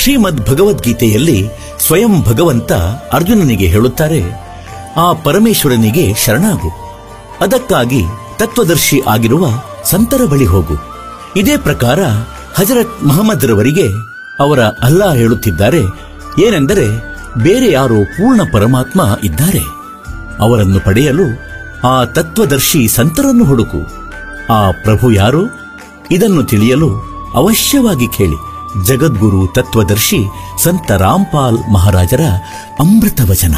ಶ್ರೀಮದ್ ಭಗವದ್ಗೀತೆಯಲ್ಲಿ ಸ್ವಯಂ ಭಗವಂತ ಅರ್ಜುನನಿಗೆ ಹೇಳುತ್ತಾರೆ, ಆ ಪರಮೇಶ್ವರನಿಗೆ ಶರಣಾಗು. ಅದಕ್ಕಾಗಿ ತತ್ವದರ್ಶಿ ಆಗಿರುವ ಸಂತರ ಬಳಿ ಹೋಗು. ಇದೇ ಪ್ರಕಾರ ಹಜರತ್ ಮಹಮ್ಮದ್ರವರಿಗೆ ಅವರ ಅಲ್ಲಾ ಹೇಳುತ್ತಿದ್ದಾರೆ, ಏನೆಂದರೆ ಬೇರೆ ಯಾರೋ ಪೂರ್ಣ ಪರಮಾತ್ಮ ಇದ್ದಾರೆ. ಅವರನ್ನು ಪಡೆಯಲು ಆ ತತ್ವದರ್ಶಿ ಸಂತರನ್ನು ಹುಡುಕು. ಆ ಪ್ರಭು ಯಾರು? ಇದನ್ನು ತಿಳಿಯಲು ಅವಶ್ಯವಾಗಿ ಕೇಳಿ. ಜಗದ್ಗುರು ತತ್ವದರ್ಶಿ ಸಂತ ರಾಮ್ಪಾಲ್ ಮಹಾರಾಜರ ಅಮೃತ ವಚನ.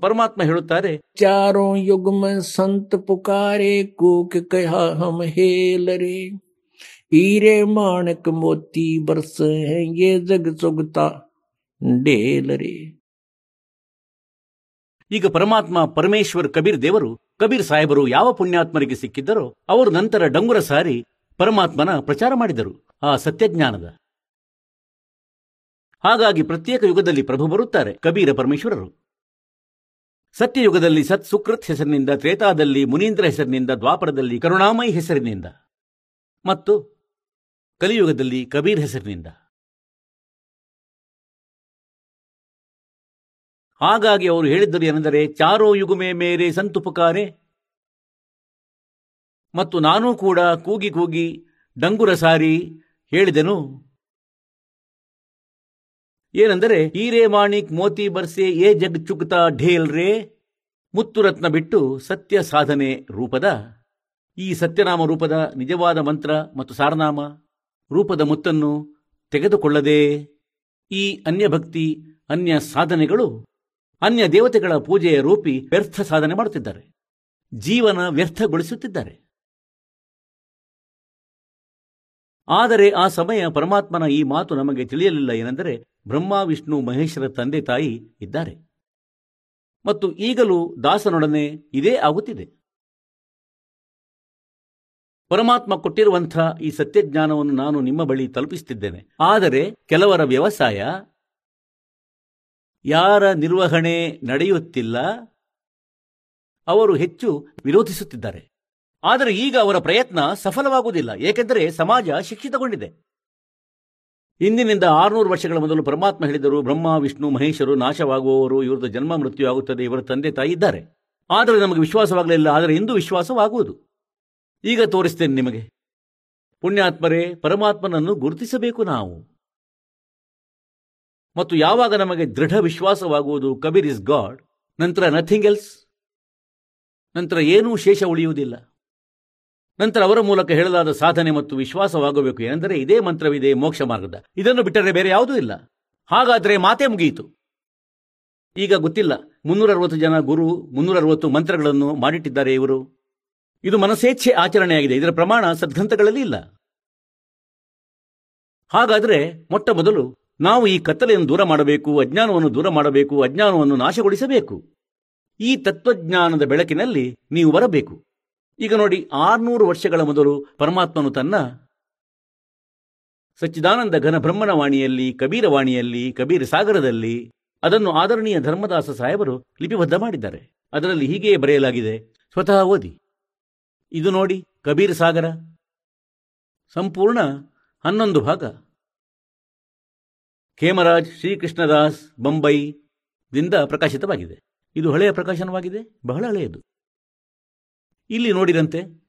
ಪರಮಾತ್ಮ ಹೇಳುತ್ತಾರೆ ಚಾರೋ ಯುಗ್ಮ ಸಂತ ಪುಕಾರೆ ಕೂಕ ಕಹ ಹಮ ಹೇಲರೆ ಈರೆ ಮಾಣಕ ಮೋತಿ ಬರ್ಸ ಹೇ ಜಗ ಸುಗತಾ ಡೇಲರೆ ಈಗ ಪರಮಾತ್ಮ ಪರಮೇಶ್ವರ್ ಕಬೀರ್ ದೇವರು ಕಬೀರ್ ಸಾಹೇಬರು ಯಾವ ಪುಣ್ಯಾತ್ಮರಿಗೆ ಸಿಕ್ಕಿದ್ದರೋ ಅವರು ನಂತರ ಡಂಗುರ ಸಾರಿ ಪರಮಾತ್ಮನ ಪ್ರಚಾರ ಮಾಡಿದರು ಆ ಸತ್ಯಜ್ಞಾನದ. ಹಾಗಾಗಿ ಪ್ರತ್ಯೇಕ ಯುಗದಲ್ಲಿ ಪ್ರಭು ಬರುತ್ತಾರೆ, ಕಬೀರ ಪರಮೇಶ್ವರರು. ಸತ್ಯಯುಗದಲ್ಲಿ ಸತ್ ಸುಕೃತ್ ಹೆಸರಿನಿಂದ, ತ್ರೇತಾದಲ್ಲಿ ಮುನೀಂದ್ರ ಹೆಸರಿನಿಂದ, ದ್ವಾಪರದಲ್ಲಿ ಕರುಣಾಮಯಿ ಹೆಸರಿನಿಂದ. ಮತ್ತು ಕಲಿಯುಗದಲ್ಲಿ ಕಬೀರ್ ಹೆಸರಿನಿಂದ. ಹಾಗಾಗಿ ಅವರು ಹೇಳಿದ್ದರು ಏನೆಂದರೆ, ಚಾರೋ ಯುಗುಮೆ ಮೇರೆ ಸಂತುಪಕಾರೆ. ಮತ್ತು ನಾನೂ ಕೂಡ ಕೂಗಿ ಕೂಗಿ ಡಂಗುರ ಸಾರಿ ಹೇಳಿದೆನು. ಏನೆಂದರೆ ಹೀರೆ ಮಾಣಿಕ್ ಮೋತಿ ಬರ್ಸೆ ಏ ಜಗ್ ಚುಕ್ತಾ ಢೇಲ್ ರೇ? ಮುತ್ತುರತ್ನ ಬಿಟ್ಟು ಸತ್ಯ ಸಾಧನೆ ರೂಪದ? ಈ ಸತ್ಯನಾಮ ರೂಪದ ನಿಜವಾದ ಮಂತ್ರ ಮತ್ತು ಸಾರನಾಮ ರೂಪದ ಮುತ್ತನ್ನು ತೆಗೆದುಕೊಳ್ಳದೆ ಈ ಅನ್ಯಭಕ್ತಿ, ಅನ್ಯ ಸಾಧನೆಗಳು, ಅನ್ಯ ದೇವತೆಗಳ ಪೂಜೆಯ ರೂಪಿ ವ್ಯರ್ಥ ಸಾಧನೆ ಮಾಡುತ್ತಿದ್ದಾರೆ. ಜೀವನ ವ್ಯರ್ಥಗೊಳಿಸುತ್ತಿದ್ದಾರೆ. ಆದರೆ ಆ ಸಮಯ ಪರಮಾತ್ಮನ ಈ ಮಾತು ನಮಗೆ ತಿಳಿಯಲಿಲ್ಲ ಏನೆಂದರೆ ಬ್ರಹ್ಮ, ವಿಷ್ಣು, ಮಹೇಶ್ವರ ತಂದೆ ತಾಯಿ ಇದ್ದಾರೆ. ಮತ್ತು ಈಗಲೂ ದಾಸನೊಡನೆ ಇದೇ ಆಗುತ್ತಿದೆ. ಪರಮಾತ್ಮ ಕೊಟ್ಟಿರುವಂಥ ಈ ಸತ್ಯಜ್ಞಾನವನ್ನು ನಾನು ನಿಮ್ಮ ಬಳಿ ತಲುಪಿಸುತ್ತಿದ್ದೇನೆ. ಆದರೆ ಕೆಲವರ ವ್ಯವಸಾಯ, ಯಾರ ನಿರ್ವಹಣೆ ನಡೆಯುತ್ತಿಲ್ಲ, ಅವರು ಹೆಚ್ಚು ವಿರೋಧಿಸುತ್ತಿದ್ದಾರೆ. ಆದರೆ ಈಗ ಅವರ ಪ್ರಯತ್ನ ಸಫಲವಾಗುವುದಿಲ್ಲ. ಏಕೆಂದರೆ ಸಮಾಜ ಶಿಕ್ಷಿತಗೊಂಡಿದೆ. ಇಂದಿನಿಂದ ಆರುನೂರು ವರ್ಷಗಳ ಮೊದಲು ಪರಮಾತ್ಮ ಹೇಳಿದರು, ಬ್ರಹ್ಮ, ವಿಷ್ಣು ಮಹೇಶರು ನಾಶವಾಗುವವರು, ಇವರದ್ದು ಜನ್ಮ ಮೃತ್ಯು ಆಗುತ್ತದೆ ಇವರ ತಂದೆ ತಾಯಿ ಇದ್ದಾರೆ. ಆದರೆ ನಮಗೆ ವಿಶ್ವಾಸವಾಗಲಿಲ್ಲ, ಆದರೆ ಇಂದು ವಿಶ್ವಾಸವಾಗುವುದು. ಈಗ ತೋರಿಸ್ತೇನೆ ನಿಮಗೆ. ಪುಣ್ಯಾತ್ಮರೇ, ಪರಮಾತ್ಮನನ್ನು ಗುರುತಿಸಬೇಕು ನಾವು. ಮತ್ತು ಯಾವಾಗ ನಮಗೆ ದೃಢ ವಿಶ್ವಾಸವಾಗುವುದು, ಕಬೀರ್ ಇಸ್ ಗಾಡ್, ನಂತರ ನಥಿಂಗ್ ಎಲ್ಸ್ ನಂತರ ಏನೂ ಶೇಷ ಉಳಿಯುವುದಿಲ್ಲ. ನಂತರ ಅವರ ಮೂಲಕ ಹೇಳಲಾದ ಸಾಧನೆ ಮತ್ತು ವಿಶ್ವಾಸವಾಗಬೇಕು ಏನೆಂದರೆ ಇದೇ ಮಂತ್ರವಿದೆ ಮೋಕ್ಷ ಮಾರ್ಗದ. ಇದನ್ನು ಬಿಟ್ಟರೆ ಬೇರೆ ಯಾವುದೂ ಇಲ್ಲ. ಹಾಗಾದರೆ ಮಾತೇ ಮುಗಿಯಿತು. ಈಗ ಗೊತ್ತಿಲ್ಲ ಮುನ್ನೂರ ಅರವತ್ತು ಜನ ಗುರು ಮುನ್ನೂರ ಅರವತ್ತು ಮಂತ್ರಗಳನ್ನು ಮಾಡಿಟ್ಟಿದ್ದಾರೆ ಇವರು. ಇದು ಮನಸ್ಸೇಚ್ಛೆ ಆಚರಣೆಯಾಗಿದೆ, ಇದರ ಪ್ರಮಾಣ ಸದ್ಗ್ರಂಥಗಳಲ್ಲಿ ಇಲ್ಲ. ಹಾಗಾದರೆ ಮೊಟ್ಟ ಮೊದಲು ನಾವು ಈ ಕತ್ತಲೆಯನ್ನು ದೂರ ಮಾಡಬೇಕು, ಅಜ್ಞಾನವನ್ನು ದೂರ ಮಾಡಬೇಕು, ಅಜ್ಞಾನವನ್ನು ನಾಶಗೊಳಿಸಬೇಕು. ಈ ತತ್ವಜ್ಞಾನದ ಬೆಳಕಿನಲ್ಲಿ ನೀವು ಬರಬೇಕು. ಈಗ ನೋಡಿ, ಆರ್ನೂರು ವರ್ಷಗಳ ಮೊದಲು ಪರಮಾತ್ಮನು ತನ್ನ ಸಚ್ಚಿದಾನಂದ ಘನ ಬ್ರಹ್ಮನವಾಣಿಯಲ್ಲಿ ವಾಣಿಯಲ್ಲಿ ಕಬೀರ ವಾಣಿಯಲ್ಲಿ ಕಬೀರ ಸಾಗರದಲ್ಲಿ ಅದನ್ನು ಆದರಣೀಯ ಧರ್ಮದಾಸ ಸಾಹೇಬರು ಲಿಪಿಬದ್ಧ ಮಾಡಿದ್ದಾರೆ. ಅದರಲ್ಲಿ ಹೀಗೆಯೇ ಬರೆಯಲಾಗಿದೆ, ಸ್ವತಃ ಓದಿ. ಇದು ನೋಡಿ ಕಬೀರ ಸಾಗರ ಸಂಪೂರ್ಣ ಹನ್ನೊಂದು ಭಾಗ. ಖೇಮರಾಜ್ ಶ್ರೀಕೃಷ್ಣದಾಸ್, ಬೊಂಬೈ ದಿಂದ ಪ್ರಕಾಶಿತವಾಗಿದೆ. ಇದು ಹಳೆಯ ಪ್ರಕಾಶನವಾಗಿದೆ, ಬಹಳ ಹಳೆಯದು. ಇಲ್ಲಿ ನೋಡಿರಂತೆ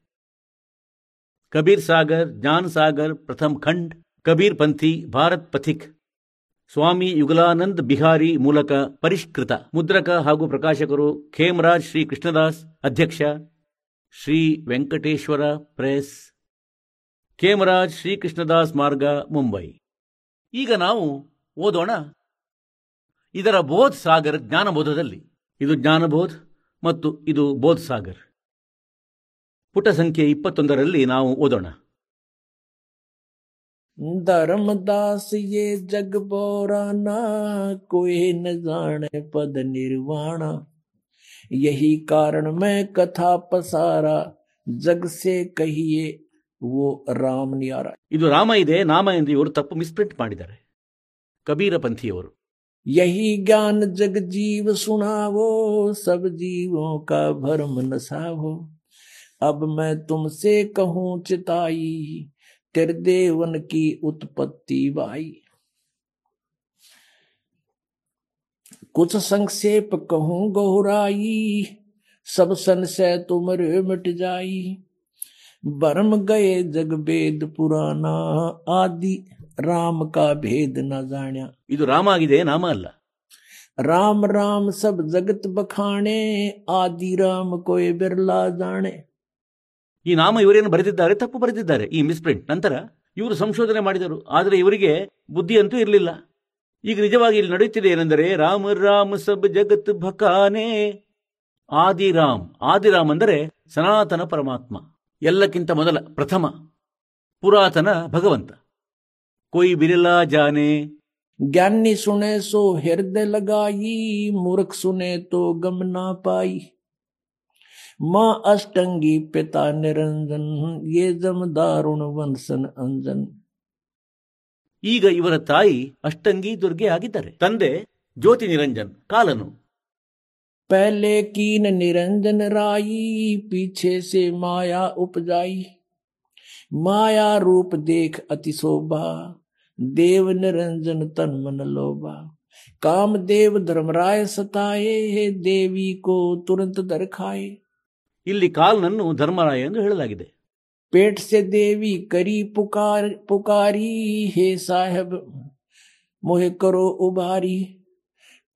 ಕಬೀರ್ ಸಾಗರ್, ಜ್ಞಾನ್ ಸಾಗರ್, ಪ್ರಥಮ್ ಖಂಡ್, ಕಬೀರ್ ಪಂಥಿ, ಭಾರತ್ ಪಥಿಕ್, ಸ್ವಾಮಿ ಯುಗಲಾನಂದ್ ಬಿಹಾರಿ ಮೂಲಕ ಪರಿಷ್ಕೃತ, ಮುದ್ರಕ ಹಾಗೂ ಪ್ರಕಾಶಕರು ಖೇಮರಾಜ್ ಶ್ರೀ ಕೃಷ್ಣದಾಸ್, ಅಧ್ಯಕ್ಷ ಶ್ರೀ ವೆಂಕಟೇಶ್ವರ ಪ್ರೆಸ್, ಖೇಮರಾಜ್ ಶ್ರೀ ಕೃಷ್ಣದಾಸ್ ಮಾರ್ಗ, ಮುಂಬೈ. ಈಗ ನಾವು ಓದೋಣ. ಇದರ ಬೋಧ್ ಸಾಗರ್ ಜ್ಞಾನಬೋಧದಲ್ಲಿ. ಇದು ಜ್ಞಾನಬೋಧ್ ಮತ್ತು ಇದು ಬೋಧ್ ಸಾಗರ್. ಪುಟ ಸಂಖ್ಯೆ ಇಪ್ಪತ್ತೊಂದರಲ್ಲಿ ನಾವು ಓದೋಣ धर्मदास ये जग बोराना कोई न जाने पद निर्वाणा यही कारण मैं कथा पसारा जग से कहिए वो राम न्यारा ಇದು ರಾಮ ಇದೆ ನಾಮ ಎಂದು ಇವರು ತಪ್ಪು ಮಿಸ್ಪ್ರಿಂಟ್ ಮಾಡಿದ್ದಾರೆ ಕಬೀರ ಪಂಥಿಯವರು यही ज्ञान जग जीव सुनावो सब जीवों का भरम नसावो अब मैं तुमसे कहूँ चिताई त्रिदेवन की उत्पत्ति बाई कुछ संक्षेप कहूं गहुराई सब संशय तुमरे मिट जाई भरम गए जग वेद पुराना आदि राम का भेद न जाण्या ಇದು ರಾಮ ಆಗಿದೆ ನಾಮ ಅಲ್ಲ राम राम सब जगत बखाने आदि राम कोई बिरला जाने ಈ ನಾಮ ಇವರೇನು ಬರೆದಿದ್ದಾರೆ? ತಪ್ಪು ಬರೆದಿದ್ದಾರೆ. ಈ ಮಿಸ್ಪ್ರಿಂಟ್ ನಂತರ ಇವರು ಸಂಶೋಧನೆ ಮಾಡಿದರು. ಆದರೆ ಇವರಿಗೆ ಬುದ್ಧಿ ಅಂತೂ ಇರಲಿಲ್ಲ. ಈಗ ನಿಜವಾಗಿ ಇಲ್ಲಿ ನಡೆಯುತ್ತಿದೆ ಏನೆಂದರೆ, ರಾಮ ರಾಮ ಸಬ್ ಜಗತ್ ಭಕಾನೆ ಆದಿರಾಮ್. ಆದಿರಾಮ್ ಅಂದರೆ ಸನಾತನ ಪರಮಾತ್ಮ. ಎಲ್ಲಕ್ಕಿಂತ ಮೊದಲ, ಪ್ರಥಮ, ಪುರಾತನ ಭಗವಂತ. ಕೊಯ್ ಬಿರಿಲ ಜಾನೆ. ಜ್ಞಾನಿ ಸುಣೆ ಸೋ ಹೆರ್ದೆ ಲಗಾಯಿ ಮೂರ್ಖ ಸುನೆ ತೋ ಗಮನ ಪಾಯಿ. माँ अष्टंगी पिता निरंजन ये जम दारुण वंशन अंजन ಈಗ ಇವರ ತಾಯಿ ಅಷ್ಟಂಗಿ ದುರ್ಗೆ ಆಗಿದ್ದಾರೆ ತಂದೆ ಜ್ಯೋತಿ ನಿರಂಜನ್ ಕಾಲನು पहले कीन निरंजन राई पीछे से माया उपजाई माया रूप देख अति शोभा देव निरंजन तन मन लोभा काम देव धर्मराय सताए देवी को तुरंत दर खाए ಇಲ್ಲಿ ಕಾಲ್ನನ್ನು ಧರ್ಮರಾಯ ಎಂದು ಹೇಳಲಾಗಿದೆ. ಪೇಟ್ಸೆ ದೇವಿ ಕರಿ ಪುಕಾರ ಪುಕಾರಿ ಹೇ ಸಾಹೇಬ್ ಮೊಹೆ ಕರೋ ಉಬಾರಿ.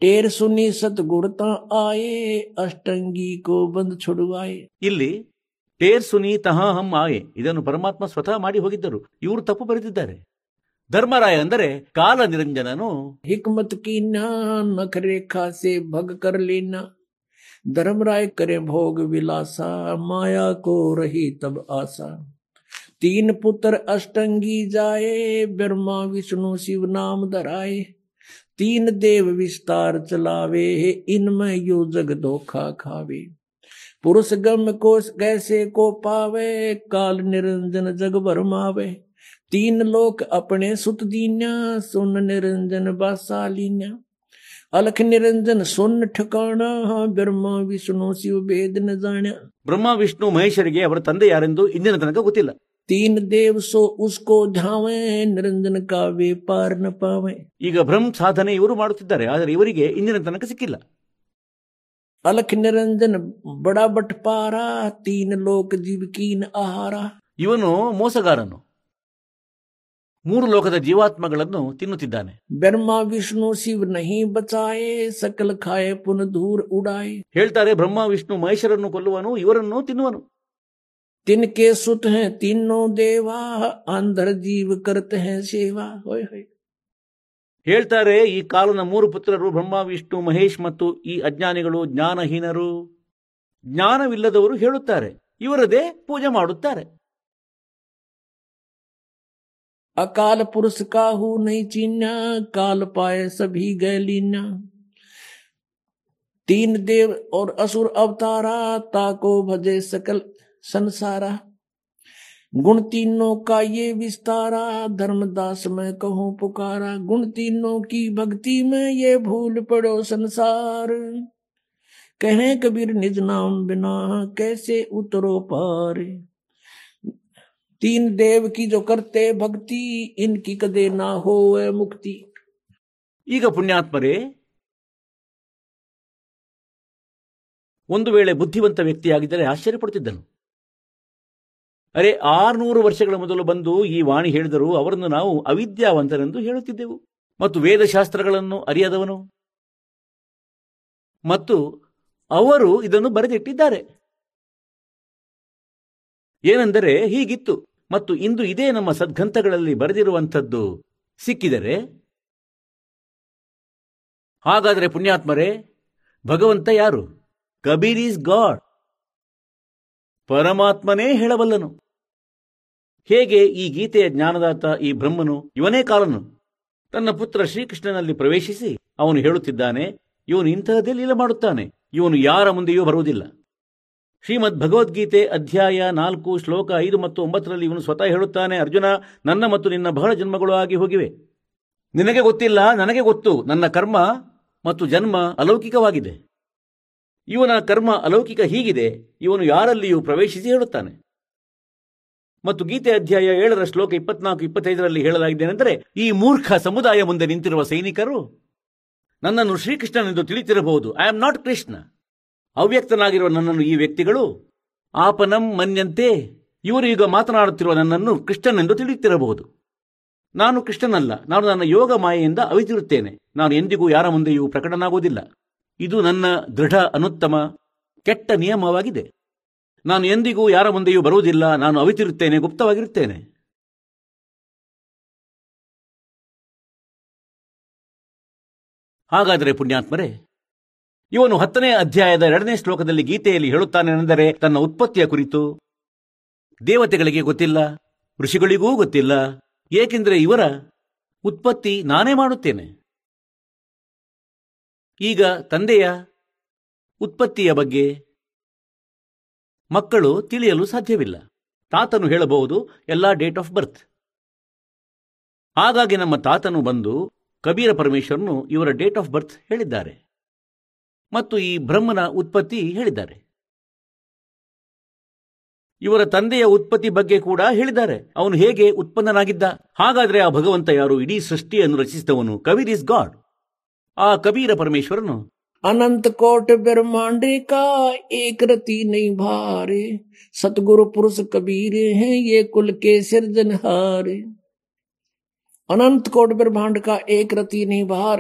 ಟೇರ್ ಸುನಿ ಸತ್ ಗುರ್ತಾ ಆಯೇ ಅಷ್ಟಂಗಿ ಕೋ ಬಂದ್ ಛುಡುವಾಯೆ. ಇಲ್ಲಿ ಟೇರ್ ಸುನಿ ತಹಾ ಹಮ್ ಆಯೆ ಇದನ್ನು ಪರಮಾತ್ಮ ಸ್ವತಃ ಮಾಡಿ ಹೋಗಿದ್ದರು. ಇವರು ತಪ್ಪು ಬರೆದಿದ್ದಾರೆ. ಧರ್ಮರಾಯ ಅಂದರೆ ಕಾಲ ನಿರಂಜನನು ಹಿಕ್ಮತ್ ಕಿ ನಖ ರೇಖಾ ಸೆ ಭಗ್ ಕರ್ಲಿನ कर राय करे भोग विलासा, माया को रही तब आशा। तीन पुत्र अष्टंगी जाए, ब्रह्मा, विष्णु, शिव नाम धराए। तीन देव विस्तार चलावे, इनमें यो जग धोखा खावे। पुरुष गम को कैसे को पावे, काल निरंजन जग भरमावे तीन लोक अपने सुत दीन्या, सुन निरंजन बासालीन्या अलख निरंजन सुन ठिकाना ब्रह्मा विष्णु शिव भेद न जाण्या ಬ್ರಹ್ಮ ವಿಷ್ಣು ಮಹೇಶರಿಗೆ ಅವರ ತಂದೆ ಯಾರೆಂದು ಇಂದಿನ ತನಕ ಗೊತ್ತಿಲ್ಲ तीन देव सो उसको ध्यावे निरंजन का वे पार न पावे ಈಗ ಬ್ರಹ್ಮ ಸಾಧನೆ ಇವರು ಮಾಡುತ್ತಿದ್ದಾರೆ ಆದರೆ ಇವರಿಗೆ ಇಂದಿನ ತನಕ ಸಿಕ್ಕಿಲ್ಲ अलख निरंजन बड़ा बटपारा तीन लोक जीव कीन आहारा ಇವನು ಮೋಸಗಾರನು ಮೂರು ಲೋಕದ ಜೀವಾತ್ಮಗಳನ್ನು ತಿನ್ನುತ್ತಿದ್ದಾನೆ. ಬ್ರಹ್ಮ ವಿಷ್ಣು ಶಿವ ನಹಿ ಬಚಾಯೆ ಸಕಲ ಖಾಯೆ ಪುನ ದೂರ್ ಉಡಾಯ್. ಹೇಳ್ತಾರೆ ಬ್ರಹ್ಮ ವಿಷ್ಣು ಮಹೇಶ್ವರನ್ನು ಕೊಲ್ಲುವನು ಇವರನ್ನು ತಿನ್ನುವನು. ತಿನ್ಕೆ ಸುತ್ ಹೇ ತಿನ್ನೋ ದೇವಾ ಅಂಧರ ಜೀವ ಕರ್ತ ಹೇ ಸೇವಾ. ಹೋಯ್ ಹೋಯ್. ಹೇಳ್ತಾರೆ ಈ ಕಾಲನ ಮೂರು ಪುತ್ರರು ಬ್ರಹ್ಮ ವಿಷ್ಣು ಮಹೇಶ್ ಮತ್ತು ಈ ಅಜ್ಞಾನಿಗಳು ಜ್ಞಾನಹೀನರು. ಜ್ಞಾನವಿಲ್ಲದವರು ಹೇಳುತ್ತಾರೆ ಇವರದೇ ಪೂಜೆ ಮಾಡುತ್ತಾರೆ. अकाल पुरुष काहू नहीं चीन्या, काल पाए सभी गए लीन्या। तीन देव और असुर अवतारा, ताको भजे सकल संसारा। गुण तीनों का ये विस्तारा, धर्मदास में कहूँ पुकारा। गुण तीनों की भक्ति में ये भूल पड़ो संसार। कहें कबीर निज नाम बिना, कैसे उतरो पार? तीन देव की जो करते भक्ति इनकी कदे ना हो मुक्ति ಈಗ ಪುಣ್ಯಾತ್ಮರೇ ಒಂದು ವೇಳೆ ಬುದ್ಧಿವಂತ ವ್ಯಕ್ತಿಯಾಗಿದ್ದರೆ ಆಶ್ಚರ್ಯಪಡುತ್ತಿದ್ದನು ಅರೆ ಆರ್ನೂರು ವರ್ಷಗಳ ಮೊದಲು ಬಂದು ಈ ವಾಣಿ ಹೇಳಿದರು ಅವರನ್ನು ನಾವು ಅವಿದ್ಯಾವಂತರೆಂದು ಹೇಳುತ್ತಿದ್ದೆವು ಮತ್ತು ವೇದಶಾಸ್ತ್ರಗಳನ್ನು ಅರಿಯದವನು ಮತ್ತು ಅವರು ಇದನ್ನು ಬರೆದಿಟ್ಟಿದ್ದಾರೆ ಏನೆಂದರೆ ಹೀಗಿತ್ತು ಮತ್ತು ಇಂದು ಇದೇ ನಮ್ಮ ಸದ್ಗಂಥಗಳಲ್ಲಿ ಬರೆದಿರುವಂಥದ್ದು ಸಿಕ್ಕಿದರೆ? ಹಾಗಾದರೆ ಪುಣ್ಯಾತ್ಮರೇ, ಭಗವಂತ ಯಾರು? Kabir is God. ಪರಮಾತ್ಮನೇ ಹೇಳಬಲ್ಲನು. ಹೇಗೆ ಈ ಗೀತೆಯ ಜ್ಞಾನದಾತ ಈ ಬ್ರಹ್ಮನು, ಇವನೇ ಕಾಲನು? ತನ್ನ ಪುತ್ರ ಶ್ರೀಕೃಷ್ಣನಲ್ಲಿ ಪ್ರವೇಶಿಸಿ ಅವನು ಹೇಳುತ್ತಿದ್ದಾನೆ, ಇವನು ಇಂತಹದೇ ಲೀಲ ಮಾಡುತ್ತಾನೆ ಇವನು ಯಾರ ಮುಂದೆಯೂ ಬರುವುದಿಲ್ಲ. ಶ್ರೀಮದ್ ಭಗವದ್ಗೀತೆ ಅಧ್ಯಾಯ ನಾಲ್ಕು, ಶ್ಲೋಕ ಐದು ಮತ್ತು ಒಂಬತ್ತರಲ್ಲಿ ಇವನು ಸ್ವತಃ ಹೇಳುತ್ತಾನೆ, ಅರ್ಜುನ, ನನ್ನ ಮತ್ತು ನಿನ್ನ ಬಹಳ ಜನ್ಮಗಳು ಆಗಿ ಹೋಗಿವೆ. ನಿನಗೆ ಗೊತ್ತಿಲ್ಲ, ನನಗೆ ಗೊತ್ತು. ನನ್ನ ಕರ್ಮ ಮತ್ತು ಜನ್ಮ ಅಲೌಕಿಕವಾಗಿದೆ. ಇವನ ಕರ್ಮ ಅಲೌಕಿಕ ಹೀಗಿದೆ. ಇವನು ಯಾರಲ್ಲಿಯೂ ಪ್ರವೇಶಿಸಿ ಹೇಳುತ್ತಾನೆ. ಮತ್ತು ಗೀತೆ ಅಧ್ಯಾಯ ಏಳರ ಶ್ಲೋಕ ಇಪ್ಪತ್ನಾಲ್ಕು, ಇಪ್ಪತ್ತೈದರಲ್ಲಿ ಹೇಳಲಾಗಿದ್ದೇನೆಂದರೆ, ಈ ಮೂರ್ಖ ಸಮುದಾಯ ಮುಂದೆ ನಿಂತಿರುವ ಸೈನಿಕರು ನನ್ನನ್ನು ಶ್ರೀಕೃಷ್ಣನೆಂದು ತಿಳಿತಿರಬಹುದು ಐ ಆಮ್ ನಾಟ್ ಕೃಷ್ಣ ಅವ್ಯಕ್ತನಾಗಿರುವ ನನ್ನನ್ನು ಈ ವ್ಯಕ್ತಿಗಳು ಆಪನಂ ಮನ್ಯಂತೆ ಇವರು ಈಗ ಮಾತನಾಡುತ್ತಿರುವ ನನ್ನನ್ನು ಕೃಷ್ಣನೆಂದು ತಿಳಿಯುತ್ತಿರಬಹುದು. ನಾನು ಕೃಷ್ಣನಲ್ಲ, ನಾನು ನನ್ನ ಯೋಗ ಮಾಯೆಯಿಂದ ಅವಿತಿರುತ್ತೇನೆ. ನಾನು ಎಂದಿಗೂ ಯಾರ ಮುಂದೆಯೂ ಪ್ರಕಟನಾಗುವುದಿಲ್ಲ. ಇದು ನನ್ನ ದೃಢ ಅನುತ್ತಮ, ಕೆಟ್ಟ ನಿಯಮವಾಗಿದೆ. ನಾನು ಎಂದಿಗೂ ಯಾರ ಮುಂದೆಯೂ ಬರುವುದಿಲ್ಲ, ನಾನು ಅವಿತಿರುತ್ತೇನೆ, ಗುಪ್ತವಾಗಿರುತ್ತೇನೆ. ಹಾಗಾದರೆ ಪುಣ್ಯಾತ್ಮರೇ ಇವನು ಹತ್ತನೇ ಅಧ್ಯಾಯದ ಎರಡನೇ ಶ್ಲೋಕದಲ್ಲಿ ಗೀತೆಯಲ್ಲಿ ಹೇಳುತ್ತಾನೆಂದರೆ ತನ್ನ ಉತ್ಪತ್ತಿಯ ಕುರಿತು. ದೇವತೆಗಳಿಗೆ ಗೊತ್ತಿಲ್ಲ, ಋಷಿಗಳಿಗೂ ಗೊತ್ತಿಲ್ಲ, ಏಕೆಂದರೆ ಇವರ ಉತ್ಪತ್ತಿ ನಾನೇ ಮಾಡುತ್ತೇನೆ. ಈಗ ತಂದೆಯ ಉತ್ಪತ್ತಿಯ ಬಗ್ಗೆ ಮಕ್ಕಳು ತಿಳಿಯಲು ಸಾಧ್ಯವಿಲ್ಲ. ತಾತನು ಹೇಳಬಹುದು, ಎಲ್ಲ ಡೇಟ್ ಆಫ್ ಬರ್ತ್. ಹಾಗಾಗಿ ನಮ್ಮ ತಾತನು ಬಂದು ಕಬೀರ ಪರಮೇಶ್ವರನು ಇವರ ಡೇಟ್ ಆಫ್ ಬರ್ತ್ ಹೇಳಿದ್ದಾರೆ. ಮತ್ತು ಈ ಬ್ರಹ್ಮನ ಉತ್ಪತ್ತಿ ಹೇಳಿದ್ದಾರೆ. ಇವರ ತಂದೆಯ ಉತ್ಪತ್ತಿ ಬಗ್ಗೆ ಕೂಡ ಹೇಳಿದ್ದಾರೆ. ಅವನು ಹೇಗೆ ಉತ್ಪನ್ನನಾಗಿದ್ದ? ಹಾಗಾದ್ರೆ ಆ ಭಗವಂತ ಯಾರು? ಇಡೀ ಸೃಷ್ಟಿಯನ್ನು ರಚಿಸಿದವನು ಕಬೀರ್ ಇಸ್ ಗಾಡ್. ಆ ಕಬೀರ ಪರಮೇಶ್ವರನು? ಅನಂತ ಕೋಟ ಬ್ರಹ್ಮಾಂಡ್ರೆ ಕಾ ಏಕರತಿ ನೈ ಭಾರೆ. ಸದ್ಗುರು ಪುರುಷ ಕಬೀರೆ, ಹೇ ಯೇ ಕುಲ ಕೆ ಸಿರ್ಜನಹಾರೆ ಅನಂತ ಕೋಟ ಬ್ರಹ್ಮಾಂಡ ಕಾ ಏಕರತಿ ನೈ ಭಾರ.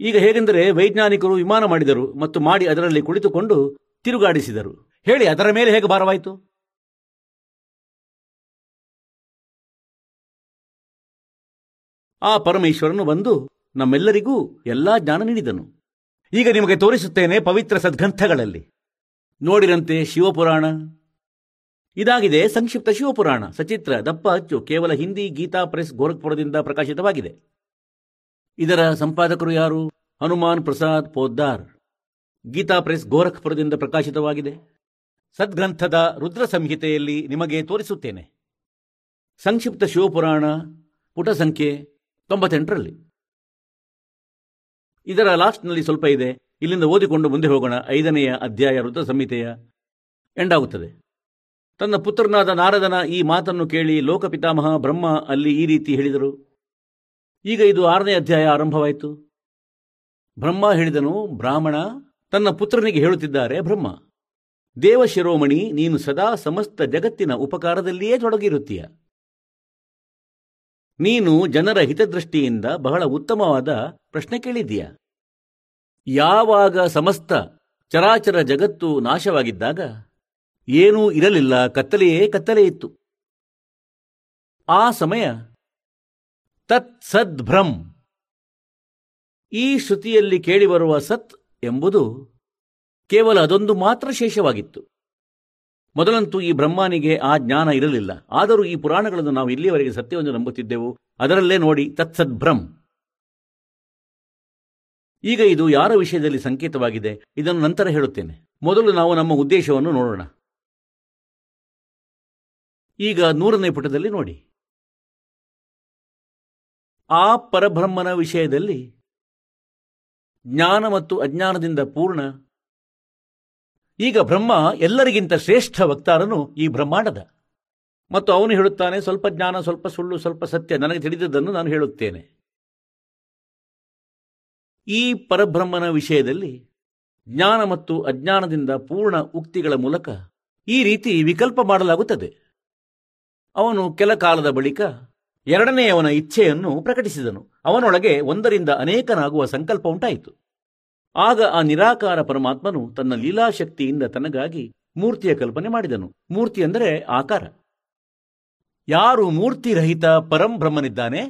ಈಗ ಹೇಗೆಂದರೆ ವೈಜ್ಞಾನಿಕರು ವಿಮಾನ ಮಾಡಿದರು ಮತ್ತು ಮಾಡಿ ಅದರಲ್ಲಿ ಕುಳಿತುಕೊಂಡು ತಿರುಗಾಡಿಸಿದರು. ಹೇಳಿ, ಅದರ ಮೇಲೆ ಹೇಗೆ ಭಾರವಾಯಿತು? ಆ ಪರಮೇಶ್ವರನು ಬಂದು ನಮ್ಮೆಲ್ಲರಿಗೂ ಎಲ್ಲಾ ಜ್ಞಾನ ನೀಡಿದನು. ಈಗ ನಿಮಗೆ ತೋರಿಸುತ್ತೇನೆ ಪವಿತ್ರ ಸದ್ಗ್ರಂಥಗಳಲ್ಲಿ. ನೋಡಿರಂತೆ ಶಿವಪುರಾಣ. ಇದಾಗಿದೆ ಸಂಕ್ಷಿಪ್ತ ಶಿವಪುರಾಣ. ಸಚಿತ್ರ, ದಪ್ಪ, ಅಚ್ಚು, ಕೇವಲ ಹಿಂದಿ, ಗೀತಾ, ಪ್ರೆಸ್, ಗೋರಖ್ಪುರದಿಂದ ಪ್ರಕಾಶಿತವಾಗಿದೆ. ಇದರ ಸಂಪಾದಕರು ಯಾರು? ಹನುಮಾನ್ ಪ್ರಸಾದ್ ಪೋದ್ದಾರ್. ಗೀತಾ ಪ್ರೆಸ್ ಗೋರಖ್ಪುರದಿಂದ ಪ್ರಕಾಶಿತವಾಗಿದೆ. ಸದ್ಗ್ರಂಥದ ರುದ್ರ ಸಂಹಿತೆಯಲ್ಲಿ ನಿಮಗೆ ತೋರಿಸುತ್ತೇನೆ. ಸಂಕ್ಷಿಪ್ತ ಶಿವಪುರಾಣ, ಪುಟ ಸಂಖ್ಯೆ ತೊಂಬತ್ತೆಂಟರಲ್ಲಿ. ಇದರ ಲಾಸ್ಟ್ನಲ್ಲಿ ಸ್ವಲ್ಪ ಇದೆ. ಇಲ್ಲಿಂದ ಓದಿಕೊಂಡು ಮುಂದೆ ಹೋಗೋಣ. ಐದನೆಯ ಅಧ್ಯಾಯ ರುದ್ರ ಸಂಹಿತೆಯ ಎಂಡಾಗುತ್ತದೆ. ತನ್ನ ಪುತ್ರನಾದ ನಾರದನ ಈ ಮಾತನ್ನು ಕೇಳಿ ಲೋಕಪಿತಾಮಹ ಬ್ರಹ್ಮ ಅಲ್ಲಿ ಈ ರೀತಿ ಹೇಳಿದರು. ಈಗ ಇದು ಆರನೇ ಅಧ್ಯಾಯ ಆರಂಭವಾಯಿತು. ಬ್ರಹ್ಮ ಹೇಳಿದನು, ಬ್ರಾಹ್ಮಣ, ತನ್ನ ಪುತ್ರನಿಗೆ ಹೇಳುತ್ತಿದ್ದಾರೆ, ಬ್ರಹ್ಮ ದೇವಶಿರೋಮಣಿ ನೀನು ಸದಾ ಸಮಸ್ತ ಜಗತ್ತಿನ ಉಪಕಾರದಲ್ಲಿಯೇ ತೊಡಗಿರುತ್ತೀಯ. ನೀನು ಜನರ ಹಿತದೃಷ್ಟಿಯಿಂದ ಬಹಳ ಉತ್ತಮವಾದ ಪ್ರಶ್ನೆ ಕೇಳಿದ್ದೀಯ. ಯಾವಾಗ ಸಮಸ್ತ ಚರಾಚರ ಜಗತ್ತು ನಾಶವಾಗಿದ್ದಾಗ, ಏನೂ ಇರಲಿಲ್ಲ, ಕತ್ತಲೆಯೇ ಕತ್ತಲೆ ಇತ್ತು ಆ ಸಮಯ ತತ್ ಸದ್ಭ್ರಂ ಈ ಶ್ರುತಿಯಲ್ಲಿ ಕೇಳಿಬರುವ ಸತ್ ಎಂಬುದು ಕೇವಲ ಅದೊಂದು ಮಾತ್ರ ಶೇಷವಾಗಿತ್ತು. ಮೊದಲಂತೂ ಈ ಬ್ರಹ್ಮನಿಗೆ ಆ ಜ್ಞಾನ ಇರಲಿಲ್ಲ. ಆದರೂ ಈ ಪುರಾಣಗಳನ್ನು ನಾವು ಇಲ್ಲಿಯವರೆಗೆ ಸತ್ಯವನ್ನು ನಂಬುತ್ತಿದ್ದೆವು. ಅದರಲ್ಲೇ ನೋಡಿ ತತ್ಸದ್ಭ್ರಂ ಈಗ ಇದು ಯಾರ ವಿಷಯದಲ್ಲಿ ಸಂಕೇತವಾಗಿದೆ? ಇದನ್ನು ನಂತರ ಹೇಳುತ್ತೇನೆ. ಮೊದಲು ನಾವು ನಮ್ಮ ಉದ್ದೇಶವನ್ನು ನೋಡೋಣ. ಈಗ ನೂರನೇ ಪುಟದಲ್ಲಿ ನೋಡಿ. ಆ ಪರಬ್ರಹ್ಮನ ವಿಷಯದಲ್ಲಿ ಜ್ಞಾನ ಮತ್ತು ಅಜ್ಞಾನದಿಂದ ಪೂರ್ಣ. ಈಗ ಬ್ರಹ್ಮ ಎಲ್ಲರಿಗಿಂತ ಶ್ರೇಷ್ಠ ವಕ್ತಾರನು ಈ ಬ್ರಹ್ಮಾಂಡದ. ಮತ್ತು ಅವನು ಹೇಳುತ್ತಾನೆ, ಸ್ವಲ್ಪ ಜ್ಞಾನ, ಸ್ವಲ್ಪ ಸುಳ್ಳು, ಸ್ವಲ್ಪ ಸತ್ಯ, ನನಗೆ ತಿಳಿದದ್ದನ್ನು ನಾನು ಹೇಳುತ್ತೇನೆ. ಈ ಪರಬ್ರಹ್ಮನ ವಿಷಯದಲ್ಲಿ ಜ್ಞಾನ ಮತ್ತು ಅಜ್ಞಾನದಿಂದ ಪೂರ್ಣ ಉಕ್ತಿಗಳ ಮೂಲಕ ಈ ರೀತಿ ವಿಕಲ್ಪ ಮಾಡಲಾಗುತ್ತದೆ. ಅವನು ಕೆಲ ಕಾಲದ ಬಳಿಕ ಎರಡನೆಯವನ ಇಚ್ಛೆಯನ್ನು ಪ್ರಕಟಿಸಿದನು. ಅವನೊಳಗೆ ಒಂದರಿಂದ ಅನೇಕನಾಗುವ ಸಂಕಲ್ಪ ಉಂಟಾಯಿತು. ಆಗ ಆ ನಿರಾಕಾರ ಪರಮಾತ್ಮನು ತನ್ನ ಲೀಲಾಶಕ್ತಿಯಿಂದ ತನಗಾಗಿ ಮೂರ್ತಿಯ ಕಲ್ಪನೆ ಮಾಡಿದನು. ಮೂರ್ತಿ ಅಂದರೆ ಆಕಾರ. ಯಾರು ಮೂರ್ತಿರಹಿತ ಪರಂಬ್ರಹ್ಮನಿದ್ದಾನೆ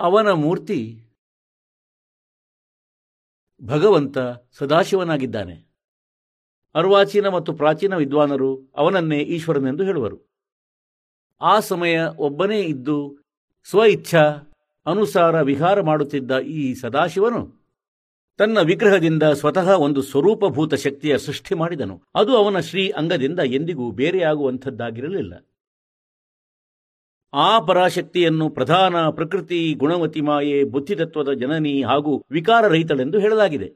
ಅವನ ಮೂರ್ತಿ ಭಗವಂತ ಸದಾಶಿವನಾಗಿದ್ದಾನೆ. ಅರ್ವಾಚೀನ ಮತ್ತು ಪ್ರಾಚೀನ ವಿದ್ವಾನರು ಅವನನ್ನೇ ಈಶ್ವರನೆಂದು ಹೇಳುವರು. ಆ ಸಮಯ ಒಬ್ಬನೇ ಇದ್ದು ಸ್ವ ಅನುಸಾರ ವಿಹಾರ ಮಾಡುತ್ತಿದ್ದ ಈ ಸದಾಶಿವನು ತನ್ನ ವಿಗ್ರಹದಿಂದ ಸ್ವತಃ ಒಂದು ಸ್ವರೂಪಭೂತ ಶಕ್ತಿಯ ಸೃಷ್ಟಿ ಮಾಡಿದನು. ಅದು ಅವನ ಶ್ರೀ ಅಂಗದಿಂದ ಎಂದಿಗೂ ಬೇರೆಯಾಗುವಂಥದ್ದಾಗಿರಲಿಲ್ಲ ಆ ಪರಾಶಕ್ತಿಯನ್ನು ಪ್ರಧಾನ ಪ್ರಕೃತಿ ಗುಣವತಿ ಮಾಯೆ ಬುದ್ಧಿತತ್ವದ ಜನನಿ ಹಾಗೂ ವಿಕಾರರಹಿತಳೆಂದು ಹೇಳಲಾಗಿದೆ.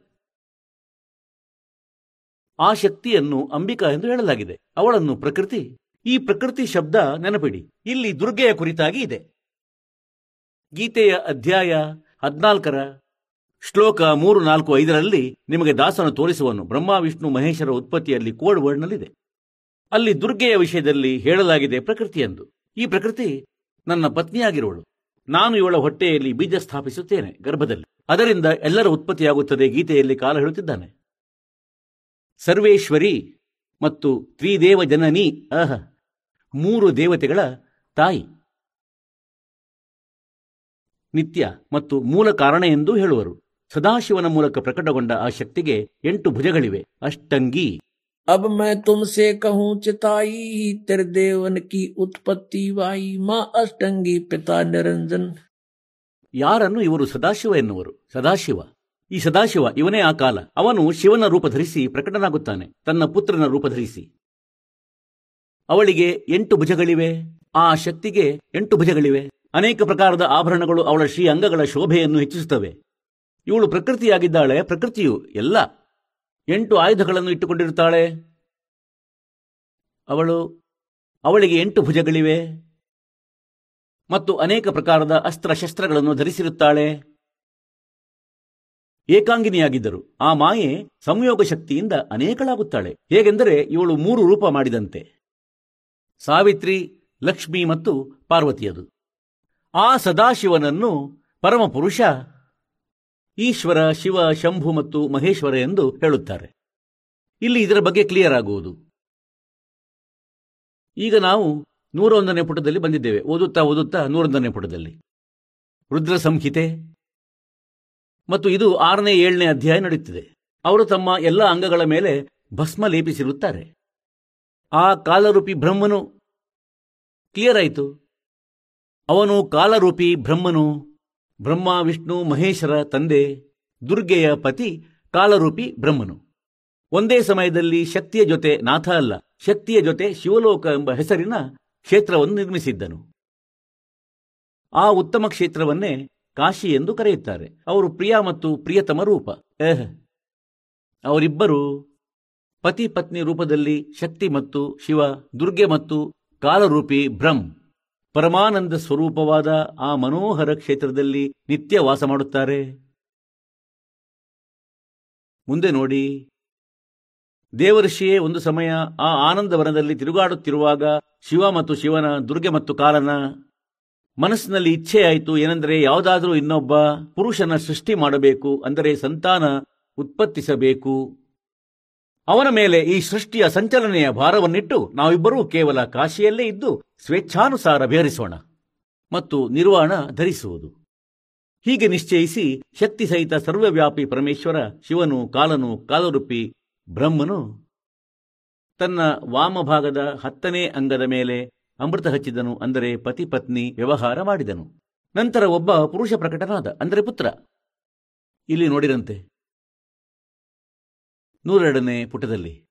ಆ ಶಕ್ತಿಯನ್ನು ಅಂಬಿಕಾ ಎಂದು ಹೇಳಲಾಗಿದೆ. ಅವಳನ್ನು ಪ್ರಕೃತಿ ಈ ಪ್ರಕೃತಿ ಶಬ್ದ ನೆನಪಿಡಿ. ಇಲ್ಲಿ ದುರ್ಗೆಯ ಕುರಿತಾಗಿ ಇದೆ. ಗೀತೆಯ ಅಧ್ಯಾಯ ಹದಿನಾಲ್ಕರ ಶ್ಲೋಕ ಮೂರು, ನಾಲ್ಕು, ಐದರಲ್ಲಿ ನಿಮಗೆ ದಾಸನು ತೋರಿಸುವನು. ಬ್ರಹ್ಮ, ವಿಷ್ಣು ಮಹೇಶರ ಉತ್ಪತ್ತಿಯಲ್ಲಿ ಕೋಡ್ ವರ್ಡ್ನಲ್ಲಿದೆ. ಅಲ್ಲಿ ದುರ್ಗೆಯ ವಿಷಯದಲ್ಲಿ ಹೇಳಲಾಗಿದೆ ಪ್ರಕೃತಿ ಎಂದು ಈ ಪ್ರಕೃತಿ ನನ್ನ ಪತ್ನಿಯಾಗಿರುವಳು. ನಾನು ಇವಳ ಹೊಟ್ಟೆಯಲ್ಲಿ ಬೀಜ ಸ್ಥಾಪಿಸುತ್ತೇನೆ ಗರ್ಭದಲ್ಲಿ. ಅದರಿಂದ ಎಲ್ಲರ ಉತ್ಪತ್ತಿಯಾಗುತ್ತದೆ ಗೀತೆಯಲ್ಲಿ ಕಾಲ ಹೇಳುತ್ತಿದ್ದಾನೆ. ಸರ್ವೇಶ್ವರಿ ಮತ್ತು ತ್ರಿದೇವ ಜನನಿ ಅಹ ಮೂರು ದೇವತೆಗಳ ತಾಯಿ ನಿತ್ಯ ಮತ್ತು ಮೂಲ ಕಾರಣ ಎಂದೂ ಹೇಳುವರು ಸದಾಶಿವನ ಮೂಲಕ ಪ್ರಕಟಗೊಂಡ ಆ ಶಕ್ತಿಗೆ ಎಂಟು ಭುಜಗಳಿವೆ ಅಷ್ಟಂಗಿ अब मैं तुमसे कहूँ चिताई तेरे देवन की उत्पत्ति वाई माँ अष्टंगी पिता निरंजन ಯಾರನ್ನು ಇವರು ಸದಾಶಿವ ಎನ್ನುವರು ಸದಾಶಿವ ಈ ಸದಾಶಿವ ಇವನೇ ಆ ಕಾಲ ಅವನು ಶಿವನ ರೂಪ ಧರಿಸಿ ಪ್ರಕಟನಾಗುತ್ತಾನೆ ತನ್ನ ಪುತ್ರನ ರೂಪ ಧರಿಸಿ ಅವಳಿಗೆ ಎಂಟು ಭುಜಗಳಿವೆ. ಆ ಶಕ್ತಿಗೆ ಎಂಟು ಭುಜಗಳಿವೆ. ಅನೇಕ ಪ್ರಕಾರದ ಆಭರಣಗಳು ಅವಳ ಶ್ರೀ ಅಂಗಗಳ ಶೋಭೆಯನ್ನು ಹೆಚ್ಚಿಸುತ್ತವೆ. ಇವಳು ಪ್ರಕೃತಿಯಾಗಿದ್ದಾಳೆ. ಪ್ರಕೃತಿಯು ಎಲ್ಲ. ಎಂಟು ಆಯುಧಗಳನ್ನು ಇಟ್ಟುಕೊಂಡಿರುತ್ತಾಳೆ. ಅವಳು ಅವಳಿಗೆ ಎಂಟು ಭುಜಗಳಿವೆ. ಮತ್ತು ಅನೇಕ ಪ್ರಕಾರದ ಅಸ್ತ್ರಶಸ್ತ್ರಗಳನ್ನು ಧರಿಸಿರುತ್ತಾಳೆ. ಏಕಾಂಗಿನಿಯಾಗಿದ್ದರು. ಆ ಮಾಯೆ ಸಂಯೋಗ ಶಕ್ತಿಯಿಂದ ಅನೇಕಳಾಗುತ್ತಾಳೆ. ಹೇಗೆಂದರೆ ಇವಳು ಮೂರು ರೂಪ ಮಾಡಿದಂತೆ. ಸಾವಿತ್ರಿ, ಲಕ್ಷ್ಮಿ ಮತ್ತು ಪಾರ್ವತಿಯದು. ಆ ಸದಾಶಿವನನ್ನು ಪರಮಪುರುಷ ಈಶ್ವರ, ಶಿವ, ಶಂಭು ಮತ್ತು ಮಹೇಶ್ವರ ಎಂದು ಹೇಳುತ್ತಾರೆ. ಇಲ್ಲಿ ಇದರ ಬಗ್ಗೆ ಕ್ಲಿಯರ್ ಆಗುವುದು. ಈಗ ನಾವು ನೂರೊಂದನೇ ಪುಟದಲ್ಲಿ ಬಂದಿದ್ದೇವೆ. ಓದುತ್ತಾ ಓದುತ್ತಾ ನೂರೊಂದನೇ ಪುಟದಲ್ಲಿ. ರುದ್ರ ಸಂಹಿತೆ. ಮತ್ತು ಇದು ಆರನೇ, ಏಳನೇ ಅಧ್ಯಾಯ ನಡೆಯುತ್ತಿದೆ. ಅವರು ತಮ್ಮ ಎಲ್ಲ ಅಂಗಗಳ ಮೇಲೆ ಭಸ್ಮ ಲೇಪಿಸಿರುತ್ತಾರೆ. ಆ ಕಾಲರೂಪಿ ಬ್ರಹ್ಮನು ಕ್ಲಿಯರ್ ಆಯಿತು. ಅವನು ಕಾಲರೂಪಿ ಬ್ರಹ್ಮನು, ಬ್ರಹ್ಮ, ವಿಷ್ಣು ಮಹೇಶರ ತಂದೆ, ದುರ್ಗೆಯ ಪತಿ, ಕಾಲರೂಪಿ ಬ್ರಹ್ಮನು. ಒಂದೇ ಸಮಯದಲ್ಲಿ ಶಕ್ತಿಯ ಜೊತೆ ನಾಥ ಅಲ್ಲ, ಶಕ್ತಿಯ ಜೊತೆ ಶಿವಲೋಕ ಎಂಬ ಹೆಸರಿನ ಕ್ಷೇತ್ರವನ್ನು ನಿರ್ಮಿಸಿದ್ದನು. ಆ ಉತ್ತಮ ಕ್ಷೇತ್ರವನ್ನೇ ಕಾಶಿ ಎಂದು ಕರೆಯುತ್ತಾರೆ. ಅವರು ಪ್ರಿಯ ಮತ್ತು ಪ್ರಿಯತಮ ರೂಪ. ಏಹ್ ಅವರಿಬ್ಬರು ಪತಿ ಪತ್ನಿ ರೂಪದಲ್ಲಿ ಶಕ್ತಿ ಮತ್ತು ಶಿವ, ದುರ್ಗೆ ಮತ್ತು ಕಾಲರೂಪಿ ಬ್ರಹ್ಮ್. ಪರಮಾನಂದ ಸ್ವರೂಪವಾದ ಆ ಮನೋಹರ ಕ್ಷೇತ್ರದಲ್ಲಿ ನಿತ್ಯ ವಾಸ ಮಾಡುತ್ತಾರೆ. ಮುಂದೆ ನೋಡಿ. ದೇವರ್ಷಿಯೇ ಒಂದು ಸಮಯ ಆ ಆನಂದವನದಲ್ಲಿ ತಿರುಗಾಡುತ್ತಿರುವಾಗ ಶಿವ ಮತ್ತು ಶಿವನ, ದುರ್ಗೆ ಮತ್ತು ಕಾಲನ ಮನಸ್ಸಿನಲ್ಲಿ ಇಚ್ಛೆಯಾಯಿತು, ಏನೆಂದರೆ ಯಾವುದಾದರೂ ಇನ್ನೊಬ್ಬ ಪುರುಷನ ಸೃಷ್ಟಿ ಮಾಡಬೇಕು, ಅಂದರೆ ಸಂತಾನ ಉತ್ಪತ್ತಿಸಬೇಕು. ಅವನ ಮೇಲೆ ಈ ಸೃಷ್ಟಿಯ ಸಂಚಲನೆಯ ಭಾರವನ್ನಿಟ್ಟು ನಾವಿಬ್ಬರೂ ಕೇವಲ ಕಾಶಿಯಲ್ಲೇ ಇದ್ದು ಸ್ವೇಚ್ಛಾನುಸಾರ ಬೇರಿಸೋಣ ಮತ್ತು ನಿರ್ವಾಣ ಧರಿಸುವುದು. ಹೀಗೆ ನಿಶ್ಚಯಿಸಿ ಶಕ್ತಿ ಸಹಿತ ಸರ್ವವ್ಯಾಪಿ ಪರಮೇಶ್ವರ, ಶಿವನು, ಕಾಲನು, ಕಾಲರೂಪಿ, ಬ್ರಹ್ಮನು ತನ್ನ ವಾಮಭಾಗದ ಹತ್ತನೇ ಅಂಗದ ಮೇಲೆ ಅಮೃತ ಹಚ್ಚಿದನು ಅಂದರೆ ಪತಿ ಪತ್ನಿ ವ್ಯವಹಾರ ಮಾಡಿದನು. ನಂತರ ಒಬ್ಬ ಪುರುಷ ಪ್ರಕಟನಾದ, ಅಂದರೆ ಪುತ್ರ. ಇಲ್ಲಿ ನೋಡಿರಂತೆ ನೂರೆರಡನೇ ಪುಟದಲ್ಲಿ.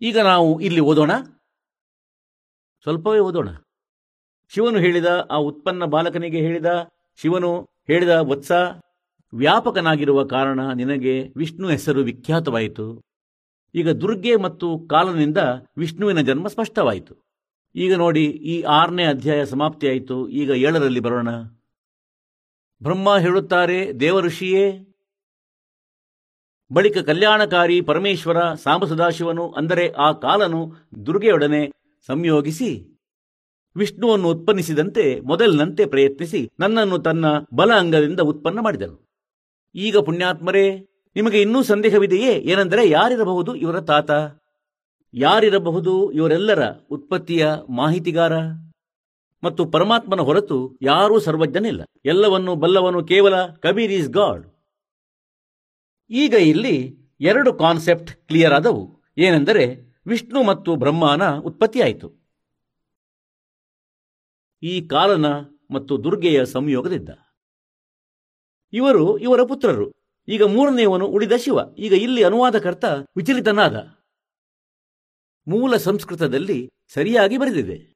ಈಗ ನಾವು ಇಲ್ಲಿ ಓದೋಣ. ಸ್ವಲ್ಪವೇ ಓದೋಣ. ಶಿವನು ಹೇಳಿದ, ಆ ಉತ್ಪನ್ನ ಬಾಲಕನಿಗೆ ಹೇಳಿದ, ಶಿವನು ಹೇಳಿದ ವತ್ಸ ವ್ಯಾಪಕನಾಗಿರುವ ಕಾರಣ ನಿನಗೆ ವಿಷ್ಣು ಹೆಸರು ವಿಖ್ಯಾತವಾಯಿತು. ಈಗ ದುರ್ಗೆ ಮತ್ತು ಕಾಲನಿಂದ ವಿಷ್ಣುವಿನ ಜನ್ಮ ಸ್ಪಷ್ಟವಾಯಿತು. ಈಗ ನೋಡಿ, ಈ ಆರನೇ ಅಧ್ಯಾಯ ಸಮಾಪ್ತಿಯಾಯಿತು. ಈಗ ಏಳರಲ್ಲಿ ಬರೋಣ. ಬ್ರಹ್ಮ ಹೇಳುತ್ತಾರೆ, ದೇವಋಷಿಯೇ ಬಳಿಕ ಕಲ್ಯಾಣಕಾರಿ ಪರಮೇಶ್ವರ ಸಾಂಬ ಸದಾಶಿವನು ಅಂದರೆ ಆ ಕಾಲನು ದುರ್ಗೆಯೊಡನೆ ಸಂಯೋಗಿಸಿ ವಿಷ್ಣುವನ್ನು ಉತ್ಪನ್ನಿಸಿದಂತೆ ಮೊದಲಿನಂತೆ ಪ್ರಯತ್ನಿಸಿ ನನ್ನನ್ನು ತನ್ನ ಬಲ ಅಂಗದಿಂದ ಉತ್ಪನ್ನ ಮಾಡಿದನು. ಈಗ ಪುಣ್ಯಾತ್ಮರೇ, ನಿಮಗೆ ಇನ್ನೂ ಸಂದೇಹವಿದೆಯೇ? ಏನೆಂದರೆ ಯಾರಿರಬಹುದು ಇವರ ತಾತ? ಯಾರಿರಬಹುದು ಇವರೆಲ್ಲರ ಉತ್ಪತ್ತಿಯ ಮಾಹಿತಿಗಾರ? ಮತ್ತು ಪರಮಾತ್ಮನ ಹೊರತು ಯಾರೂ ಸರ್ವಜ್ಞನಿಲ್ಲ. ಎಲ್ಲವನ್ನು ಬಲ್ಲವನು ಕೇವಲ ಕಬೀರ್ ಈಸ್ ಗಾಡ್. ಈಗ ಇಲ್ಲಿ ಎರಡು ಕಾನ್ಸೆಪ್ಟ್ ಕ್ಲಿಯರ್ ಆದವು. ಏನೆಂದರೆ ವಿಷ್ಣು ಮತ್ತು ಬ್ರಹ್ಮನ ಉತ್ಪತ್ತಿಯಾಯಿತು. ಈ ಕಾಲನ ಮತ್ತು ದುರ್ಗೆಯ ಸಂಯೋಗದಿಂದ. ಇವರು ಇವರ ಪುತ್ರರು. ಈಗ ಮೂರನೆಯವನು ಉಳಿದ ಶಿವ. ಈಗ ಇಲ್ಲಿ ಅನುವಾದಕರ್ತ ವಿಚಲಿತನಾದ. ಮೂಲ ಸಂಸ್ಕೃತದಲ್ಲಿ ಸರಿಯಾಗಿ ಬರೆದಿದೆ.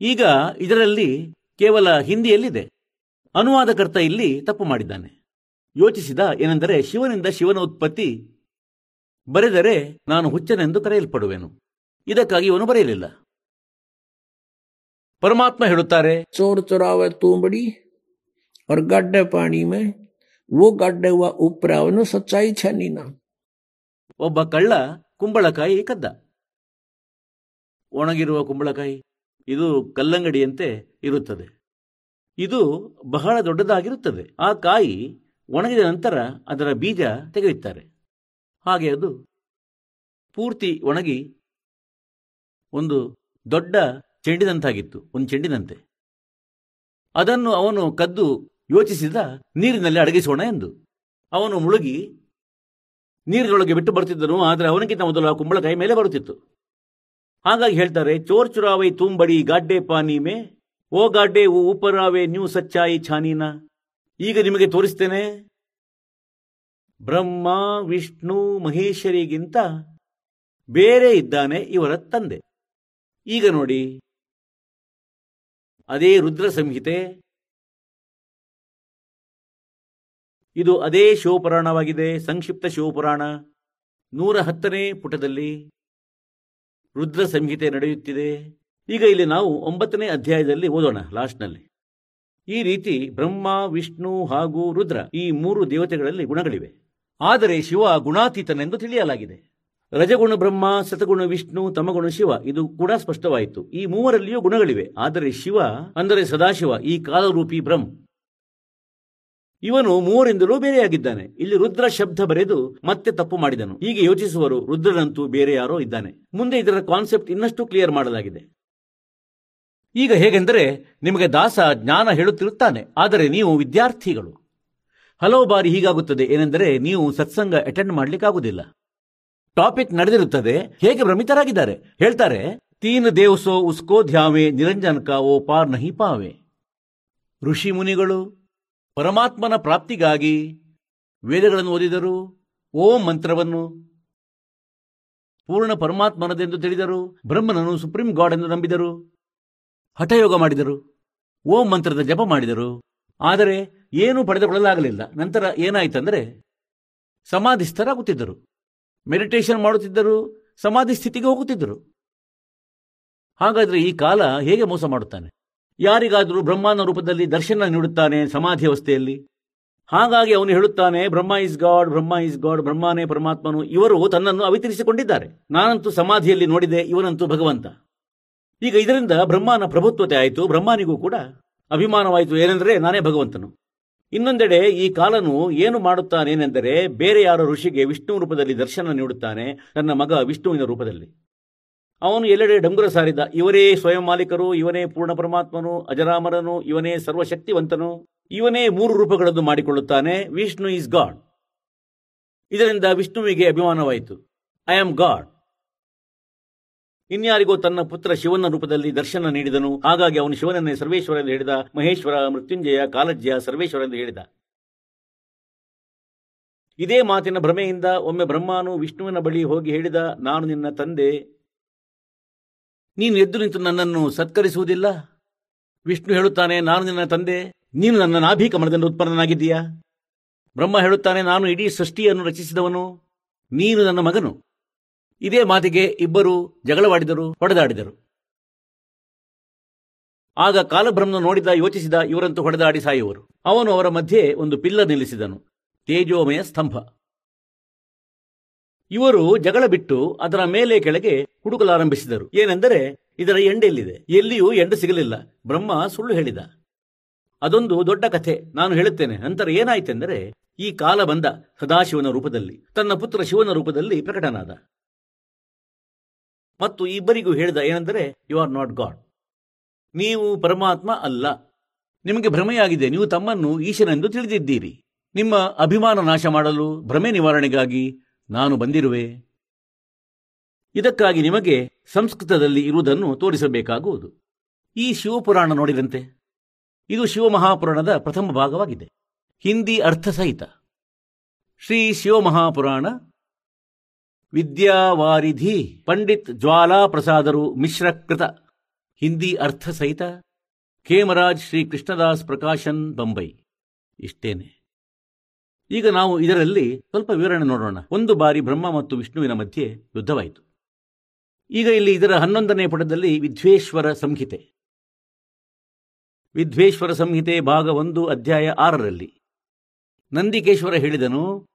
ಈಗ ಇದರಲ್ಲಿ ಕೇವಲ ಹಿಂದಿಯಲ್ಲಿದೆ. ಅನುವಾದಕರ್ತ ಇಲ್ಲಿ ತಪ್ಪು ಮಾಡಿದ್ದಾನೆ. ಯೋಚಿಸಿದ ಏನೆಂದರೆ ಶಿವನಿಂದ ಶಿವನ ಉತ್ಪತ್ತಿ ಬರೆದರೆ ನಾನು ಹುಚ್ಚನೆಂದು ಕರೆಯಲ್ಪಡುವೆನು ಇದಕ್ಕಾಗಿ ಇವನು ಬರೆಯಲಿಲ್ಲ ಪರಮಾತ್ಮ ಹೇಳುತ್ತಾರೆ चोर चुरावे तूंबड़ी और गड्ढे पानी में वो गड्ढे हुआ ऊपर ಅವನು सच्चाई छानी ना ಒಬ್ಬ ಕಳ್ಳ ಕುಂಬಳಕಾಯಿ ಕದ್ದ ಒಣಗಿರುವ ಕುಂಬಳಕಾಯಿ ಇದು ಕಲ್ಲಂಗಡಿಯಂತೆ ಇರುತ್ತದೆ ಇದು ಬಹಳ ದೊಡ್ಡದಾಗಿರುತ್ತದೆ ಆ ಕಾಯಿ ಒಣಗಿದ ನಂತರ ಅದರ ಬೀಜ ತೆಗೆಯುತ್ತಾರೆ ಹಾಗೆ ಅದು ಪೂರ್ತಿ ಒಣಗಿ ಒಂದು ದೊಡ್ಡ ಚೆಂಡಿನಂತಾಗಿತ್ತು, ಒಂದು ಚೆಂಡಿನಂತೆ. ಅದನ್ನು ಅವನು ಕದ್ದು ಯೋಚಿಸಿದ ನೀರಿನಲ್ಲಿ ಅಡಗಿಸೋಣ ಎಂದು. ಅವನು ಮುಳುಗಿ ನೀರಿನೊಳಗೆ ಬಿಟ್ಟು ಬರುತ್ತಿದ್ದನು ಆದರೆ ಅವನಿಗಿಂತ ಮೊದಲು ಕುಂಬಳಕಾಯಿ ಮೇಲೆ ಬರುತ್ತಿತ್ತು. ಹಾಗಾಗಿ ಹೇಳ್ತಾರೆ, ಚೋರ್ ಚುರಾವೈ ತುಂಬಡಿ ಗಾಡ್ಡೆ ಪಾನಿ ಮೇ ಓ ಗಾಡ್ಡೆ ಊ ಉಪರಾವೆ ನ್ಯೂ ಸಚ್ಚಾಯಿ ಛಾನೀನ. ಈಗ ನಿಮಗೆ ತೋರಿಸ್ತೇನೆ. ಬ್ರಹ್ಮ, ವಿಷ್ಣು, ಮಹೇಶ್ವರಿಗಿಂತ ಬೇರೆ ಇದ್ದಾನೆ ಇವರ ತಂದೆ. ಈಗ ನೋಡಿ. ಅದೇ ರುದ್ರ ಸಂಹಿತೆ. ಇದು ಅದೇ ಶಿವಪುರಾಣವಾಗಿದೆ. ಸಂಕ್ಷಿಪ್ತ ಶಿವಪುರಾಣ. ನೂರ ಹತ್ತನೇ ಪುಟದಲ್ಲಿ ರುದ್ರ ಸಂಹಿತೆ ನಡೆಯುತ್ತಿದೆ. ಈಗ ಇಲ್ಲಿ ನಾವು ಒಂಬತ್ತನೇ ಅಧ್ಯಾಯದಲ್ಲಿ ಓದೋಣ, ಲಾಸ್ಟ್ನಲ್ಲಿ. ಈ ರೀತಿ ಬ್ರಹ್ಮ, ವಿಷ್ಣು ಹಾಗೂ ರುದ್ರ ಈ ಮೂರು ದೇವತೆಗಳಲ್ಲಿ ಗುಣಗಳಿವೆ. ಆದರೆ ಶಿವ ಗುಣಾತೀತನೆಂದು ತಿಳಿಯಲಾಗಿದೆ. ರಜಗುಣ ಬ್ರಹ್ಮ ಸತಗುಣ ವಿಷ್ಣು, ತಮಗುಣ ಶಿವ, ಇದು ಕೂಡ ಸ್ಪಷ್ಟವಾಯಿತು. ಈ ಮೂವರಲ್ಲಿಯೂ ಗುಣಗಳಿವೆ. ಆದರೆ ಶಿವ, ಅಂದರೆ ಸದಾಶಿವ, ಈ ಕಾಲರೂಪಿ ಬ್ರಹ್ಮ. ಇವನು ಮೂವರಿಂದಲೂ ಬೇರೆಯಾಗಿದ್ದಾನೆ. ಇಲ್ಲಿ ರುದ್ರ ಶಬ್ದ ಬರೆದು ಮತ್ತೆ ತಪ್ಪು ಮಾಡಿದನು. ಹೀಗೆ ಯೋಚಿಸುವರು ರುದ್ರನಂತೂ ಬೇರೆ ಯಾರೋ ಇದ್ದಾನೆ. ಮುಂದೆ ಇದರ ಕಾನ್ಸೆಪ್ಟ್ ಇನ್ನಷ್ಟು ಕ್ಲಿಯರ್ ಮಾಡಲಾಗಿದೆ. ಈಗ ಹೇಗೆಂದರೆ ನಿಮಗೆ ದಾಸ ಜ್ಞಾನ ಹೇಳುತ್ತಿರುತ್ತಾನೆ, ಆದರೆ ನೀವು ವಿದ್ಯಾರ್ಥಿಗಳು. ಹಲವು ಬಾರಿ ಹೀಗಾಗುತ್ತದೆ, ಏನೆಂದರೆ ನೀವು ಸತ್ಸಂಗ ಅಟೆಂಡ್ ಮಾಡಲಿಕ್ಕಾಗುವುದಿಲ್ಲ. ಟಾಪಿಕ್ ನಡೆದಿರುತ್ತದೆ, ಹೇಗೆ ಭ್ರಮಿತರಾಗಿದ್ದಾರೆ? ಹೇಳ್ತಾರೆ, ತೀನ್ ದೇವಸೋ ಉಸ್ಕೋ ಧ್ಯಾವೆ ನಿರಂಜನಕ ಓ ಪಾರ್ ನಹಿ ಪಾವೆ. ಋಷಿ ಮುನಿಗಳು, ಪರಮಾತ್ಮನ ಪ್ರಾಪ್ತಿಗಾಗಿ ವೇದಗಳನ್ನು ಓದಿದರು, ಓಂ ಮಂತ್ರವನ್ನು ಪೂರ್ಣ ಪರಮಾತ್ಮನದೆಂದು ತಿಳಿದರು, ಬ್ರಹ್ಮನನ್ನು ಸುಪ್ರೀಂ ಗಾಡ್ ಎಂದು ನಂಬಿದರು. ಹಠಯೋಗ ಮಾಡಿದರು. ಓಂ ಮಂತ್ರದ ಜಪ ಮಾಡಿದರು. ಆದರೆ ಏನೂ ಪಡೆದುಕೊಳ್ಳಲಾಗಲಿಲ್ಲ ನಂತರ ಏನಾಯ್ತಂದ್ರೆ ಸಮಾಧಿಸ್ಥರಾಗುತ್ತಿದ್ದರು. ಮೆಡಿಟೇಷನ್ ಮಾಡುತ್ತಿದ್ದರು ಸಮಾಧಿ ಸ್ಥಿತಿಗೆ ಹೋಗುತ್ತಿದ್ದರು. ಹಾಗಾದರೆ ಈ ಕಾಲ ಹೇಗೆ ಮೋಸ ಮಾಡುತ್ತಾನೆ? ಯಾರಿಗಾದರೂ ಬ್ರಹ್ಮನ ರೂಪದಲ್ಲಿ ದರ್ಶನ ನೀಡುತ್ತಾನೆ ಸಮಾಧಿ ಅವಸ್ಥೆಯಲ್ಲಿ? ಹಾಗಾಗಿ ಅವನು ಹೇಳುತ್ತಾನೆ, Brahma is God, Brahma is God, ಬ್ರಹ್ಮನೇ ಪರಮಾತ್ಮನು. ಇವರು ತನ್ನನ್ನು ಅವಿತರಿಸಿಕೊಂಡಿದ್ದಾರೆ. ನಾನಂತೂ ಸಮಾಧಿಯಲ್ಲಿ ನೋಡಿದೆ, ಇವನಂತೂ ಭಗವಂತ. ಈಗ ಇದರಿಂದ ಬ್ರಹ್ಮನ ಪ್ರಭುತ್ವತೆ ಆಯಿತು, ಬ್ರಹ್ಮನಿಗೂ ಕೂಡ ಅಭಿಮಾನವಾಯಿತು. ಏನೆಂದರೆ ನಾನೇ ಭಗವಂತನು. ಇನ್ನೊಂದೆಡೆ ಈ ಕಾಲನು ಏನು ಮಾಡುತ್ತಾನೇನೆಂದರೆ ಬೇರೆ ಯಾರೋ ಋಷಿಗೆ ವಿಷ್ಣು ರೂಪದಲ್ಲಿ ದರ್ಶನ ನೀಡುತ್ತಾನೆ, ತನ್ನ ಮಗ ವಿಷ್ಣುವಿನ ರೂಪದಲ್ಲಿ. ಅವನು ಎಲ್ಲೆಡೆ ಡಂಗುರ ಸಾರಿದ, ಇವರೇ ಸ್ವಯಂ ಮಾಲೀಕರು, ಇವನೇ ಪೂರ್ಣ ಪರಮಾತ್ಮನು, ಅಜರಾಮರನು, ಇವನೇ ಸರ್ವಶಕ್ತಿವಂತನು, ಇವನೇ ಮೂರು ರೂಪಗಳನ್ನು ಮಾಡಿಕೊಳ್ಳುತ್ತಾನೆ, ವಿಷ್ಣು ಈಸ್ ಗಾಡ್. ಇದರಿಂದ ವಿಷ್ಣುವಿಗೆ ಅಭಿಮಾನವಾಯಿತು. I am God. ಇನ್ಯಾರಿಗೋ ತನ್ನ ಪುತ್ರ ಶಿವನ ರೂಪದಲ್ಲಿ ದರ್ಶನ ನೀಡಿದನು. ಹಾಗಾಗಿ ಅವನು ಶಿವನನ್ನೇ ಸರ್ವೇಶ್ವರ ಎಂದು ಹೇಳಿದ. ಮಹೇಶ್ವರ ಮೃತ್ಯುಂಜಯ ಕಾಲಜ್ಯ ಸರ್ವೇಶ್ವರ ಎಂದು ಹೇಳಿದ. ಇದೇ ಮಾತಿನ ಭ್ರಮೆಯಿಂದ ಒಮ್ಮೆ ಬ್ರಹ್ಮನು ವಿಷ್ಣುವಿನ ಬಳಿ ಹೋಗಿ ಹೇಳಿದ, ನಾನು ನಿನ್ನ ತಂದೆ. ನೀನು ಎದ್ದು ನಿಂತು ನನ್ನನ್ನು ಸತ್ಕರಿಸುವುದಿಲ್ಲ. ವಿಷ್ಣು ಹೇಳುತ್ತಾನೆ, ನಾನು ನಿನ್ನ ತಂದೆ. ನೀನು ನನ್ನ ನಾಭಿ ಕಮಲದಿಂದ ಉತ್ಪನ್ನನಾಗಿದ್ದೀಯಾ? ಬ್ರಹ್ಮ ಹೇಳುತ್ತಾನೆ, ನಾನು ಇಡೀ ಸೃಷ್ಟಿಯನ್ನು ರಚಿಸಿದವನು. ನೀನು ನನ್ನ ಮಗನು. ಇದೇ ಮಾತಿಗೆ ಇಬ್ಬರು ಜಗಳವಾಡಿದರು, ಹೊಡೆದಾಡಿದರು. ಆಗ ಕಾಲಬ್ರಹ್ಮನು ನೋಡಿದ, ಯೋಚಿಸಿದ ಇವರಂತೂ ಹೊಡೆದಾಡಿ ಸಾಯುವರು. ಅವನು ಅವರ ಮಧ್ಯೆ ಒಂದು ಪಿಲ್ಲ ನಿಲ್ಲಿಸಿದನು. ತೇಜೋಮಯ ಸ್ತಂಭ. ಇವರು ಜಗಳ ಬಿಟ್ಟು ಅದರ ಮೇಲೆ ಕೆಳಗೆ ಹುಡುಕಲಾರಂಭಿಸಿದರು. ಏನೆಂದರೆ, ಇದರ ಎಂಡೆಲ್ಲಿದೆ? ಎಲ್ಲಿಯೂ ಎಂಡು ಸಿಗಲಿಲ್ಲ. ಬ್ರಹ್ಮ ಸುಳ್ಳು ಹೇಳಿದ. ಅದೊಂದು ದೊಡ್ಡ ಕಥೆ. ನಾನು ಹೇಳುತ್ತೇನೆ. ನಂತರ ಏನಾಯಿತೆಂದರೆ, ಈ ಕಾಲ ಬಂದ ಸದಾಶಿವನ ರೂಪದಲ್ಲಿ, ತನ್ನ ಪುತ್ರ ಶಿವನ ರೂಪದಲ್ಲಿ ಪ್ರಕಟನಾದ. ಮತ್ತು ಇಬ್ಬರಿಗೂ ಹೇಳಿದ ಏನೆಂದರೆ ಯು ಆರ್ ನಾಟ್ ಗಾಡ್ ನೀವು ಪರಮಾತ್ಮ ಅಲ್ಲ. ನಿಮಗೆ ಭ್ರಮೆಯಾಗಿದೆ. ನೀವು ತಮ್ಮನ್ನು ಈಶನೆಂದು ತಿಳಿದಿದ್ದೀರಿ. ನಿಮ್ಮ ಅಭಿಮಾನ ನಾಶ ಮಾಡಲು, ಭ್ರಮೆ ನಿವಾರಣೆಗಾಗಿ ನಾನು ಬಂದಿರುವೆ. ಇದಕ್ಕಾಗಿ ನಿಮಗೆ ಸಂಸ್ಕೃತದಲ್ಲಿ ಇರುವುದನ್ನು ತೋರಿಸಬೇಕಾಗುವುದು. ಈ ಶಿವಪುರಾಣ ನೋಡಿದಂತೆ, ಇದು ಶಿವಮಹಾಪುರಾಣದ ಪ್ರಥಮ ಭಾಗವಾಗಿದೆ. ಹಿಂದಿ ಅರ್ಥ ಸಹಿತ. ಶ್ರೀ ಶಿವಮಹಾಪುರಾಣ ವಿದ್ಯಾವಾರಿಧಿ ಪಂಡಿತ್ ಜ್ವಾಲಾ ಪ್ರಸಾದರು ಮಿಶ್ರಕೃತ. ಹಿಂದಿ ಅರ್ಥ ಸಹಿತ ಖೇಮರಾಜ್ ಶ್ರೀ ಕೃಷ್ಣದಾಸ್ ಪ್ರಕಾಶನ್ ಬೊಂಬೈ. ಇಷ್ಟೇನೆ. ಈಗ ನಾವು ಇದರಲ್ಲಿ ಸ್ವಲ್ಪ ವಿವರಣೆ ನೋಡೋಣ. ಒಂದು ಬಾರಿ ಬ್ರಹ್ಮ ಮತ್ತು ವಿಷ್ಣುವಿನ ಮಧ್ಯೆ ಯುದ್ಧವಾಯಿತು. ಈಗ ಇಲ್ಲಿ ಇದರ ಹನ್ನೊಂದನೇ ಪುಟದಲ್ಲಿ ವಿಧ್ವೇಶ್ವರ ಸಂಹಿತೆ. ವಿಧ್ವೇಶ್ವರ ಸಂಹಿತೆ ಭಾಗ ಒಂದು ಅಧ್ಯಾಯ ಆರರಲ್ಲಿ. ನಂದಿಕೇಶ್ವರ ಹೇಳಿದನು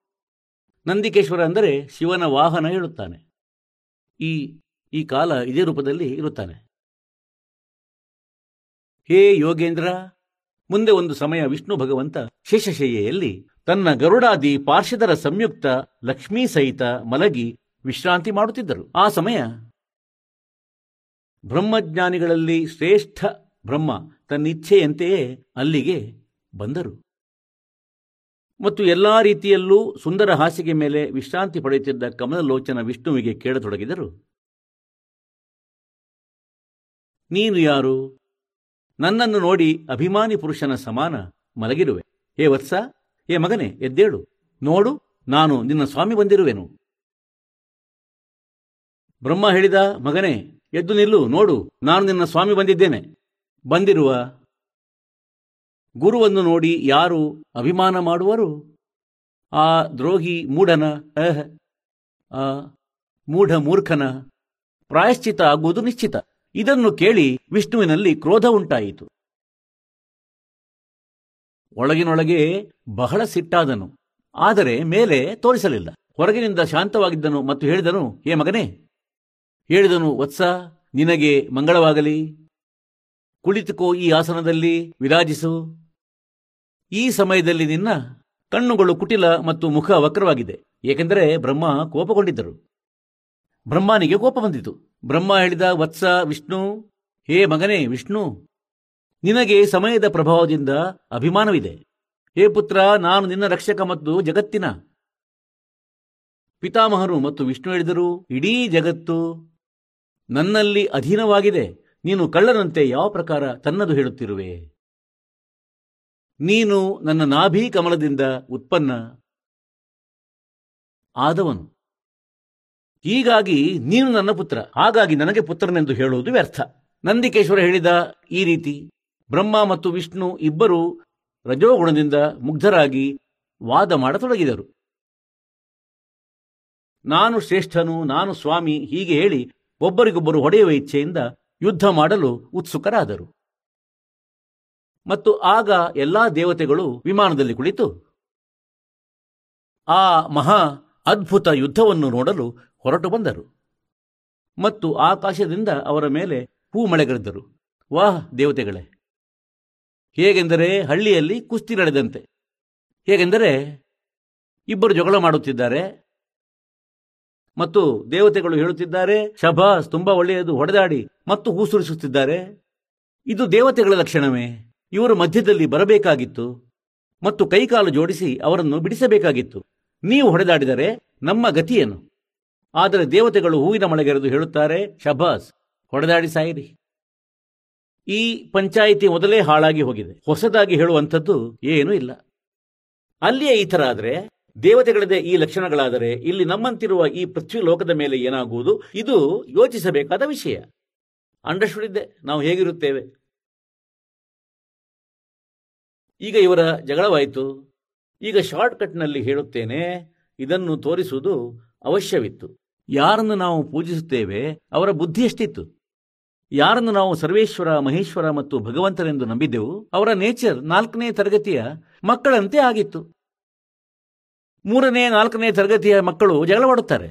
ನಂದಿಕೇಶ್ವರ ಅಂದರೆ ಶಿವನ ವಾಹನ ಹೇಳುತ್ತಾನೆ. ಈ ಈ ಕಾಲ ಇದೇ ರೂಪದಲ್ಲಿ ಇರುತ್ತಾನೆ. ಹೇ ಯೋಗೇಂದ್ರ, ಮುಂದೆ ಒಂದು ಸಮಯ ವಿಷ್ಣು ಭಗವಂತ ಶೇಷಶಯ್ಯೆಯಲ್ಲಿ ತನ್ನ ಗರುಡಾದಿ ಪಾರ್ಷದರ ಸಂಯುಕ್ತ ಲಕ್ಷ್ಮೀ ಸಹಿತ ಮಲಗಿ ವಿಶ್ರಾಂತಿ ಮಾಡುತ್ತಿದ್ದರು. ಆ ಸಮಯ ಬ್ರಹ್ಮಜ್ಞಾನಿಗಳಲ್ಲಿ ಶ್ರೇಷ್ಠ ಬ್ರಹ್ಮ ತನ್ನಿಚ್ಛೆಯಂತೆಯೇ ಅಲ್ಲಿಗೆ ಬಂದರು. ಮತ್ತು ಎಲ್ಲಾ ರೀತಿಯಲ್ಲೂ ಸುಂದರ ಹಾಸಿಗೆ ಮೇಲೆ ವಿಶ್ರಾಂತಿ ಪಡೆಯುತ್ತಿದ್ದ ಕಮಲಲೋಚನ ವಿಷ್ಣುವಿಗೆ ಕೇಳತೊಡಗಿದರು. ನೀನು ಯಾರು? ನನ್ನನ್ನು ನೋಡಿ ಅಭಿಮಾನಿ ಪುರುಷನ ಸಮಾನ ಮಲಗಿರುವೆ. ಹೇ ವತ್ಸ, ಹೇ ಮಗನೇ, ಎದ್ದೇಳು. ನೋಡು, ನಾನು ನಿನ್ನ ಸ್ವಾಮಿ ಬಂದಿರುವೆನು. ಬ್ರಹ್ಮ ಹೇಳಿದ, ಮಗನೇ, ಎದ್ದು ನಿಲ್ಲು, ನೋಡು, ನಾನು ನಿನ್ನ ಸ್ವಾಮಿ ಬಂದಿದ್ದೇನೆ. ಬಂದಿರುವ ಗುರುವನ್ನು ನೋಡಿ ಯಾರು ಅಭಿಮಾನ ಮಾಡುವರು? ಆ ದ್ರೋಹಿ ಮೂಢನ, ಅಹ್, ಆ ಮೂಢ ಮೂರ್ಖನ ಪ್ರಾಯಶ್ಚಿತ ಆಗುವುದು ನಿಶ್ಚಿತ. ಇದನ್ನು ಕೇಳಿ ವಿಷ್ಣುವಿನಲ್ಲಿ ಕ್ರೋಧ ಉಂಟಾಯಿತು. ಒಳಗಿನೊಳಗೆ ಬಹಳ ಸಿಟ್ಟಾದನು. ಆದರೆ ಮೇಲೆ ತೋರಿಸಲಿಲ್ಲ. ಹೊರಗಿನಿಂದ ಶಾಂತವಾಗಿದ್ದನು ಮತ್ತು ಹೇಳಿದನು, ಹೇ ಮಗನೇ, ಹೇಳಿದನು, ವತ್ಸ, ನಿನಗೆ ಮಂಗಳವಾಗಲಿ. ಕುಳಿತುಕೋ ಈ ಆಸನದಲ್ಲಿ, ವಿರಾಜಿಸು. ಈ ಸಮಯದಲ್ಲಿ ನಿನ್ನ ಕಣ್ಣುಗಳು ಕುಟಿಲ ಮತ್ತು ಮುಖ ವಕ್ರವಾಗಿದೆ. ಏಕೆಂದರೆ ಬ್ರಹ್ಮ ಕೋಪಗೊಂಡಿದ್ದರು. ಬ್ರಹ್ಮನಿಗೆ ಕೋಪ ಬಂದಿತು. ಬ್ರಹ್ಮ ಹೇಳಿದ, ವತ್ಸ, ವಿಷ್ಣು, ಹೇ ಮಗನೇ, ವಿಷ್ಣು, ನಿನಗೆ ಸಮಯದ ಪ್ರಭಾವದಿಂದ ಅಭಿಮಾನವಿದೆ. ಹೇ ಪುತ್ರ, ನಾನು ನಿನ್ನ ರಕ್ಷಕ ಮತ್ತು ಜಗತ್ತಿನ. ಪಿತಾಮಹರು ಮತ್ತು ವಿಷ್ಣು ಹೇಳಿದರು, ಇಡೀ ಜಗತ್ತು ನನ್ನಲ್ಲಿ ಅಧೀನವಾಗಿದೆ. ನೀನು ಕಳ್ಳನಂತೆ ಯಾವ ಪ್ರಕಾರ ತನ್ನದು ಹೇಳುತ್ತಿರುವೆ? ನೀನು ನನ್ನ ನಾಭಿ ಕಮಲದಿಂದ ಉತ್ಪನ್ನ ಆದವನು. ಹೀಗಾಗಿ ನೀನು ನನ್ನ ಪುತ್ರ. ಹಾಗಾಗಿ ನನಗೆ ಪುತ್ರನೆಂದು ಹೇಳುವುದು ವ್ಯರ್ಥ. ನಂದಿಕೇಶ್ವರ ಹೇಳಿದ ಈ ರೀತಿ ಬ್ರಹ್ಮ ಮತ್ತು ವಿಷ್ಣು ಇಬ್ಬರು ರಜೋಗುಣದಿಂದ ಮುಗ್ಧರಾಗಿ ವಾದ ಮಾಡತೊಡಗಿದರು. ನಾನು ಶ್ರೇಷ್ಠನು, ನಾನು ಸ್ವಾಮಿ ಹೀಗೆ ಹೇಳಿ ಒಬ್ಬರಿಗೊಬ್ಬರು ಹೊಡೆಯುವ ಇಚ್ಛೆಯಿಂದ ಯುದ್ಧ ಮಾಡಲು ಉತ್ಸುಕರಾದರು. ಮತ್ತು ಆಗ ಎಲ್ಲಾ ದೇವತೆಗಳು ವಿಮಾನದಲ್ಲಿ ಕುಳಿತು ಆ ಮಹಾ ಅದ್ಭುತ ಯುದ್ಧವನ್ನು ನೋಡಲು ಹೊರಟು ಬಂದರು. ಮತ್ತು ಆಕಾಶದಿಂದ ಅವರ ಮೇಲೆ ಹೂ ಮಳೆಗರೆದರು. ವಾಹ್, ದೇವತೆಗಳೇ! ಹೇಗೆಂದರೆ ಹಳ್ಳಿಯಲ್ಲಿ ಕುಸ್ತಿ ನಡೆದಂತೆ. ಹೇಗೆಂದರೆ ಇಬ್ಬರು ಜಗಳ ಮಾಡುತ್ತಿದ್ದಾರೆ. ಮತ್ತು ದೇವತೆಗಳು ಹೇಳುತ್ತಿದ್ದಾರೆ ಶಬಾಸ್ ತುಂಬಾ ಒಳ್ಳೆಯದು, ಹೊಡೆದಾಡಿ ಮತ್ತು ಹೂಸುರಿಸುತ್ತಿದ್ದಾರೆ ಇದು ದೇವತೆಗಳ ಲಕ್ಷಣವೇ. ಇವರು ಮಧ್ಯದಲ್ಲಿ ಬರಬೇಕಾಗಿತ್ತು ಮತ್ತು ಕೈಕಾಲು ಜೋಡಿಸಿ ಅವರನ್ನು ಬಿಡಿಸಬೇಕಾಗಿತ್ತು. ನೀವು ಹೊಡೆದಾಡಿದರೆ ನಮ್ಮ ಗತಿಯೇನು? ಆದರೆ ದೇವತೆಗಳು ಹೂವಿನ ಮಳೆಗೆರೆದು ಹೇಳುತ್ತಾರೆ ಶಬಾಸ್ ಹೊಡೆದಾಡಿ ಸಾಯಿರಿ. ಈ ಪಂಚಾಯಿತಿ ಮೊದಲೇ ಹಾಳಾಗಿ ಹೋಗಿದೆ. ಹೊಸದಾಗಿ ಹೇಳುವಂಥದ್ದು ಏನೂ ಇಲ್ಲ. ಅಲ್ಲಿಯೇ ಈ ಥರ ಆದರೆ ದೇವತೆಗಳದೇ ಈ ಲಕ್ಷಣಗಳಾದರೆ ಇಲ್ಲಿ ನಮ್ಮಂತಿರುವ ಈ ಪೃಥ್ವಿ ಲೋಕದ ಮೇಲೆ ಏನಾಗುವುದು? ಇದು ಯೋಚಿಸಬೇಕಾದ ವಿಷಯ. ಅಂಡರ್ಸ್ಟುಡ್ ಇದ್ದೆ ನಾವು ಹೇಗಿರುತ್ತೇವೆ? ಈಗ ಇವರ ಜಗಳವಾಯಿತು. ಈಗ ಶಾರ್ಟ್ ಕಟ್ನಲ್ಲಿ ಹೇಳುತ್ತೇನೆ, ಇದನ್ನು ತೋರಿಸುವುದು ಅವಶ್ಯವಿತ್ತು. ಯಾರನ್ನು ನಾವು ಪೂಜಿಸುತ್ತೇವೆ, ಅವರ ಬುದ್ಧಿ ಎಷ್ಟಿತ್ತು ಯಾರನ್ನು ನಾವು ಸರ್ವೇಶ್ವರ, ಮಹೇಶ್ವರ ಮತ್ತು ಭಗವಂತರೆಂದು ನಂಬಿದ್ದೆವು, ಅವರ ನೇಚರ್ ನಾಲ್ಕನೇ ತರಗತಿಯ ಮಕ್ಕಳಂತೆ ಆಗಿತ್ತು. ಮೂರನೇ, ನಾಲ್ಕನೇ ತರಗತಿಯ ಮಕ್ಕಳು ಜಗಳವಾಡುತ್ತಾರೆ.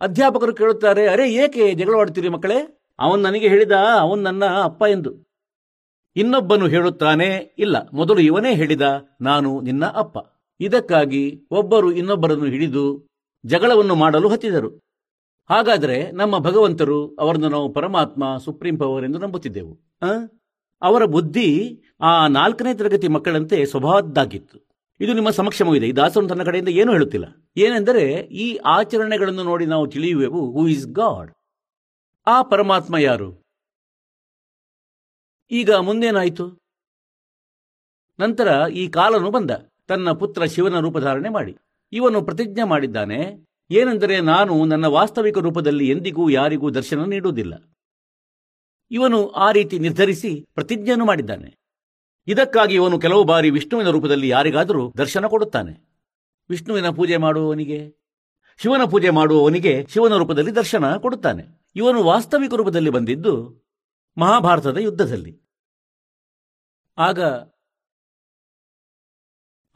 ಅಧ್ಯಾಪಕರು ಕೇಳುತ್ತಾರೆ, ಅರೆ, ಏಕೆ ಜಗಳವಾಡುತ್ತೀರಿ ಮಕ್ಕಳೇ? ಅವನು ನನಗೆ ಹೇಳಿದ, ಅವನು ನನ್ನ ಅಪ್ಪ ಎಂದು. ಇನ್ನೊಬ್ಬನು ಹೇಳುತ್ತಾನೆ, ಇಲ್ಲ, ಮೊದಲು ಇವನೇ ಹೇಳಿದ, ನಾನು ನಿನ್ನ ಅಪ್ಪ. ಇದಕ್ಕಾಗಿ ಒಬ್ಬರು ಇನ್ನೊಬ್ಬರನ್ನು ಹಿಡಿದು ಜಗಳವನ್ನು ಮಾಡಲು ಹತ್ತಿದರು. ಹಾಗಾದರೆ ನಮ್ಮ ಭಗವಂತರು ಅವರನ್ನು ನಾವು ಪರಮಾತ್ಮ ಸುಪ್ರೀಂ ಪವರ್ ಎಂದು ನಂಬುತ್ತಿದ್ದೆವು? ಅವರ ಬುದ್ಧಿ ಆ ನಾಲ್ಕನೇ ತರಗತಿ ಮಕ್ಕಳಂತೆ ಸ್ವಭಾವದ್ದಾಗಿತ್ತು. ಇದು ನಿಮ್ಮ ಸಮಕ್ಷಮವಿದೆ ಈ ದಾಸರು ತನ್ನ ಕಡೆಯಿಂದ ಏನೂ ಹೇಳುತ್ತಿಲ್ಲ. ಏನೆಂದರೆ, ಈ ಆಚರಣೆಗಳನ್ನು ನೋಡಿ ನಾವು ತಿಳಿಯುವೆವು ಹೂ ಇಸ್ ಗಾಡ್ ಆ ಪರಮಾತ್ಮ ಯಾರು? ಈಗ ಮುಂದೇನಾಯಿತು? ನಂತರ ಈ ಕಾಲನು ಬಂದ. ತನ್ನ ಪುತ್ರ ಶಿವನ ರೂಪಧಾರಣೆ ಮಾಡಿ. ಇವನು ಪ್ರತಿಜ್ಞೆ ಮಾಡಿದ್ದಾನೆ, ಏನೆಂದರೆ ನಾನು ನನ್ನ ವಾಸ್ತವಿಕ ರೂಪದಲ್ಲಿ ಎಂದಿಗೂ ಯಾರಿಗೂ ದರ್ಶನ ನೀಡುವುದಿಲ್ಲ. ಇವನು ಆ ರೀತಿ ನಿರ್ಧರಿಸಿ ಪ್ರತಿಜ್ಞೆಯನ್ನು ಮಾಡಿದ್ದಾನೆ. ಇದಕ್ಕಾಗಿ ಇವನು ಕೆಲವು ಬಾರಿ ವಿಷ್ಣುವಿನ ರೂಪದಲ್ಲಿ ಯಾರಿಗಾದರೂ ದರ್ಶನ ಕೊಡುತ್ತಾನೆ. ವಿಷ್ಣುವಿನ ಪೂಜೆ ಮಾಡುವವನಿಗೆ, ಶಿವನ ಪೂಜೆ ಮಾಡುವವನಿಗೆ ಶಿವನ ರೂಪದಲ್ಲಿ ದರ್ಶನ ಕೊಡುತ್ತಾನೆ. ಇವನು ವಾಸ್ತವಿಕ ರೂಪದಲ್ಲಿ ಬಂದಿದ್ದು ಮಹಾಭಾರತದ ಯುದ್ಧದಲ್ಲಿ. ಆಗ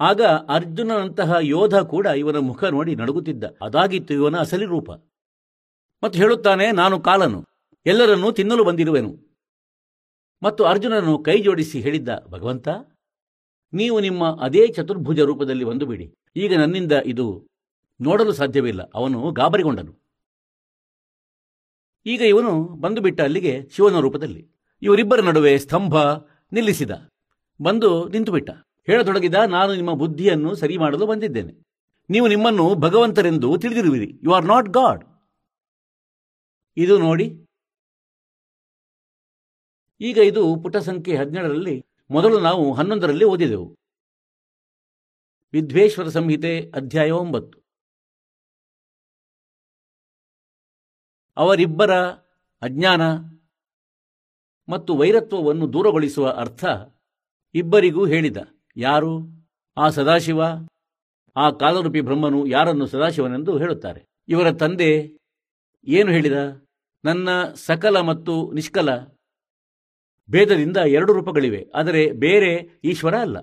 ಆಗ ಅರ್ಜುನನಂತಹ ಯೋಧ ಕೂಡ ಇವನ ಮುಖ ನೋಡಿ ನಡುಗುತ್ತಿದ್ದ. ಅದಾಗಿತ್ತು ಇವನ ಅಸಲಿ ರೂಪ. ಮತ್ತು ಹೇಳುತ್ತಾನೆ, ನಾನು ಕಾಲನು, ಎಲ್ಲರನ್ನೂ ತಿನ್ನಲು ಬಂದಿರುವೆನು. ಮತ್ತು ಅರ್ಜುನನು ಕೈ ಜೋಡಿಸಿ ಹೇಳಿದ್ದ, ಭಗವಂತ, ನೀವು ನಿಮ್ಮ ಅದೇ ಚತುರ್ಭುಜ ರೂಪದಲ್ಲಿ ಒಂದು ಬಿಡಿ ಈಗ ನನ್ನಿಂದ ಇದು ನೋಡಲು ಸಾಧ್ಯವಿಲ್ಲ. ಅವನು ಗಾಬರಿಗೊಂಡನು. ಈಗ ಇವನು ಬಂದು ಬಿಟ್ಟ ಅಲ್ಲಿಗೆ ಶಿವನ ರೂಪದಲ್ಲಿ. ಇವರಿಬ್ಬರ ನಡುವೆ ಸ್ತಂಭ ನಿಲ್ಲಿಸಿದ. ಬಂದು ನಿಂತುಬಿಟ್ಟ. ಹೇಳತೊಡಗಿದ, ನಾನು ನಿಮ್ಮ ಬುದ್ಧಿಯನ್ನು ಸರಿ ಮಾಡಲು ಬಂದಿದ್ದೇನೆ. ನೀವು ನಿಮ್ಮನ್ನು ಭಗವಂತರೆಂದು ತಿಳಿದಿರುವಿರಿ. You are not God. ಇದು ನೋಡಿ ಈಗ ಇದು ಪುಟ ಸಂಖ್ಯೆ ಹದಿನೇಳರಲ್ಲಿ ಮೊದಲು ನಾವು ಹನ್ನೊಂದರಲ್ಲಿ ಓದಿದೆವು. ವಿದ್ವೇಶ್ವರ ಸಂಹಿತೆ ಅಧ್ಯಾಯ ಒಂಬತ್ತು. ಅವರಿಬ್ಬರ ಅಜ್ಞಾನ ಮತ್ತು ವೈರತ್ವವನ್ನು ದೂರಗೊಳಿಸುವ ಅರ್ಥ ಇಬ್ಬರಿಗೂ ಹೇಳಿದ. ಯಾರು? ಆ ಸದಾಶಿವ. ಆ ಕಾಲರೂಪಿ ಬ್ರಹ್ಮನು ಯಾರನ್ನು ಸದಾಶಿವನೆಂದು ಹೇಳುತ್ತಾರೆ. ಇವರ ತಂದೆ ಏನು ಹೇಳಿದ? ನನ್ನ ಸಕಲ ಮತ್ತು ನಿಷ್ಕಲ ಭೇದದಿಂದ ಎರಡು ರೂಪಗಳಿವೆ. ಆದರೆ ಬೇರೆ ಈಶ್ವರ ಅಲ್ಲ.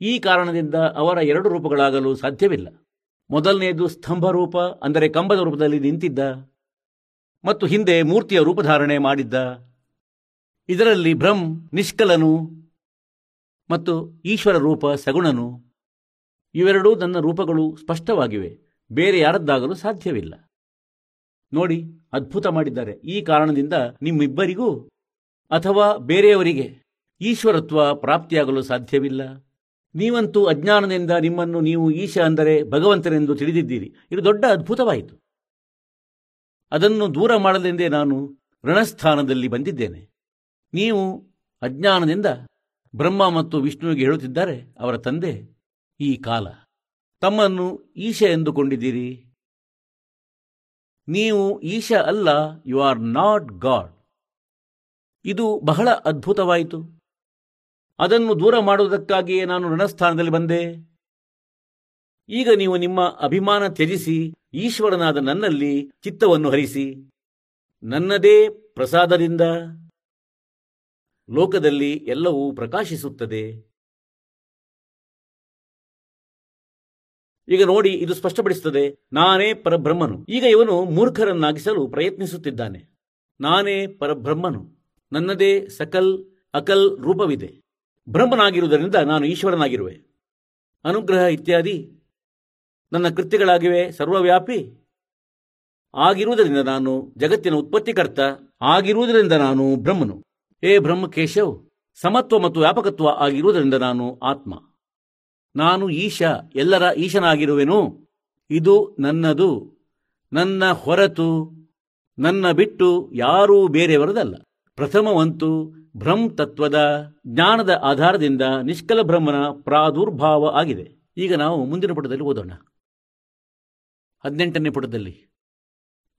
ಈ ಕಾರಣದಿಂದ ಅವರ ಎರಡು ರೂಪಗಳಾಗಲು ಸಾಧ್ಯವಿಲ್ಲ. ಮೊದಲನೆಯದು ಸ್ತಂಭ ರೂಪ ಅಂದರೆ ಕಂಬದ ರೂಪದಲ್ಲಿ ನಿಂತಿದ್ದ, ಮತ್ತು ಹಿಂದೆ ಮೂರ್ತಿಯ ರೂಪಧಾರಣೆ ಮಾಡಿದ್ದ. ಇದರಲ್ಲಿ ಬ್ರಹ್ಮ್, ನಿಷ್ಕಲನು, ಮತ್ತು ಈಶ್ವರ ರೂಪ, ಸಗುಣನು. ಇವೆರಡೂ ನನ್ನ ರೂಪಗಳು ಸ್ಪಷ್ಟವಾಗಿವೆ. ಬೇರೆ ಯಾರದ್ದಾಗಲು ಸಾಧ್ಯವಿಲ್ಲ. ನೋಡಿ, ಅದ್ಭುತ ಮಾಡಿದ್ದಾರೆ. ಈ ಕಾರಣದಿಂದ ನಿಮ್ಮಿಬ್ಬರಿಗೂ ಅಥವಾ ಬೇರೆಯವರಿಗೆ ಈಶ್ವರತ್ವ ಪ್ರಾಪ್ತಿಯಾಗಲು ಸಾಧ್ಯವಿಲ್ಲ. ನೀವಂತೂ ಅಜ್ಞಾನದಿಂದ ನಿಮ್ಮನ್ನು ನೀವು ಈಶ ಅಂದರೆ ಭಗವಂತನೆಂದು ತಿಳಿದಿದ್ದೀರಿ. ಇದು ದೊಡ್ಡ ಅದ್ಭುತವಾಯಿತು. ಅದನ್ನು ದೂರ ಮಾಡಲೆಂದೇ ನಾನು ಋಣಸ್ಥಾನದಲ್ಲಿ ಬಂದಿದ್ದೇನೆ. ನೀವು ಅಜ್ಞಾನದಿಂದ ಬ್ರಹ್ಮ ಮತ್ತು ವಿಷ್ಣುವಿಗೆ ಹೇಳುತ್ತಿದ್ದಾರೆ, ಅವರ ತಂದೆ ಈ ಕಾಲ. ತಮ್ಮನ್ನು ಈಶ ಎಂದುಕೊಂಡಿದ್ದೀರಿ. ನೀವು ಈಶ ಅಲ್ಲ, ಯು ಆರ್ ನಾಟ್ ಗಾಡ್. ಇದು ಬಹಳ ಅದ್ಭುತವಾಯಿತು. ಅದನ್ನು ದೂರ ಮಾಡುವುದಕ್ಕಾಗಿಯೇ ನಾನು ಋಣಸ್ಥಾನದಲ್ಲಿ ಬಂದೆ. ಈಗ ನೀವು ನಿಮ್ಮ ಅಭಿಮಾನ ತ್ಯಜಿಸಿ, ಈಶ್ವರನಾದ ನನ್ನಲ್ಲಿ ಚಿತ್ತವನ್ನು ಹರಿಸಿ. ನನ್ನದೇ ಪ್ರಸಾದದಿಂದ ಲೋಕದಲ್ಲಿ ಎಲ್ಲವೂ ಪ್ರಕಾಶಿಸುತ್ತದೆ. ಈಗ ನೋಡಿ, ಇದು ಸ್ಪಷ್ಟಪಡಿಸುತ್ತದೆ, ನಾನೇ ಪರಬ್ರಹ್ಮನು. ಈಗ ಇವನು ಮೂರ್ಖರನ್ನಾಗಿಸಲು ಪ್ರಯತ್ನಿಸುತ್ತಿದ್ದಾನೆ. ನಾನೇ ಪರಬ್ರಹ್ಮನು. ನನ್ನದೇ ಸಕಲ್ ಅಕಲ್ ರೂಪವಿದೆ. ಬ್ರಹ್ಮನಾಗಿರುವುದರಿಂದ ನಾನು ಈಶ್ವರನಾಗಿರುವೆ. ಅನುಗ್ರಹ ಇತ್ಯಾದಿ ನನ್ನ ಕೃತ್ಯಗಳಾಗಿವೆ, ಸರ್ವವ್ಯಾಪಿ ಆಗಿರುವುದರಿಂದ ನಾನು ಜಗತ್ತಿನ ಉತ್ಪತ್ತಿಕರ್ತ, ಆಗಿರುವುದರಿಂದ ನಾನು ಬ್ರಹ್ಮನು. ಏ ಬ್ರಹ್ಮಕೇಶವ್, ಸಮತ್ವ ಮತ್ತು ವ್ಯಾಪಕತ್ವ ಆಗಿರುವುದರಿಂದ ನಾನು ಆತ್ಮ. ನಾನು ಈಶ, ಎಲ್ಲರ ಈಶನಾಗಿರುವೆನು. ಇದು ನನ್ನದು, ನನ್ನ ಹೊರತು, ನನ್ನ ಬಿಟ್ಟು ಯಾರೂ ಬೇರೆಯವರದಲ್ಲ. ಪ್ರಥಮವಂತೂ ಬ್ರಹ್ಮ ತತ್ವದ ಜ್ಞಾನದ ಆಧಾರದಿಂದ ನಿಷ್ಕಲ ಬ್ರಹ್ಮನ ಪ್ರಾದುರ್ಭಾವ ಆಗಿದೆ. ಈಗ ನಾವು ಮುಂದಿನ ಪುಟದಲ್ಲಿ ಓದೋಣ. ಹದಿನೆಂಟನೇ ಪುಟದಲ್ಲಿ.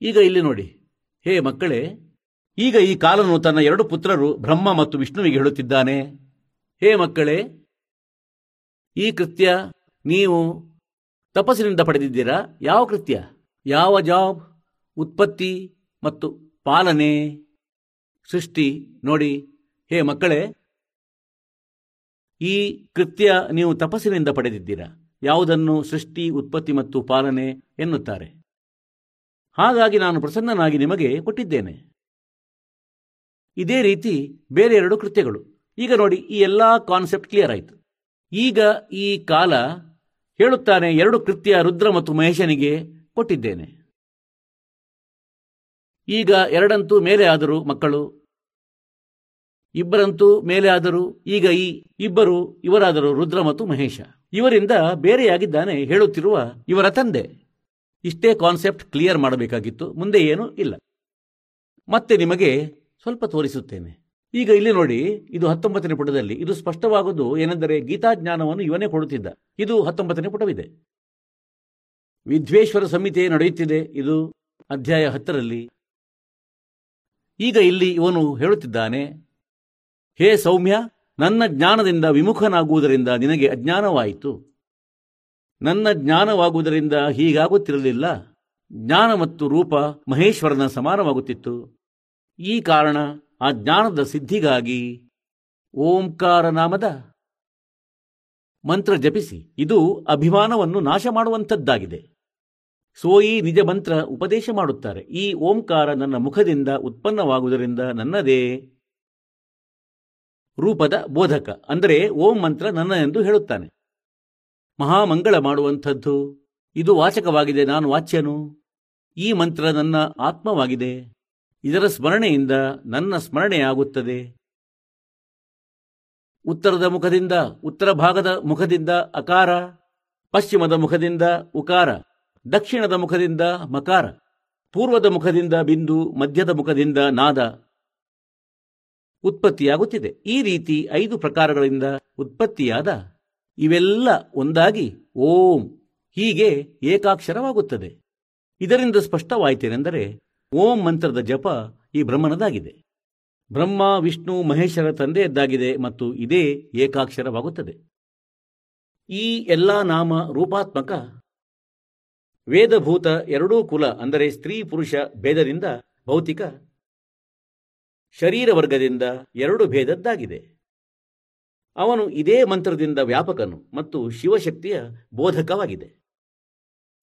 ಈಗ ಇಲ್ಲಿ ನೋಡಿ. ಹೇ ಮಕ್ಕಳೇ, ಈಗ ಈ ಕಾಲನು ತನ್ನ ಎರಡು ಪುತ್ರರು ಬ್ರಹ್ಮ ಮತ್ತು ವಿಷ್ಣುವಿಗೆ ಹೇಳುತ್ತಿದ್ದಾನೆ. ಹೇ ಮಕ್ಕಳೇ, ಈ ಕೃತ್ಯ ನೀವು ತಪಸ್ಸಿನಿಂದ ಪಡೆದಿದ್ದೀರಾ? ಯಾವ ಕೃತ್ಯ? ಯಾವ ಜಾಬ್? ಉತ್ಪತ್ತಿ ಮತ್ತು ಪಾಲನೆ? ಸೃಷ್ಟಿ ನೋಡಿ, ಹೇ ಮಕ್ಕಳೇ, ಈ ಕೃತ್ಯ ನೀವು ತಪಸ್ಸಿನಿಂದ ಪಡೆದಿದ್ದೀರಾ? ಯಾವುದನ್ನು ಸೃಷ್ಟಿ, ಉತ್ಪತ್ತಿ ಮತ್ತು ಪಾಲನೆ ಎನ್ನುತ್ತಾರೆ? ಹಾಗಾಗಿ ನಾನು ಪ್ರಸನ್ನನಾಗಿ ನಿಮಗೆ ಕೊಟ್ಟಿದ್ದೇನೆ. ಇದೇ ರೀತಿ ಬೇರೆ ಎರಡು ಕೃತ್ಯಗಳು. ಈಗ ನೋಡಿ, ಈ ಎಲ್ಲ ಕಾನ್ಸೆಪ್ಟ್ ಕ್ಲಿಯರ್ ಆಯಿತು. ಈಗ ಈ ಕಾಲ ಹೇಳುತ್ತಾನೆ, ಎರಡು ಕೃತ್ಯ ರುದ್ರ ಮತ್ತು ಮಹೇಶನಿಗೆ ಕೊಟ್ಟಿದ್ದೇನೆ. ಈಗ ಎರಡಂತೂ ಮೇಲೆ ಆದರು ಮಕ್ಕಳು, ಇಬ್ಬರಂತೂ ಮೇಲೆ ಆದರು ಈಗ ಈ ಇಬ್ಬರು ಇವರಾದರು ರುದ್ರ ಮತ್ತು ಮಹೇಶ. ಇವರಿಂದ ಬೇರೆಯಾಗಿದ್ದಾನೆ ಹೇಳುತ್ತಿರುವ ಇವರ ತಂದೆ. ಇಷ್ಟೇ ಕಾನ್ಸೆಪ್ಟ್ ಕ್ಲಿಯರ್ ಮಾಡಬೇಕಾಗಿತ್ತು, ಮುಂದೆ ಏನೂ ಇಲ್ಲ. ಮತ್ತೆ ನಿಮಗೆ ಸ್ವಲ್ಪ ತೋರಿಸುತ್ತೇನೆ. ಈಗ ಇಲ್ಲಿ ನೋಡಿ, ಇದು ಹತ್ತೊಂಬತ್ತನೇ ಪುಟದಲ್ಲಿ. ಇದು ಸ್ಪಷ್ಟವಾಗುವುದು ಏನೆಂದರೆ ಗೀತಾಜ್ಞಾನವನ್ನು ಇವನೇ ಕೊಡುತ್ತಿದ್ದ. ಇದು ಹತ್ತೊಂಬತ್ತನೇ ಪುಟವಿದೆ. ವಿದ್ವೇಶ್ವರ ಸಂಹಿತೆ ನಡೆಯುತ್ತಿದೆ. ಇದು ಅಧ್ಯಾಯ ಹತ್ತರಲ್ಲಿ. ಈಗ ಇಲ್ಲಿ ಇವನು ಹೇಳುತ್ತಿದ್ದಾನೆ, ಹೇ ಸೌಮ್ಯ, ನನ್ನ ಜ್ಞಾನದಿಂದ ವಿಮುಖನಾಗುವುದರಿಂದ ನಿನಗೆ ಅಜ್ಞಾನವಾಯಿತು. ನನ್ನ ಜ್ಞಾನವಾಗುವುದರಿಂದ ಹೀಗಾಗುತ್ತಿರಲಿಲ್ಲ. ಜ್ಞಾನ ಮತ್ತು ರೂಪ ಮಹೇಶ್ವರನ ಸಮಾನವಾಗುತ್ತಿತ್ತು. ಈ ಕಾರಣ ಆ ಜ್ಞಾನದ ಸಿದ್ಧಿಗಾಗಿ ಓಂಕಾರ ನಾಮದ ಮಂತ್ರ ಜಪಿಸಿ. ಇದು ಅಭಿಮಾನವನ್ನು ನಾಶ ಮಾಡುವಂಥದ್ದಾಗಿದೆ ಸೋಯಿ ನಿಜ ಮಂತ್ರ ಉಪದೇಶ ಮಾಡುತ್ತಾರೆ. ಈ ಓಂಕಾರ ನನ್ನ ಮುಖದಿಂದ ಉತ್ಪನ್ನವಾಗುವುದರಿಂದ ನನ್ನದೇ ರೂಪದ ಬೋಧಕ. ಅಂದರೆ ಓಂ ಮಂತ್ರ ನನ್ನ ಎಂದು ಹೇಳುತ್ತಾನೆ. ಮಹಾಮಂಗಳ ಮಾಡುವಂಥದ್ದು. ಇದು ವಾಚಕವಾಗಿದೆ, ನಾನು ವಾಚ್ಯನು. ಈ ಮಂತ್ರ ನನ್ನ ಆತ್ಮವಾಗಿದೆ. ಇದರ ಸ್ಮರಣೆಯಿಂದ ನನ್ನ ಸ್ಮರಣೆಯಾಗುತ್ತದೆ ಉತ್ತರದ ಮುಖದಿಂದ ಉತ್ತರ ಭಾಗದ ಮುಖದಿಂದ ಅಕಾರ, ಪಶ್ಚಿಮದ ಮುಖದಿಂದ ಉಕಾರ. ದಕ್ಷಿಣದ ಮುಖದಿಂದ ಮಕಾರ, ಪೂರ್ವದ ಮುಖದಿಂದ ಬಿಂದು, ಮಧ್ಯದ ಮುಖದಿಂದ ನಾದ ಉತ್ಪತ್ತಿಯಾಗುತ್ತಿದೆ. ಈ ರೀತಿ ಐದು ಪ್ರಕಾರಗಳಿಂದ ಉತ್ಪತ್ತಿಯಾದ ಇವೆಲ್ಲ ಒಂದಾಗಿ ಓಂ ಹೀಗೆ ಏಕಾಕ್ಷರವಾಗುತ್ತದೆ. ಇದರಿಂದ ಸ್ಪಷ್ಟವಾಯಿತೇನೆಂದರೆ ಓಂ ಮಂತ್ರದ ಜಪ ಈ ಬ್ರಹ್ಮನದಾಗಿದೆ. ಬ್ರಹ್ಮ, ವಿಷ್ಣು, ಮಹೇಶ್ವರ ತಂದೆಯದ್ದಾಗಿದೆ ಮತ್ತು ಇದೇ ಏಕಾಕ್ಷರವಾಗುತ್ತದೆ. ಈ ಎಲ್ಲಾ ನಾಮ ರೂಪಾತ್ಮಕ ವೇದಭೂತ ಎರಡೂ ಕುಲ ಅಂದರೆ ಸ್ತ್ರೀ ಪುರುಷ ಭೇದದಿಂದ ಭೌತಿಕ ಶರೀರ ವರ್ಗದಿಂದ ಎರಡು ಭೇದದ್ದಾಗಿದೆ. ಅವನು ಇದೇ ಮಂತ್ರದಿಂದ ವ್ಯಾಪಕನು ಮತ್ತು ಶಿವಶಕ್ತಿಯ ಬೋಧಕವಾಗಿದೆ.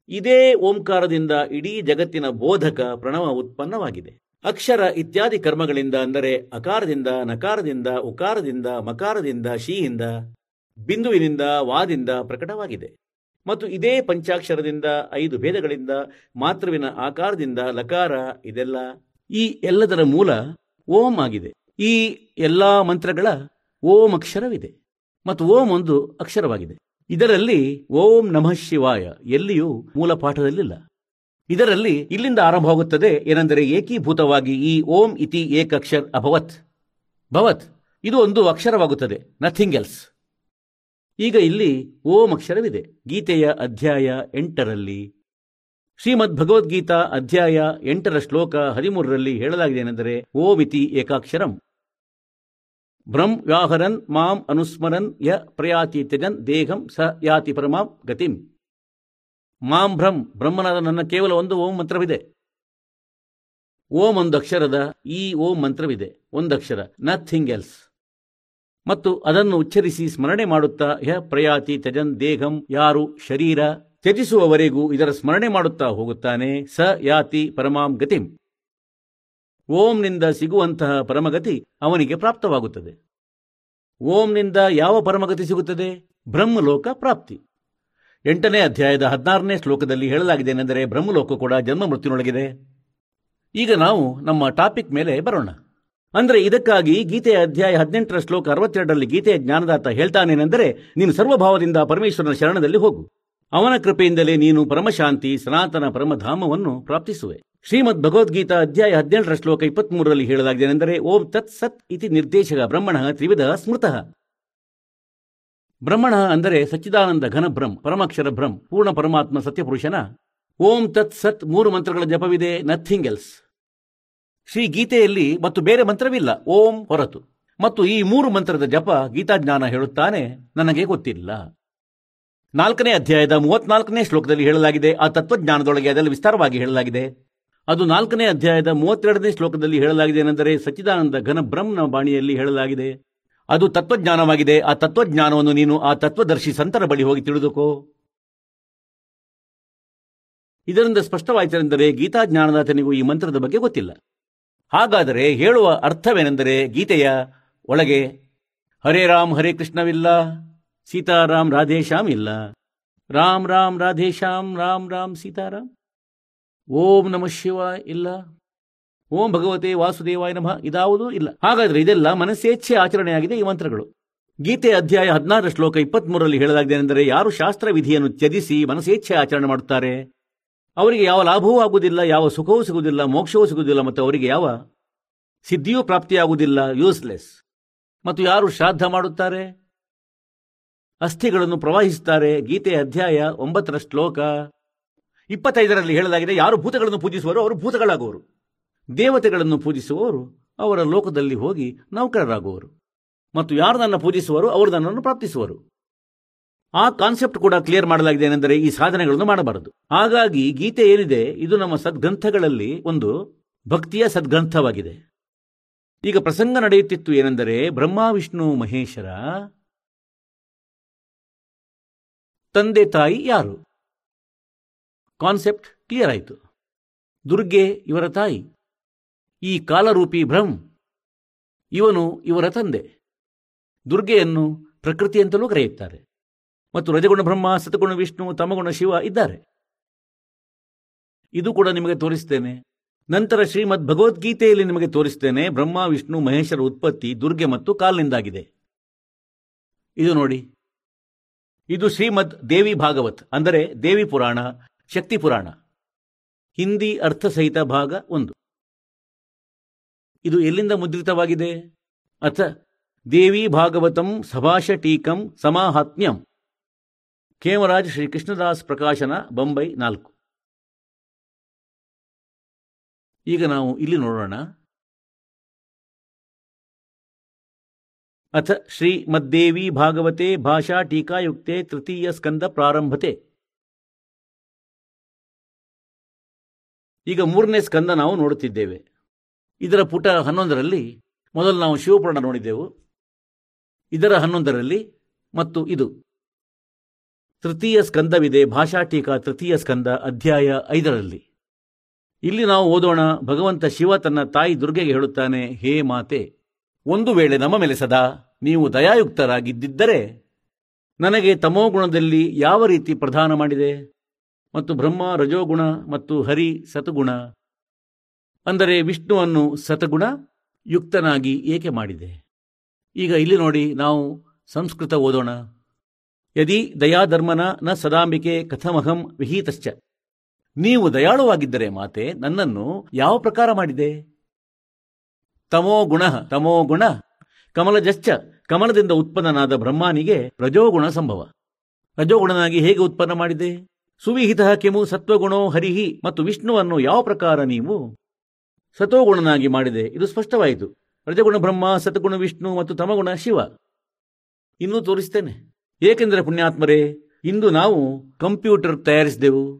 ಇದೇ ಓಂಕಾರದಿಂದ ಇಡೀ ಜಗತ್ತಿನ ಬೋಧಕ ಪ್ರಣವ ಉತ್ಪನ್ನವಾಗಿದೆ. ಅಕ್ಷರ ಇತ್ಯಾದಿ ಕರ್ಮಗಳಿಂದ ಅಂದರೆ ಅಕಾರದಿಂದ, ನಕಾರದಿಂದ, ಉಕಾರದಿಂದ, ಮಕಾರದಿಂದ, ಶೀಯಿಂದ, ಬಿಂದುವಿನಿಂದ, ವಾದಿಂದ ಪ್ರಕಟವಾಗಿದೆ. ಮತ್ತು ಇದೇ ಪಂಚಾಕ್ಷರದಿಂದ ಐದು ಭೇದಗಳಿಂದ ಮಾತೃವಿನ ಆಕಾರದಿಂದ ಲಕಾರ ಇದೆಲ್ಲ ಈ ಎಲ್ಲದರ ಮೂಲ ಓಂ ಆಗಿದೆ. ಈ ಎಲ್ಲಾ ಮಂತ್ರಗಳ ಓಂ ಅಕ್ಷರವಿದೆ ಮತ್ತು ಓಂ ಒಂದು ಅಕ್ಷರವಾಗಿದೆ. ಇದರಲ್ಲಿ ಓಂ ನಮಃ ಶಿವಾಯ ಎಲ್ಲಿಯೂ ಮೂಲ ಪಾಠದಲ್ಲಿಲ್ಲ. ಇದರಲ್ಲಿ ಇಲ್ಲಿಂದ ಆರಂಭವಾಗುತ್ತದೆ ಏನೆಂದರೆ ಏಕೀಭೂತವಾಗಿ ಈ ಓಂ ಇತಿ ಏಕಕ್ಷರ್ ಅಭವತ್ ಭವತ್. ಇದು ಒಂದು ಅಕ್ಷರವಾಗುತ್ತದೆ. ನಥಿಂಗ್ ಎಲ್ಸ್ ಈಗ ಇಲ್ಲಿ ಓಂ ಅಕ್ಷರವಿದೆ. ಗೀತೆಯ ಅಧ್ಯಾಯ ಎಂಟರಲ್ಲಿ. ಶ್ರೀಮದ್ ಭಗವದ್ಗೀತಾ ಅಧ್ಯಾಯ ಎಂಟರ ಶ್ಲೋಕ ಹದಿಮೂರರಲ್ಲಿ ಹೇಳಲಾಗಿದೆ ಏನೆಂದರೆ ಓಮಿತಿ ಏಕಾಕ್ಷರಂ. ಬ್ರಹ್ಮ ವ್ಯಾಹರನ್ ಮಾಂ ಅನುಸ್ಮರನ್ ಯ ಪ್ರಯಾತಿ ತ್ಯಜನ್ ದೇಹಂ ಸ ಯಾತಿ ಪರಮಾಂ ಗತಿಂ. ಮಾಂ ಭ್ರಂ ಬ್ರಹ್ಮನಾದ ನನ್ನ ಕೇವಲ ಒಂದು ಓಂ ಮಂತ್ರವಿದೆ. ಓಂ ಒಂದು ಅಕ್ಷರದ ಈ ಓಂ ಮಂತ್ರವಿದೆ. ಒಂದಕ್ಷರ ನಥಿಂಗ್ ಎಲ್ಸ್ ಮತ್ತು ಅದನ್ನು ಉಚ್ಚರಿಸಿ ಸ್ಮರಣೆ ಮಾಡುತ್ತಾ ಯ ಪ್ರಯಾತಿ ತಜನ್ ದೇಹಂ ಯಾರು ಶರೀರ ತ್ಯಜಿಸುವವರೆಗೂ ಇದರ ಸ್ಮರಣೆ ಮಾಡುತ್ತಾ ಹೋಗುತ್ತಾನೆ, ಸ ಯಾತಿ ಪರಮಾಂ ಗತಿಂ. ಓಂನಿಂದ ಸಿಗುವಂತಹ ಪರಮಗತಿ ಅವನಿಗೆ ಪ್ರಾಪ್ತವಾಗುತ್ತದೆ. ಓಂನಿಂದ ಯಾವ ಪರಮಗತಿ ಸಿಗುತ್ತದೆ? ಬ್ರಹ್ಮಲೋಕ ಪ್ರಾಪ್ತಿ. ಎಂಟನೇ ಅಧ್ಯಾಯದ ಹದಿನಾರನೇ ಶ್ಲೋಕದಲ್ಲಿ ಹೇಳಲಾಗಿದೆ ಬ್ರಹ್ಮಲೋಕ ಕೂಡ ಜನ್ಮ ಮೃತ್ಯುನೊಳಗಿದೆ. ಈಗ ನಾವು ನಮ್ಮ ಟಾಪಿಕ್ ಮೇಲೆ ಬರೋಣ. ಅಂದ್ರೆ ಇದಕ್ಕಾಗಿ ಗೀತೆಯ ಅಧ್ಯಾಯ ಹದಿನೆಂಟರ ಶ್ಲೋಕ ಅರವತ್ತೆರಡರಲ್ಲಿ ಗೀತೆಯ ಜ್ಞಾನದಾತ ಹೇಳ್ತಾನೇನೆಂದರೆ, ನೀನು ಸರ್ವಭಾವದಿಂದ ಪರಮೇಶ್ವರನ ಶರಣದಲ್ಲಿ ಹೋಗು. ಅವನ ಕೃಪೆಯಿಂದಲೇ ನೀನು ಪರಮಶಾಂತಿ, ಸನಾತನ, ಪರಮಧಾಮವನ್ನು ಪ್ರಾಪ್ತಿಸುವೆ. ಶ್ರೀಮದ್ ಭಗವದ್ಗೀತಾ ಅಧ್ಯಾಯ ಹದಿನೆಂಟರ ಶ್ಲೋಕ ಇಪ್ಪತ್ಮೂರರಲ್ಲಿ ಹೇಳಲಾಗಿದೆ ಏನೆಂದರೆ ಓಂ ತತ್ ಸತ್ ಇತಿ ನಿರ್ದೇಶಕ ಬ್ರಹ್ಮಣ ತ್ರಿವಿಧ ಸ್ಮೃತಃ. ಬ್ರಹ್ಮಣ ಅಂದರೆ ಸಚ್ಚಿದಾನಂದ ಘನಭ್ರಂ, ಪರಮಾಕ್ಷರ ಭ್ರಂ, ಪೂರ್ಣ ಪರಮಾತ್ಮ ಸತ್ಯಪುರುಷನ. ಓಂ ತತ್ ಸತ್ ಮೂರು ಮಂತ್ರಗಳ ಜಪವಿದೆ ನಥಿಂಗ್ ಎಲ್ಸ್ ಶ್ರೀ ಗೀತೆಯಲ್ಲಿ ಮತ್ತು ಬೇರೆ ಮಂತ್ರವಿಲ್ಲ, ಓಂ ಹೊರತು. ಮತ್ತು ಈ ಮೂರು ಮಂತ್ರದ ಜಪ ಗೀತಾಜ್ಞಾನ ಹೇಳುತ್ತಾನೆ, ನನಗೆ ಗೊತ್ತಿಲ್ಲ. ನಾಲ್ಕನೇ ಅಧ್ಯಾಯದ ಮೂವತ್ನಾಲ್ಕನೇ ಶ್ಲೋಕದಲ್ಲಿ ಹೇಳಲಾಗಿದೆ, ಆ ತತ್ವಜ್ಞಾನದೊಳಗೆ ಅದರಲ್ಲಿ ವಿಸ್ತಾರವಾಗಿ ಹೇಳಲಾಗಿದೆ. ಅದು ನಾಲ್ಕನೇ ಅಧ್ಯಾಯದ ಮೂವತ್ತೆರಡನೇ ಶ್ಲೋಕದಲ್ಲಿ ಹೇಳಲಾಗಿದೆ ಏನೆಂದರೆ, ಸಚ್ಚಿದಾನಂದ ಘನ ಬ್ರಹ್ಮನ ಬಾಣಿಯಲ್ಲಿ ಹೇಳಲಾಗಿದೆ. ಅದು ತತ್ವಜ್ಞಾನವಾಗಿದೆ, ಆ ತತ್ವಜ್ಞಾನವನ್ನು ನೀನು ಆ ತತ್ವದರ್ಶಿ ಸಂತರ ಬಳಿ ಹೋಗಿ ತಿಳಿದುಕೋ. ಇದರಿಂದ ಸ್ಪಷ್ಟವಾಯಿತೆಂದರೆ ಗೀತಾಜ್ಞಾನದಾತನಿಗೂ ಈ ಮಂತ್ರದ ಬಗ್ಗೆ ಗೊತ್ತಿಲ್ಲ. ಹಾಗಾದರೆ ಹೇಳುವ ಅರ್ಥವೇನೆಂದರೆ ಗೀತೆಯ ಒಳಗೆ ಹರೇ ರಾಮ್, ಹರೇ ಕೃಷ್ಣವಿಲ್ಲ, ಸೀತಾರಾಮ್ ರಾಧೇಶ್ಯಾಮ್ ಇಲ್ಲ. ರಾಮ್ ರಾಮ್ ರಾಧೇಶ್ಯಾಮ್ ರಾಮ್ ರಾಮ್, ಸೀತಾರಾಮ್. ಓಂ ನಮಃ ಶಿವ ಇಲ್ಲ. ಓಂ ಭಗವತೆ ವಾಸುದೇವಾಯ ನಮಃ ಇದಾವುದೂ ಇಲ್ಲ. ಹಾಗಾದರೆ ಇದೆಲ್ಲ ಮನಸ್ಸೇಚ್ಛೆ ಆಚರಣೆಯಾಗಿದೆ ಈ ಮಂತ್ರಗಳು. ಗೀತೆ ಅಧ್ಯಾಯ ಹದಿನಾರರ ಶ್ಲೋಕ ಇಪ್ಪತ್ಮೂರರಲ್ಲಿ ಹೇಳಲಾಗಿದೆ ಏನೆಂದರೆ ಯಾರು ಶಾಸ್ತ್ರ ವಿಧಿಯನ್ನು ತ್ಯಜಿಸಿ ಮನಸ್ಸೇಚ್ಛೆ ಆಚರಣೆ ಮಾಡುತ್ತಾರೆ? ಅವರಿಗೆ ಯಾವ ಲಾಭವೂ ಆಗುವುದಿಲ್ಲ, ಯಾವ ಸುಖವೂ ಸಿಗುವುದಿಲ್ಲ, ಮೋಕ್ಷವೂ ಸಿಗುವುದಿಲ್ಲ, ಮತ್ತು ಅವರಿಗೆ ಯಾವ ಸಿದ್ಧಿಯೂ ಪ್ರಾಪ್ತಿಯಾಗುವುದಿಲ್ಲ ಯೂಸ್ಲೆಸ್ ಮತ್ತು ಯಾರು ಶ್ರಾದ್ದ ಮಾಡುತ್ತಾರೆ? ಅಸ್ಥಿಗಳನ್ನು ಪ್ರವಾಹಿಸುತ್ತಾರೆ. ಗೀತೆ ಅಧ್ಯಾಯ ಒಂಬತ್ತರ ಶ್ಲೋಕ. ಇಪ್ಪತ್ತೈದರಲ್ಲಿ ಹೇಳಲಾಗಿದೆ, ಯಾರು ಭೂತಗಳನ್ನು ಪೂಜಿಸುವರೋ ಅವರು ಭೂತಗಳಾಗುವರು. ದೇವತೆಗಳನ್ನು ಪೂಜಿಸುವವರು ಅವರ ಲೋಕದಲ್ಲಿ ಹೋಗಿ ನೌಕರರಾಗುವರು. ಮತ್ತು ಯಾರು ನನ್ನ ಪೂಜಿಸುವರೋ ಅವರು ನನ್ನನ್ನು ಪ್ರಾಪ್ತಿಸುವರು. ಆ ಕಾನ್ಸೆಪ್ಟ್ ಕೂಡ ಕ್ಲಿಯರ್ ಮಾಡಲಾಗಿದೆ ಏನೆಂದರೆ ಈ ಸಾಧನೆಗಳನ್ನು ಮಾಡಬಾರದು. ಹಾಗಾಗಿ ಗೀತೆ ಏನಿದೆ, ಇದು ನಮ್ಮ ಸದ್ಗ್ರಂಥಗಳಲ್ಲಿ ಒಂದು ಭಕ್ತಿಯ ಸದ್ಗ್ರಂಥವಾಗಿದೆ. ಈಗ ಪ್ರಸಂಗ ನಡೆಯುತ್ತಿತ್ತು ಏನೆಂದರೆ, ಬ್ರಹ್ಮ, ವಿಷ್ಣು, ಮಹೇಶ್ವರ, ತಂದೆ, ತಾಯಿ ಯಾರು? ಕಾನ್ಸೆಪ್ಟ್ ಕ್ಲಿಯರ್ ಆಯಿತು. ದುರ್ಗೆ, ಇವರ ತಾಯಿ. ಈ ಕಾಲರೂಪಿ ಭ್ರಂ ಇವನು ಇವರ ತಂದೆ. ದುರ್ಗೆಯನ್ನು ಪ್ರಕೃತಿ ಅಂತಲೂ ಕರೆಯುತ್ತಾರೆ. ಮತ್ತು ರಜಗುಣ ಬ್ರಹ್ಮ, ಸತಗುಣ ವಿಷ್ಣು, ತಮಗುಣ ಶಿವ ಇದ್ದಾರೆ. ಇದು ಕೂಡ ನಿಮಗೆ ತೋರಿಸ್ತೇನೆ. ನಂತರ ಶ್ರೀಮದ್ ಭಗವದ್ಗೀತೆಯಲ್ಲಿ ನಿಮಗೆ ತೋರಿಸ್ತೇನೆ, ಬ್ರಹ್ಮ, ವಿಷ್ಣು ಮಹೇಶರ ಉತ್ಪತ್ತಿ, ದುರ್ಗೆ ಮತ್ತು ಕಾಲ್ನಿಂದಾಗಿದೆ. ಇದು ನೋಡಿ. ಇದು ಶ್ರೀಮದ್ ದೇವಿ ಭಾಗವತ್, ಅಂದರೆ ದೇವಿ ಪುರಾಣ, ಶಕ್ತಿ ಪುರಾಣ. ಹಿಂದಿ ಅರ್ಥಸಹಿತ ಭಾಗ ಒಂದು. ಇದು ಎಲ್ಲಿಂದ ಮುದ್ರಿತವಾಗಿದೆ? ಅಥ, ದೇವಿ ಭಾಗವತಂ ಸಭಾಷ ಟೀಕಂ ಸಮಾಹಾತ್ಮ್ಯಂ. ಖೇಮರಾಜ್ ಶ್ರೀ ಕೃಷ್ಣದಾಸ್ ಪ್ರಕಾಶನ ಬೊಂಬೈ ನಾಲ್ಕು. ಈಗ ನಾವು ಇಲ್ಲಿ ನೋಡೋಣ. ಅಥ ಶ್ರೀಮದ್ದೇವಿ ಭಾಗವತೆ ಭಾಷಾ ಟೀಕಾಯುಕ್ತೆ ತೃತೀಯ ಸ್ಕಂದ ಪ್ರಾರಂಭತೆ. ಈಗ ಮೂರನೇ ಸ್ಕಂದ ನಾವು ನೋಡುತ್ತಿದ್ದೇವೆ. ಇದರ ಪುಟ ಹನ್ನೊಂದರಲ್ಲಿ ಮೊದಲು ನಾವು ಶಿವಪುರಾಣ ನೋಡಿದೆವು ಇದರ ಹನ್ನೊಂದರಲ್ಲಿ ಮತ್ತು ಇದು. ತೃತೀಯ ಸ್ಕಂದವಿದೆ. ಭಾಷಾ ಟೀಕಾ ತೃತೀಯ ಸ್ಕಂದ ಅಧ್ಯಾಯ ಐದರಲ್ಲಿ. ಇಲ್ಲಿ ನಾವು ಓದೋಣ. ಭಗವಂತ ಶಿವ ತನ್ನ ತಾಯಿ ದುರ್ಗೆಗೆ ಹೇಳುತ್ತಾನೆ, ಹೇ ಮಾತೆ, ಒಂದು ವೇಳೆ ನಮ್ಮ ಮೇಲೆ ಸದಾ ನೀವು ದಯಾಯುಕ್ತರಾಗಿದ್ದಿದ್ದರೆ ನನಗೆ ತಮೋಗುಣದಲ್ಲಿ ಯಾವ ರೀತಿ ಪ್ರಧಾನ ಮಾಡಿದೆ? ಮತ್ತು ಬ್ರಹ್ಮ, ರಜೋಗುಣ ಮತ್ತು ಹರಿ ಸತಗುಣ. ಅಂದರೆ ವಿಷ್ಣುವನ್ನು ಸತಗುಣ ಯುಕ್ತನಾಗಿ ಏಕೆ ಮಾಡಿದೆ? ಈಗ ಇಲ್ಲಿ ನೋಡಿ ನಾವು ಸಂಸ್ಕೃತ ಓದೋಣ. ಯದಿ ದಯಾಧರ್ಮನ ನ ಸದಾಂಬಿಕೆ ಕಥಮಹಂ ವಿಹಿತಶ್ಚ. ನೀವು ದಯಾಳುವಾಗಿದ್ದರೆ ಮಾತೆ ನನ್ನನ್ನು ಯಾವ ಪ್ರಕಾರ ಮಾಡಿದೆ? ತಮೋ ಗುಣ ತಮೋ ಗುಣ, ಕಮಲಜಶ್ಚ, ಕಮಲದಿಂದ ಉತ್ಪನ್ನನಾದ ಬ್ರಹ್ಮನಿಗೆ ರಜೋಗುಣ ಸಂಭವ. ರಜೋಗುಣನಾಗಿ ಹೇಗೆ ಉತ್ಪನ್ನ ಮಾಡಿದೆ? ಸುವಿಹಿತ ಕೆಮು ಸತ್ವಗುಣೋ ಹರಿಹಿ ಮತ್ತು ವಿಷ್ಣುವನ್ನು ಯಾವ ಪ್ರಕಾರ ನೀವು? ಸತೋಗುಣನಾಗಿ ಮಾಡಿದೆ, ಇದು ಸ್ಪಷ್ಟವಾಯಿತು. ರಜಗುಣ ಬ್ರಹ್ಮ, ಸತಗುಣ ವಿಷ್ಣು ಮತ್ತು ತಮಗುಣ ಶಿವ. ಇನ್ನೂ ತೋರಿಸ್ತೇನೆ. ಏಕೆಂದರೆ ಪುಣ್ಯಾತ್ಮರೇ, ಇಂದು ನಾವು ಕಂಪ್ಯೂಟರ್ ತಯಾರಿಸಿದೆವು.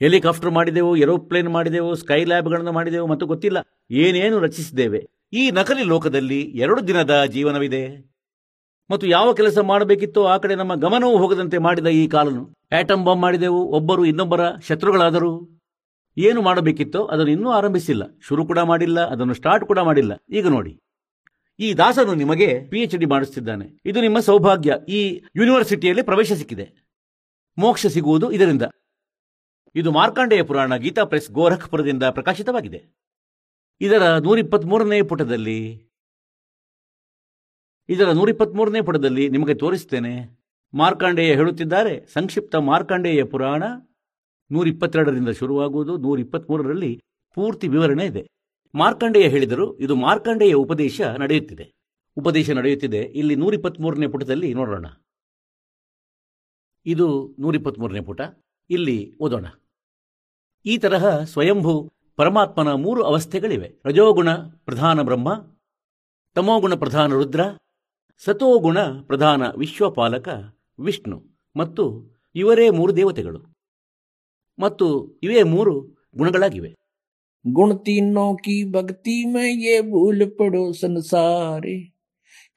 ಹೆಲಿಕಾಪ್ಟರ್ ಮಾಡಿದೆವು, ಏರೋಪ್ಲೇನ್ ಮಾಡಿದೆವು ಸ್ಕೈ ಲ್ಯಾಬ್ಗಳನ್ನು ಮಾಡಿದೆವು, ಮತ್ತು ಗೊತ್ತಿಲ್ಲ, ಏನೇನು ರಚಿಸಿದ್ದೇವೆ. ಈ ನಕಲಿ ಲೋಕದಲ್ಲಿ ಎರಡು ದಿನದ ಜೀವನವಿದೆ. ಮತ್ತು ಯಾವ ಕೆಲಸ ಮಾಡಬೇಕಿತ್ತೋ ಆ ಕಡೆ ನಮ್ಮ ಗಮನವೂ ಹೋಗದಂತೆ ಮಾಡಿದ ಈ ಕಾಲನು. ಆಟಮ್ ಬಾಂಬ್ ಮಾಡಿದೆವು, ಒಬ್ಬರು ಇನ್ನೊಬ್ಬರ ಶತ್ರುಗಳಾದರು. ಏನು ಮಾಡಬೇಕಿತ್ತೋ ಅದನ್ನು ಇನ್ನೂ ಆರಂಭಿಸಿಲ್ಲ. ಶುರು ಕೂಡ ಮಾಡಿಲ್ಲ, ಅದನ್ನು ಸ್ಟಾರ್ಟ್ ಕೂಡ ಮಾಡಿಲ್ಲ. ಈಗ ನೋಡಿ. ಈ ದಾಸನು ನಿಮಗೆ ಪಿ ಎಚ್ ಡಿ ಮಾಡಿಸುತ್ತಿದ್ದಾನೆ ಇದು ನಿಮ್ಮ ಸೌಭಾಗ್ಯ. ಈ ಯೂನಿವರ್ಸಿಟಿಯಲ್ಲಿ ಪ್ರವೇಶ ಸಿಕ್ಕಿದೆ. ಮೋಕ್ಷ ಸಿಗುವುದು ಇದರಿಂದ. ಇದು ಮಾರ್ಕಾಂಡೇಯ ಪುರಾಣ ಗೀತಾ ಪ್ರೆಸ್ ಗೋರಖ್ಪುರದಿಂದ ಪ್ರಕಾಶಿತವಾಗಿದೆ. ಇದರ ನೂರಿಪ್ಪತ್ಮೂರನೇ ಪುಟದಲ್ಲಿ, ಇದರ ನೂರಿಪ್ಪತ್ಮೂರನೇ ಪುಟದಲ್ಲಿ ನಿಮಗೆ ತೋರಿಸ್ತೇನೆ. ಮಾರ್ಕಾಂಡೇಯ ಹೇಳುತ್ತಿದ್ದಾರೆ, ಸಂಕ್ಷಿಪ್ತ ಮಾರ್ಕಾಂಡೇಯ ಪುರಾಣ ನೂರಿಪ್ಪತ್ತೆರಡರಿಂದ ಶುರುವಾಗುವುದು, ನೂರಿಪ್ಪತ್ಮೂರರಲ್ಲಿ ಪೂರ್ತಿ ವಿವರಣೆ ಇದೆ. ಮಾರ್ಕಾಂಡೇಯ ಹೇಳಿದರು, ಇದು ಮಾರ್ಕಂಡೇಯ ಉಪದೇಶ ನಡೆಯುತ್ತಿದೆ. ಉಪದೇಶ ನಡೆಯುತ್ತಿದೆ. ಇಲ್ಲಿ ನೂರಿಪ್ಪತ್ಮೂರನೇ ಪುಟದಲ್ಲಿ ನೋಡೋಣ. ಇದು ನೂರಿಪ್ಪತ್ಮೂರನೇ ಪುಟ. ಇಲ್ಲಿ ಓದೋಣ. ಈ ತರಹ ಸ್ವಯಂಭೂ, ಪರಮಾತ್ಮನ ಮೂರು ಅವಸ್ಥೆಗಳಿವೆ. ರಜೋಗುಣ, ಪ್ರಧಾನ ಬ್ರಹ್ಮ, ತಮೋಗುಣ, ಪ್ರಧಾನ ರುದ್ರ, ಸತೋಗುಣ, ಪ್ರಧಾನ ವಿಶ್ವಪಾಲಕ, ವಿಷ್ಣು, ಮತ್ತು ಇವರೇ ಮೂರು ದೇವತೆಗಳು. ಮತ್ತು ಇವೇ ಮೂರು ಗುಣಗಳಾಗಿವೆ. गुण तीनों की भक्ति में ये भूल पड़ो संसारे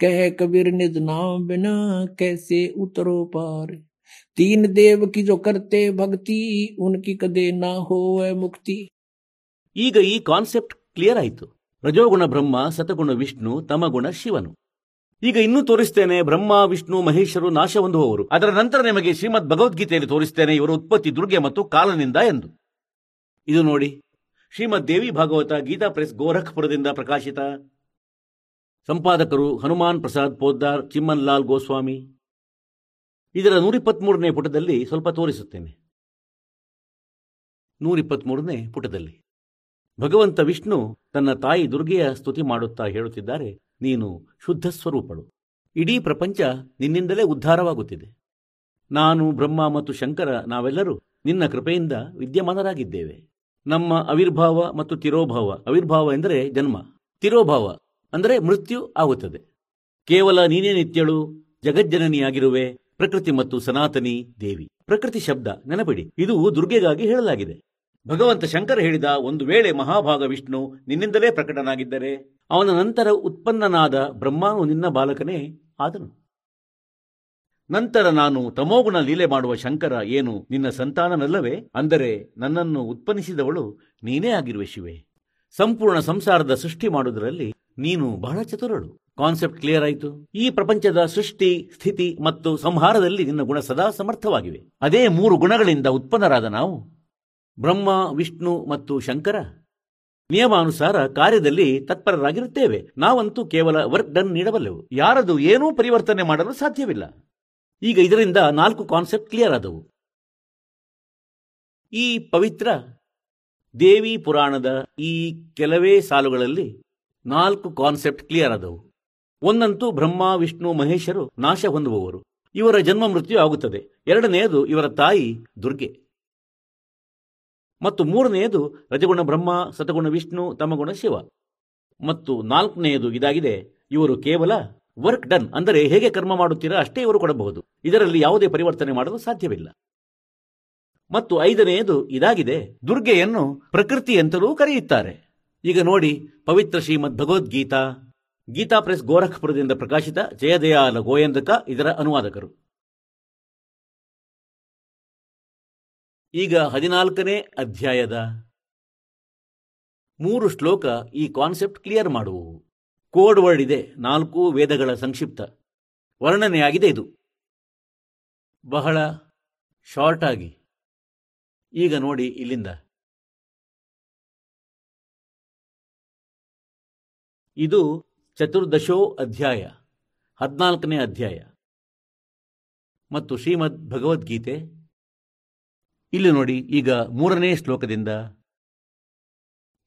कह कबीर निज नाम बिना कैसे उतरो पार तीन देव की जो करते भक्ति उनकी कदे ना हो मुक्ति ಈಗ ಈ ಕಾನ್ಸೆಪ್ಟ್ ಕ್ಲಿಯರ್ ಆಯಿತು ರಜೋಗುಣ ಬ್ರಹ್ಮ ಸತಗುಣ ವಿಷ್ಣು ತಮಗುಣ ಶಿವನು ಈಗ ಇನ್ನೂ ತೋರಿಸ್ತೇನೆ ಬ್ರಹ್ಮ ವಿಷ್ಣು ಮಹೇಶರು ನಾಶ ಹೊಂದುವವರು ಅದರ ನಂತರ ನಿಮಗೆ ಶ್ರೀಮದ್ ಭಗವದ್ಗೀತೆಯಲ್ಲಿ ತೋರಿಸ್ತೇನೆ ಇವರ ಉತ್ಪತ್ತಿ ದುರ್ಗೆ ಮತ್ತು ಕಾಲನಿಂದ ಎಂದು ಇದು ನೋಡಿ ಶ್ರೀಮದ್ ದೇವಿ ಭಾಗವತ ಗೀತಾ ಪ್ರೆಸ್ ಗೋರಖ್ಪುರದಿಂದ ಪ್ರಕಾಶಿತ. ಸಂಪಾದಕರು ಹನುಮಾನ್ ಪ್ರಸಾದ್ ಪೋದ್ದಾರ್ ಚಿಮ್ಮನ್ ಲಾಲ್ ಗೋಸ್ವಾಮಿ. ಇದರ ನೂರಿಪ್ಪತ್ಮೂರನೇ ಪುಟದಲ್ಲಿ ಸ್ವಲ್ಪ ತೋರಿಸುತ್ತೇನೆ. ನೂರಿಪ್ಪತ್ಮೂರನೇ ಪುಟದಲ್ಲಿ. ಭಗವಂತ ವಿಷ್ಣು ತನ್ನ ತಾಯಿ ದುರ್ಗೆಯ ಸ್ತುತಿ ಮಾಡುತ್ತಾ ಹೇಳುತ್ತಿದ್ದಾರೆ. ನೀನು ಶುದ್ಧ ಸ್ವರೂಪಳು. ಇಡೀ ಪ್ರಪಂಚ ನಿನ್ನಿಂದಲೇ ಉದ್ಧಾರವಾಗುತ್ತಿದೆ. ನಾನು ಬ್ರಹ್ಮ ಮತ್ತು ಶಂಕರ ನಾವೆಲ್ಲರೂ ನಿನ್ನ ಕೃಪೆಯಿಂದ ವಿದ್ಯಮಾನರಾಗಿದ್ದೇವೆ. ನಮ್ಮ ಅವಿರ್ಭಾವ ಮತ್ತು ತಿರೋಭಾವ. ಅವಿರ್ಭಾವ ಎಂದರೆ ಜನ್ಮ. ತಿರೋಭಾವ ಅಂದರೆ ಮೃತ್ಯು ಆಗುತ್ತದೆ. ಕೇವಲ ನೀನೇ ನಿತ್ಯಳು, ಜಗಜ್ಜನನಿಯಾಗಿರುವೆ, ಪ್ರಕೃತಿ ಮತ್ತು ಸನಾತನಿ ದೇವಿ. ಪ್ರಕೃತಿ ಶಬ್ದ, ನೆನಪಿಡಿ, ಇದು ದುರ್ಗೆಗಾಗಿ ಹೇಳಲಾಗಿದೆ. ಭಗವಂತ ಶಂಕರ ಹೇಳಿದ ಒಂದು ವೇಳೆ ಮಹಾಭಾಗ ವಿಷ್ಣು ನಿನ್ನಿಂದಲೇ ಪ್ರಕಟನಾಗಿದ್ದರೆ, ಅವನ ನಂತರ ಉತ್ಪನ್ನನಾದ ಬ್ರಹ್ಮಾನು ನಿನ್ನ ಬಾಲಕನೇ ಆದನು. ನಂತರ ನಾನು ತಮೋಗುಣ ಲೀಲೆ ಮಾಡುವ ಶಂಕರ ಏನು ನಿನ್ನ ಸಂತಾನನಲ್ಲವೇ? ಅಂದರೆ ನನ್ನನ್ನು ಉತ್ಪನ್ನಿಸಿದವಳು ನೀನೇ ಆಗಿರುವ ಶಿವೆ. ಸಂಪೂರ್ಣ ಸಂಸಾರದ ಸೃಷ್ಟಿ ಮಾಡುವುದರಲ್ಲಿ ನೀನು ಬಹಳ ಚತುರಳು. ಕಾನ್ಸೆಪ್ಟ್ ಕ್ಲಿಯರ್ ಆಯಿತು? ಈ ಪ್ರಪಂಚದ ಸೃಷ್ಟಿ, ಸ್ಥಿತಿ ಮತ್ತು ಸಂಹಾರದಲ್ಲಿ ನಿನ್ನ ಗುಣ ಸದಾ ಸಮರ್ಥವಾಗಿವೆ. ಅದೇ ಮೂರು ಗುಣಗಳಿಂದ ಉತ್ಪನ್ನರಾದ ನಾವು. ಬ್ರಹ್ಮ, ವಿಷ್ಣು ಮತ್ತು ಶಂಕರ. ನಿಯಮಾನುಸಾರ ಕಾರ್ಯದಲ್ಲಿ ತತ್ಪರರಾಗಿರುತ್ತೇವೆ. ನಾವಂತೂ ಕೇವಲ ವರ್ಕ್ ಡನ್ ನೀಡಬಲ್ಲೆವು. ಯಾರದು ಏನೂ ಪರಿವರ್ತನೆ ಮಾಡಲು ಸಾಧ್ಯವಿಲ್ಲ. ಈಗ ಇದರಿಂದ ನಾಲ್ಕು ಕಾನ್ಸೆಪ್ಟ್ ಕ್ಲಿಯರ್ ಆದವು. ಈ ಪವಿತ್ರ ದೇವಿ ಪುರಾಣದ ಈ ಕೆಲವೇ ಸಾಲುಗಳಲ್ಲಿ ನಾಲ್ಕು ಕಾನ್ಸೆಪ್ಟ್ ಕ್ಲಿಯರ್ ಆದವು. ಒಂದಂತೂ ಬ್ರಹ್ಮ, ವಿಷ್ಣು ಮಹೇಶರು ನಾಶ ಹೊಂದುವವರು. ಇವರ ಜನ್ಮ ಮೃತ್ಯು ಆಗುತ್ತದೆ. ಎರಡನೆಯದು ಇವರ ತಾಯಿ ದುರ್ಗೆ. ಮತ್ತು ಮೂರನೆಯದು ರಜಗುಣ ಬ್ರಹ್ಮ, ಸತಗುಣ ವಿಷ್ಣು, ತಮಗುಣ ಶಿವ. ಮತ್ತು ನಾಲ್ಕನೆಯದು ಇದಾಗಿದೆ, ಇವರು ಕೇವಲ ವರ್ಕ್ ಡನ್ ಅಂದರೆ ಹೇಗೆ ಕರ್ಮ ಮಾಡುತ್ತೀರಾ ಅಷ್ಟೇ ಇವರು ಕೊಡಬಹುದು. ಇದರಲ್ಲಿ ಯಾವುದೇ ಪರಿವರ್ತನೆ ಮಾಡಲು ಸಾಧ್ಯವಿಲ್ಲ. ಮತ್ತು ಐದನೆಯದು ಇದಾಗಿದೆ, ದುರ್ಗೆಯನ್ನು ಪ್ರಕೃತಿ ಅಂತಲೂ ಕರೆಯುತ್ತಾರೆ. ಈಗ ನೋಡಿ, ಪವಿತ್ರ ಶ್ರೀಮದ್ ಭಗವದ್ಗೀತಾ. ಗೀತಾ ಪ್ರೆಸ್ ಗೋರಖ್ಪುರದಿಂದ ಪ್ರಕಾಶಿತ ಜಯದಯಾಲ ಗೋಯಂದಕ ಇದರ ಅನುವಾದಕರು. ಈಗ ಹದಿನಾಲ್ಕನೇ ಅಧ್ಯಾಯದ ಮೂರು ಶ್ಲೋಕ ಈ ಕಾನ್ಸೆಪ್ಟ್ ಕ್ಲಿಯರ್ ಮಾಡುವು. ಕೋಡ್ ವರ್ಡ್ ಇದೆ, ನಾಲ್ಕು ವೇದಗಳ ಸಂಕ್ಷಿಪ್ತ. ವರ್ಣನೆಯಾಗಿದೆ ಇದು. ಬಹಳ ಶಾರ್ಟ್ ಆಗಿ ಈಗ ನೋಡಿ ಇಲ್ಲಿಂದ. ಇದು ಚತುರ್ದಶೋ ಅಧ್ಯಾಯ, ಹದಿನಾಲ್ಕನೇ ಅಧ್ಯಾಯ. ಮತ್ತು ಶ್ರೀಮದ್ ಭಗವದ್ಗೀತೆ. ಇಲ್ಲಿ ನೋಡಿ, ಈಗ ಮೂರನೇ ಶ್ಲೋಕದಿಂದ.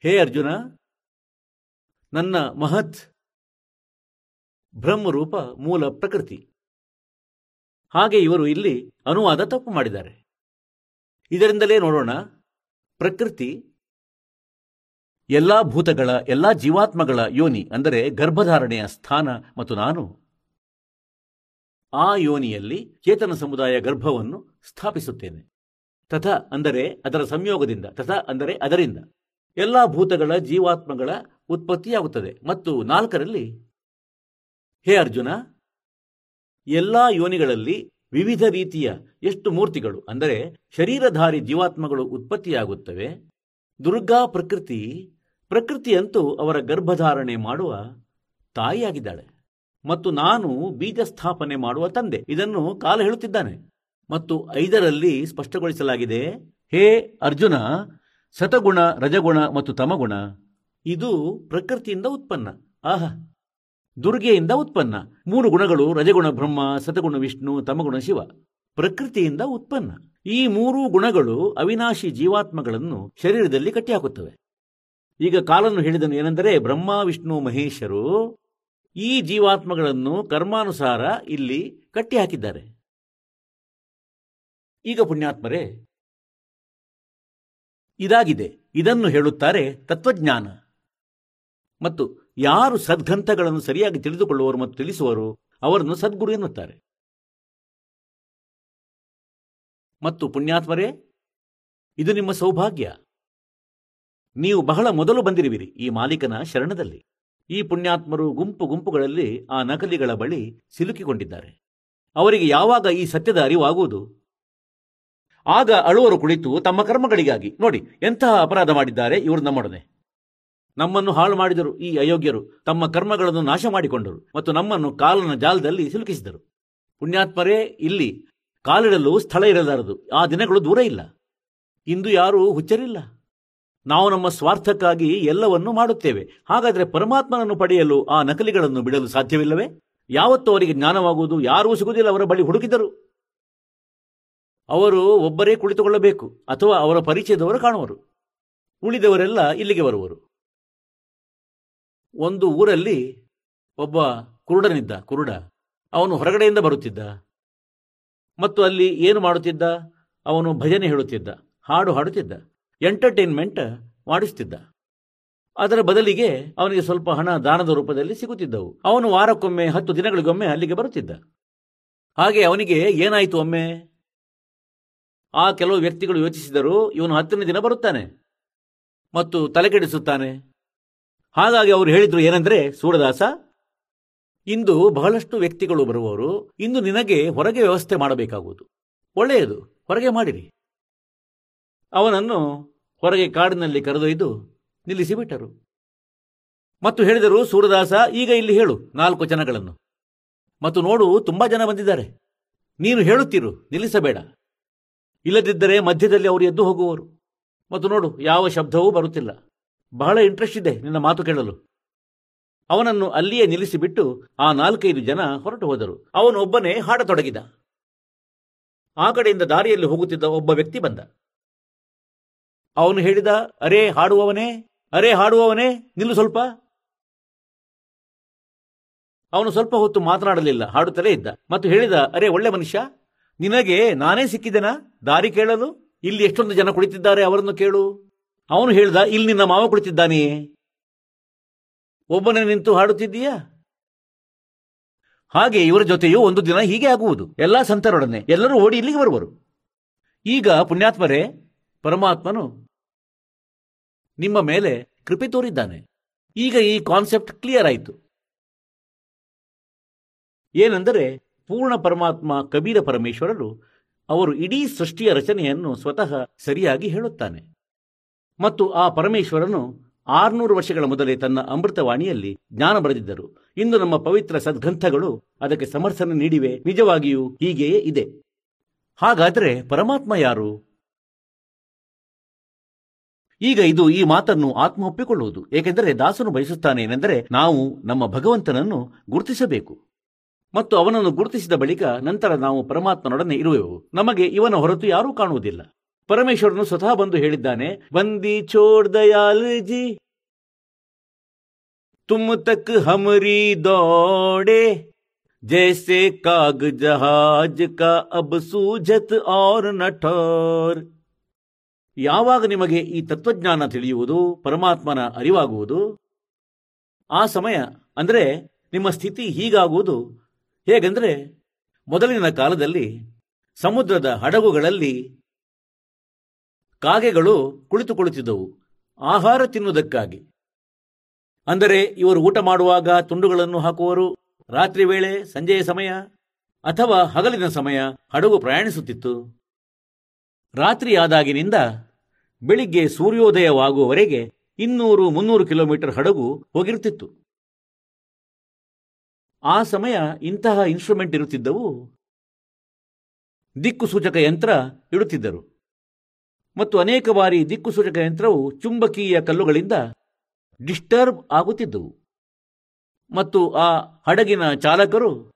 ಹೇ ಅರ್ಜುನ, ನನ್ನ ಮಹತ್ ಬ್ರಹ್ಮರೂಪ ಮೂಲ ಪ್ರಕೃತಿ. ಹಾಗೆ ಇವರು ಇಲ್ಲಿ ಅನುವಾದ ತಪ್ಪು ಮಾಡಿದ್ದಾರೆ. ಇದರಿಂದಲೇ ನೋಡೋಣ, ಪ್ರಕೃತಿ, ಎಲ್ಲಾ ಭೂತಗಳ, ಎಲ್ಲಾ ಜೀವಾತ್ಮಗಳ ಯೋನಿ ಅಂದರೆ ಗರ್ಭಧಾರಣೆಯ ಸ್ಥಾನ ಮತ್ತು ನಾನು, ಆ ಯೋನಿಯಲ್ಲಿ ಚೇತನ ಸಮುದಾಯ ಗರ್ಭವನ್ನು ಸ್ಥಾಪಿಸುತ್ತೇನೆ. ತಥಾ ಅಂದರೆ ಅದರ ಸಂಯೋಗದಿಂದ, ತಥಾ ಅಂದರೆ ಅದರಿಂದ. ಎಲ್ಲಾ ಭೂತಗಳ, ಜೀವಾತ್ಮಗಳ ಉತ್ಪತ್ತಿಯಾಗುತ್ತದೆ ಮತ್ತು ನಾಲ್ಕರಲ್ಲಿ ಹೇ ಅರ್ಜುನ, ಎಲ್ಲಾ ಯೋನಿಗಳಲ್ಲಿ ವಿವಿಧ ರೀತಿಯ ಎಷ್ಟು ಮೂರ್ತಿಗಳು, ಅಂದರೆ ಶರೀರಧಾರಿ ಜೀವಾತ್ಮಗಳು ಉತ್ಪತ್ತಿಯಾಗುತ್ತವೆ, ದುರ್ಗಾ ಪ್ರಕೃತಿ, ಪ್ರಕೃತಿಯಂತೂ ಅವರ ಗರ್ಭಧಾರಣೆ ಮಾಡುವ ತಾಯಿಯಾಗಿದ್ದಾಳೆ. ಮತ್ತು ನಾನು ಬೀಜ ಸ್ಥಾಪನೆ ಮಾಡುವ ತಂದೆ, ಇದನ್ನು ಕಾಲ ಹೇಳುತ್ತಿದ್ದಾನೆ. ಮತ್ತು ಐದರಲ್ಲಿ ಸ್ಪಷ್ಟಗೊಳಿಸಲಾಗಿದೆ, ಹೇ ಅರ್ಜುನ ಸತಗುಣ ರಜಗುಣ ಮತ್ತು ತಮಗುಣ, ಇದು ಪ್ರಕೃತಿಯಿಂದ ಉತ್ಪನ್ನ. ಆಹಾ! ದುರ್ಗೆಯಿಂದ ಉತ್ಪನ್ನ. ಮೂರು ಗುಣಗಳು, ರಜಗುಣ ಬ್ರಹ್ಮ, ಸತಗುಣ ವಿಷ್ಣು, ತಮಗುಣ ಶಿವ. ಪ್ರಕೃತಿಯಿಂದ ಉತ್ಪನ್ನ. ಈ ಮೂರೂ ಗುಣಗಳು ಅವಿನಾಶಿ ಜೀವಾತ್ಮಗಳನ್ನು ಶರೀರದಲ್ಲಿ ಕಟ್ಟಿಹಾಕುತ್ತವೆ. ಈಗ ಕಾಲನ್ನು ಹೇಳಿದನು ಏನೆಂದರೆ, ಬ್ರಹ್ಮ, ವಿಷ್ಣು ಮಹೇಶರು ಈ ಜೀವಾತ್ಮಗಳನ್ನು ಕರ್ಮಾನುಸಾರ ಇಲ್ಲಿ ಕಟ್ಟಿಹಾಕಿದ್ದಾರೆ. ಈಗ ಪುಣ್ಯಾತ್ಮರೇ, ಇದಾಗಿದೆ. ಇದನ್ನು ಹೇಳುತ್ತಾರೆ ತತ್ವಜ್ಞಾನ. ಮತ್ತು ಯಾರು ಸದ್ಗ್ರಂಥಗಳನ್ನು ಸರಿಯಾಗಿ ತಿಳಿದುಕೊಳ್ಳುವರು ಮತ್ತು ತಿಳಿಸುವರು, ಅವರನ್ನು ಸದ್ಗುರು ಎನ್ನುತ್ತಾರೆ. ಮತ್ತು ಪುಣ್ಯಾತ್ಮರೇ, ಇದು ನಿಮ್ಮ ಸೌಭಾಗ್ಯ. ನೀವು ಬಹಳ ಮೊದಲು ಬಂದಿರುವಿರಿ ಈ ಮಾಲೀಕನ ಶರಣದಲ್ಲಿ. ಈ ಪುಣ್ಯಾತ್ಮರು ಗುಂಪು ಗುಂಪುಗಳಲ್ಲಿ ಆ ನಕಲಿಗಳ ಬಳಿ ಸಿಲುಕಿಕೊಂಡಿದ್ದಾರೆ. ಅವರಿಗೆ ಯಾವಾಗ ಈ ಸತ್ಯದ ಅರಿವಾಗುವುದು? ಆಗ ಅಳುವರು ಕುಳಿತು ತಮ್ಮ ಕರ್ಮಗಳಿಗಾಗಿ, ನೋಡಿ, ಎಂತಹ ಅಪರಾಧ ಮಾಡಿದ್ದಾರೆ ಇವರು ನಮ್ಮೊಡನೆ. ನಮ್ಮನ್ನು ಹಾಳು ಮಾಡಿದರು ಈ ಅಯೋಗ್ಯರು. ತಮ್ಮ ಕರ್ಮಗಳನ್ನು ನಾಶ ಮಾಡಿಕೊಂಡರು ಮತ್ತು ನಮ್ಮನ್ನು ಕಾಲನ ಜಾಲದಲ್ಲಿ ಸಿಲುಕಿಸಿದರು. ಪುಣ್ಯಾತ್ಮರೇ, ಇಲ್ಲಿ ಕಾಲಿಡಲು ಸ್ಥಳ ಇರಲಾರದು. ಆ ದಿನಗಳು ದೂರ ಇಲ್ಲ. ಇಂದು ಯಾರೂ ಹುಚ್ಚರಿಲ್ಲ. ನಾವು ನಮ್ಮ ಸ್ವಾರ್ಥಕ್ಕಾಗಿ ಎಲ್ಲವನ್ನೂ ಮಾಡುತ್ತೇವೆ. ಹಾಗಾದರೆ ಪರಮಾತ್ಮನನ್ನು ಪಡೆಯಲು ಆ ನಕಲಿಗಳನ್ನು ಬಿಡಲು ಸಾಧ್ಯವಿಲ್ಲವೇ? ಯಾವತ್ತೂ ಅವರಿಗೆ ಜ್ಞಾನವಾಗುವುದು, ಯಾರೂ ಸಿಗುವುದಿಲ್ಲ, ಅವರ ಬಳಿ ಹುಡುಕಿದರು. ಅವರು ಒಬ್ಬರೇ ಕುಳಿತುಕೊಳ್ಳಬೇಕು ಅಥವಾ ಅವರ ಪರಿಚಯದವರು ಕಾಣುವರು. ಉಳಿದವರೆಲ್ಲ ಇಲ್ಲಿಗೆ ಬರುವರು. ಒಂದು ಊರಲ್ಲಿ ಒಬ್ಬ ಕುರುಡನಿದ್ದ, ಕುರುಡ. ಅವನು ಹೊರಗಡೆಯಿಂದ ಬರುತ್ತಿದ್ದ. ಮತ್ತು ಅಲ್ಲಿ ಏನು ಮಾಡುತ್ತಿದ್ದ? ಅವನು ಭಜನೆ ಹೇಳುತ್ತಿದ್ದ, ಹಾಡು ಹಾಡುತ್ತಿದ್ದ, ಎಂಟರ್ಟೈನ್ಮೆಂಟ್ ಮಾಡಿಸುತ್ತಿದ್ದ ಅದರ ಬದಲಿಗೆ ಅವನಿಗೆ ಸ್ವಲ್ಪ ಹಣ ದಾನದ ರೂಪದಲ್ಲಿ ಸಿಗುತ್ತಿದ್ದವು. ಅವನು ವಾರಕ್ಕೊಮ್ಮೆ, ಹತ್ತು ದಿನಗಳಿಗೊಮ್ಮೆ ಅಲ್ಲಿಗೆ ಬರುತ್ತಿದ್ದ. ಹಾಗೆ ಅವನಿಗೆ ಏನಾಯಿತು ಒಮ್ಮೆ? ಆ ಕೆಲವು ವ್ಯಕ್ತಿಗಳು ಯೋಚಿಸಿದರು ಇವನು ಹತ್ತನೇ ದಿನ ಬರುತ್ತಾನೆ ಮತ್ತು ತಲೆಕೆಡಿಸುತ್ತಾನೆ. ಹಾಗಾಗಿ ಅವರು ಹೇಳಿದ್ರು ಏನಂದ್ರೆ, ಸೂರದಾಸ, ಇಂದು ಬಹಳಷ್ಟು ವ್ಯಕ್ತಿಗಳು ಬರುವವರು, ಇಂದು ನಿನಗೆ ಹೊರಗೆ ವ್ಯವಸ್ಥೆ ಮಾಡಬೇಕಾಗುವುದು. ಒಳ್ಳೆಯದು, ಹೊರಗೆ ಮಾಡಿರಿ. ಅವನನ್ನು ಹೊರಗೆ ಕಾಡಿನಲ್ಲಿ ಕರೆದೊಯ್ದು ನಿಲ್ಲಿಸಿಬಿಟ್ಟರು. ಮತ್ತು ಹೇಳಿದರು, ಸೂರದಾಸ, ಈಗ ಇಲ್ಲಿ ಹೇಳು ನಾಲ್ಕು ಜನಗಳನ್ನು. ಮತ್ತು ನೋಡು, ತುಂಬಾ ಜನ ಬಂದಿದ್ದಾರೆ. ನೀನು ಹೇಳುತ್ತಿರು, ನಿಲ್ಲಿಸಬೇಡ. ಇಲ್ಲದಿದ್ದರೆ ಮಧ್ಯದಲ್ಲಿ ಅವರು ಎದ್ದು ಹೋಗುವರು. ಮತ್ತು ನೋಡು, ಯಾವ ಶಬ್ದವೂ ಬರುತ್ತಿಲ್ಲ. ಬಹಳ ಇಂಟ್ರೆಸ್ಟ್ ಇದೆ ನಿನ್ನ ಮಾತು ಕೇಳಲು. ಅವನನ್ನು ಅಲ್ಲಿಯೇ ನಿಲ್ಲಿಸಿಬಿಟ್ಟು ಆ ನಾಲ್ಕೈದು ಜನ ಹೊರಟು ಹೋದರು. ಅವನು ಒಬ್ಬನೇ ಹಾಡತೊಡಗಿದ. ಆ ಕಡೆಯಿಂದ ದಾರಿಯಲ್ಲಿ ಹೋಗುತ್ತಿದ್ದ ಒಬ್ಬ ವ್ಯಕ್ತಿ ಬಂದ. ಅವನು ಹೇಳಿದ, ಅರೇ ಹಾಡುವವನೇ ಅರೇ ಹಾಡುವವನೇ, ನಿಲ್ಲು ಸ್ವಲ್ಪ. ಅವನು ಸ್ವಲ್ಪ ಹೊತ್ತು ಮಾತನಾಡಲಿಲ್ಲ, ಹಾಡುತ್ತಲೇ ಇದ್ದ ಮತ್ತು ಹೇಳಿದ, ಅರೇ ಒಳ್ಳೆ ಮನುಷ್ಯ, ನಿನಗೆ ನಾನೇ ಸಿಕ್ಕಿದೆನಾ? ದಾರಿ ಕೇಳಲು? ಇಲ್ಲಿ ಎಷ್ಟೊಂದು ಜನ ಕುಳಿತಿದ್ದಾರೆ, ಅವರನ್ನು ಕೇಳು. ಅವನು ಹೇಳ್ದ, ಇಲ್ಲಿ ನಿನ್ನ ಮಾವ ಕುಳಿತಿದ್ದಾನೆ. ಒಬ್ಬನೇ ನಿಂತು ಹಾಡುತ್ತಿದ್ದೀಯಾ? ಹಾಗೆ, ಇವರ ಜೊತೆಯೂ ಒಂದು ದಿನ ಹೀಗೆ ಆಗುವುದು. ಎಲ್ಲಾ ಸಂತರೊಡನೆ. ಎಲ್ಲರೂ ಓಡಿ ಇಲ್ಲಿಗೆ ಬರುವರು. ಈಗ ಪುಣ್ಯಾತ್ಮರೇ, ಪರಮಾತ್ಮನು ನಿಮ್ಮ ಮೇಲೆ ಕೃಪೆ ತೋರಿದ್ದಾನೆ. ಈಗ ಈ ಕಾನ್ಸೆಪ್ಟ್ ಕ್ಲಿಯರ್ ಆಯಿತು. ಏನೆಂದರೆ, ಪೂರ್ಣ ಪರಮಾತ್ಮ ಕಬೀರ ಪರಮೇಶ್ವರರು ಅವರು ಇಡೀ ಸೃಷ್ಟಿಯ ರಚನೆಯನ್ನು ಸ್ವತಃ ಸರಿಯಾಗಿ ಹೇಳುತ್ತಾನೆ. ಮತ್ತು ಆ ಪರಮೇಶ್ವರನು ಆರ್ನೂರು ವರ್ಷಗಳ ಮೊದಲೇ ತನ್ನ ಅಮೃತವಾಣಿಯಲ್ಲಿ ಜ್ಞಾನ ಬರೆದಿದ್ದರು. ಇಂದು ನಮ್ಮ ಪವಿತ್ರ ಸದ್ಗ್ರಂಥಗಳು ಅದಕ್ಕೆ ಸಮರ್ಥನೆ ನೀಡಿವೆ. ನಿಜವಾಗಿಯೂ ಹೀಗೆಯೇ ಇದೆ. ಹಾಗಾದರೆ ಪರಮಾತ್ಮ ಯಾರು? ಈಗ ಇದು ಈ ಮಾತನ್ನು ಆತ್ಮ ಒಪ್ಪಿಕೊಳ್ಳುವುದು ಏಕೆಂದರೆ ದಾಸನು ಬಯಸುತ್ತಾನೆ ಏನೆಂದರೆ ನಾವು ನಮ್ಮ ಭಗವಂತನನ್ನು ಗುರುತಿಸಬೇಕು. ಮತ್ತು ಅವನನ್ನು ಗುರುತಿಸಿದ ಬಳಿಕ ನಂತರ ನಾವು ಪರಮಾತ್ಮನೊಡನೆ ಇರುವೆವು. ನಮಗೆ ಇವನ ಹೊರತು ಯಾರೂ ಕಾಣುವುದಿಲ್ಲ. ಪರಮೇಶ್ವರನು ಸ್ವತಃ ಬಂದು ಹೇಳಿದ್ದಾನೆ, ಬಂದಿ ಚೋರ್ ದಯಾಲ್ ಜಿ ತುಮ್ ತಕ್ ಹಮರಿ ದೋಡೆ, ಜೈಸೆ ಕಾಗ ಜಹಾಜ್ ಕಾ ಅಬ್ ಸೂಜತ್ ಔರ್ ನಠೋರ್. ಯಾವಾಗ ನಿಮಗೆ ಈ ತತ್ವಜ್ಞಾನ ತಿಳಿಯುವುದು, ಪರಮಾತ್ಮನ ಅರಿವಾಗುವುದು? ಆ ಸಮಯ ಅಂದರೆ ನಿಮ್ಮ ಸ್ಥಿತಿ ಹೀಗಾಗುವುದು. ಹೇಗೆಂದರೆ, ಮೊದಲಿನ ಕಾಲದಲ್ಲಿ ಸಮುದ್ರದ ಹಡಗುಗಳಲ್ಲಿ ಕಾಗೆಗಳು ಕುಳಿತುಕೊಳ್ಳುತ್ತಿದ್ದವು. ಆಹಾರ ತಿನ್ನುವುದಕ್ಕಾಗಿ. ಅಂದರೆ ಇವರು ಊಟ ಮಾಡುವಾಗ ತುಂಡುಗಳನ್ನು ಹಾಕುವರು, ರಾತ್ರಿ ವೇಳೆ, ಸಂಜೆಯ ಸಮಯ, ಅಥವಾ ಹಗಲಿನ ಸಮಯ ಹಡಗು ಪ್ರಯಾಣಿಸುತ್ತಿತ್ತು. ರಾತ್ರಿಯಾದಾಗಿನಿಂದ ಬೆಳಿಗ್ಗೆ ಸೂರ್ಯೋದಯವಾಗುವವರೆಗೆ ಇನ್ನೂರು ಮುನ್ನೂರು ಕಿಲೋಮೀಟರ್ ಹಡಗು ಹೋಗಿರುತ್ತಿತ್ತು. ಆ ಸಮಯ ಇಂತಹ ಇನ್ಸ್ಟ್ರೂಮೆಂಟ್ ಇರುತ್ತಿದ್ದವು. ದಿಕ್ಕು ಸೂಚಕ ಯಂತ್ರ ಇಡುತ್ತಿದ್ದರು. ಮತ್ತು ಅನೇಕ ಬಾರಿ ದಿಕ್ಕು ಸೂಚಕ ಯಂತ್ರವು ಚುಂಬಕೀಯ ಕಲ್ಲುಗಳಿಂದ ಡಿಸ್ಟರ್ಬ್ ಆಗುತ್ತಿದ್ದವು ಮತ್ತು ಆ ಹಡಗಿನ ಚಾಲಕರು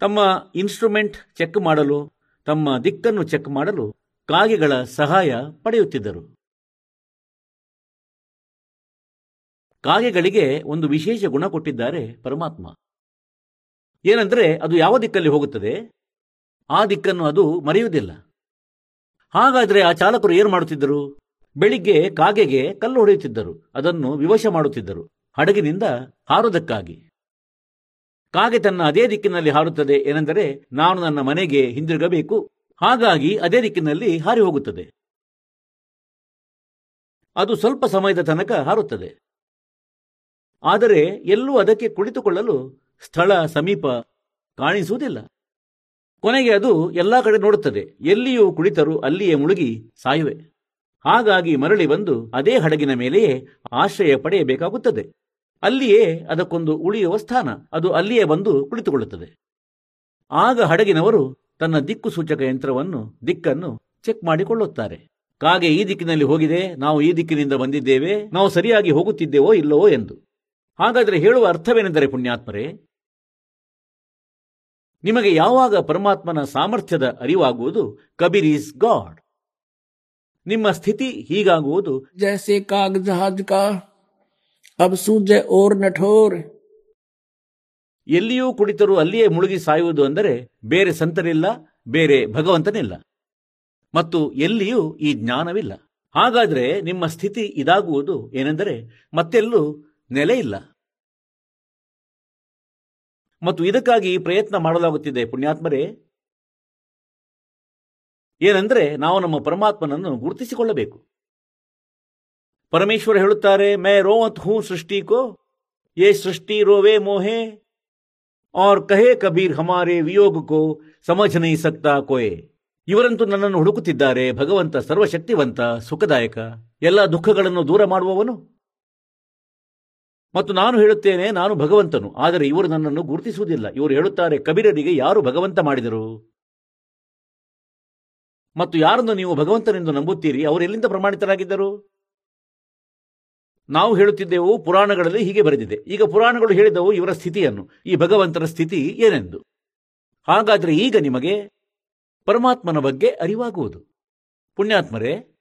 ತಮ್ಮ ಇನ್ಸ್ಟ್ರೂಮೆಂಟ್ ಚೆಕ್ ಮಾಡಲು, ತಮ್ಮ ದಿಕ್ಕನ್ನು ಚೆಕ್ ಮಾಡಲು ಕಾಗೆಗಳ ಸಹಾಯ ಪಡೆಯುತ್ತಿದ್ದರು. ಕಾಗೆಗಳಿಗೆ ಒಂದು ವಿಶೇಷ ಗುಣ ಕೊಟ್ಟಿದ್ದಾರೆ ಪರಮಾತ್ಮ. ಏನೆಂದರೆ ಅದು ಯಾವ ದಿಕ್ಕಲ್ಲಿ ಹೋಗುತ್ತದೆ? ಆ ದಿಕ್ಕನ್ನು ಅದು ಮರೆಯುವುದಿಲ್ಲ. ಹಾಗಾದರೆ ಆ ಚಾಲಕರು ಏನು ಮಾಡುತ್ತಿದ್ದರು? ಬೆಳಿಗ್ಗೆ ಕಾಗೆಗೆ ಕಲ್ಲು ಹೊಡೆಯುತ್ತಿದ್ದರು. ಅದನ್ನು ವಿವಶ ಮಾಡುತ್ತಿದ್ದರು. ಹಡಗಿನಿಂದ ಹಾರುವುದಕ್ಕಾಗಿ ಕಾಗೆ ತನ್ನ ಅದೇ ದಿಕ್ಕಿನಲ್ಲಿ ಹಾರುತ್ತದೆ ಏನೆಂದರೆ ನಾನು ನನ್ನ ಮನೆಗೆ ಹಿಂದಿರುಗಬೇಕು. ಹಾಗಾಗಿ ಅದೇ ದಿಕ್ಕಿನಲ್ಲಿ ಹಾರಿ ಹೋಗುತ್ತದೆ. ಅದು ಸ್ವಲ್ಪ ಸಮಯದ ತನಕ ಹಾರುತ್ತದೆ. ಆದರೆ ಎಲ್ಲೂ ಅದಕ್ಕೆ ಕುಳಿತುಕೊಳ್ಳಲು ಸ್ಥಳ ಸಮೀಪ ಕಾಣಿಸುವುದಿಲ್ಲ. ಕೊನೆಗೆ ಅದು ಎಲ್ಲಾ ಕಡೆ ನೋಡುತ್ತದೆ. ಎಲ್ಲಿಯೂ ಕುಳಿತರೂ ಅಲ್ಲಿಯೇ ಮುಳುಗಿ ಸಾಯುವೆ. ಹಾಗಾಗಿ ಮರಳಿ ಬಂದು ಅದೇ ಹಡಗಿನ ಮೇಲೆಯೇ ಆಶ್ರಯ ಪಡೆಯಬೇಕಾಗುತ್ತದೆ. ಅಲ್ಲಿಯೇ ಅದಕ್ಕೊಂದು ಉಳಿಯುವ ಸ್ಥಾನ, ಅದು ಅಲ್ಲಿಯೇ ಬಂದು ಕುಳಿತುಕೊಳ್ಳುತ್ತದೆ. ಆಗ ಹಡಗಿನವರು ತನ್ನ ದಿಕ್ಕು ಸೂಚಕ ಯಂತ್ರವನ್ನು, ದಿಕ್ಕನ್ನು ಚೆಕ್ ಮಾಡಿಕೊಳ್ಳುತ್ತಾರೆ. ಕಾಗೆ ಈ ದಿಕ್ಕಿನಲ್ಲಿ ಹೋಗಿದೆ, ನಾವು ಈ ದಿಕ್ಕಿನಿಂದ ಬಂದಿದ್ದೇವೆ, ನಾವು ಸರಿಯಾಗಿ ಹೋಗುತ್ತಿದ್ದೇವೋ ಇಲ್ಲವೋ ಎಂದು. ಹಾಗಾದರೆ ಹೇಳುವ ಅರ್ಥವೇನೆಂದರೆ ಪುಣ್ಯಾತ್ಮರೇ ನಿಮಗೆ ಯಾವಾಗ ಪರಮಾತ್ಮನ ಸಾಮರ್ಥ್ಯದ ಅರಿವಾಗುವುದು? Kabir is god. ನಿಮ್ಮ ಸ್ಥಿತಿ ಹೀಗಾಗುವುದು. ಜೈಸೆ ಕಾಗಜಹಾಜ್ ಕಾ ಅಬ್ ಸೂಜೆ ಓರ್ ನಠೋರ್. ಎಲ್ಲಿಯೂ ಕುಡಿತರು ಅಲ್ಲಿಯೇ ಮುಳುಗಿ ಸಾಯುವುದು ಅಂದರೆ ಬೇರೆ ಸಂತರಿಲ್ಲ ಬೇರೆ ಭಗವಂತನಿಲ್ಲ. ಮತ್ತು ಎಲ್ಲಿಯೂ ಈ ಜ್ಞಾನವಿಲ್ಲ. ಹಾಗಾದರೆ ನಿಮ್ಮ ಸ್ಥಿತಿ ಇದಾಗುವುದು ಏನೆಂದರೆ ಮತ್ತೆಲ್ಲೂ ನೆಲೆಯಿಲ್ಲ ಮತ್ತು ಇದಕ್ಕಾಗಿ ಪ್ರಯತ್ನ ಮಾಡಲಾಗುತ್ತಿದೆ. ಪುಣ್ಯಾತ್ಮರೇ, ಏನೆಂದರೆ ನಾವು ನಮ್ಮ ಪರಮಾತ್ಮನನ್ನು ಗುರುತಿಸಿಕೊಳ್ಳಬೇಕು. ಪರಮೇಶ್ವರ ಹೇಳುತ್ತಾರೆ, ಮೇ ರೋವತ್ ಹೂ ಸೃಷ್ಟಿ ಕೋ, ಯೇ ಸೃಷ್ಟಿ ರೋವೆ ಮೋಹೆ ಆರ್ ಕಹೆ ಕಬೀರ್ ಹಮಾರೆ ವಿಯೋಗ ಕೋ, ಸಮಜ್ ನೈ ಸಕ್ತಾ ಕೋಯೆ. ಇವರಂತೂ ನನ್ನನ್ನು ಹುಡುಕುತ್ತಿದ್ದಾರೆ, ಭಗವಂತ ಸರ್ವಶಕ್ತಿವಂತ, ಸುಖದಾಯಕ, ಎಲ್ಲ ದುಃಖಗಳನ್ನು ದೂರ ಮಾಡುವವನು. ಮತ್ತು ನಾನು ಹೇಳುತ್ತೇನೆ, ನಾನು ಭಗವಂತನು. ಆದರೆ ಇವರು ನನ್ನನ್ನು ಗುರುತಿಸುವುದಿಲ್ಲ. ಇವರು ಹೇಳುತ್ತಾರೆ, ಕಬೀರರಿಗೆ ಯಾರು ಭಗವಂತ ಮಾಡಿದರು? ಮತ್ತು ಯಾರನ್ನು ನೀವು ಭಗವಂತನೆಂದು ನಂಬುತ್ತೀರಿ? ಅವರು ಎಲ್ಲಿಂದ ಪ್ರಮಾಣಿತರಾಗಿದ್ದರು? ನಾವು ಹೇಳುತ್ತಿದ್ದೆವು, ಪುರಾಣಗಳಲ್ಲಿ ಹೀಗೆ ಬರೆದಿದೆ. ಈಗ ಪುರಾಣಗಳು ಹೇಳಿದವು ಇವರ ಸ್ಥಿತಿಯನ್ನು. ಈ ಭಗವಂತನ ಸ್ಥಿತಿ ಏನೆಂದು? ಹಾಗಾದರೆ ಈಗ ನಿಮಗೆ ಪರಮಾತ್ಮನ ಬಗ್ಗೆ ಅರಿವಾಗುವುದು. ಪುಣ್ಯಾತ್ಮರೇ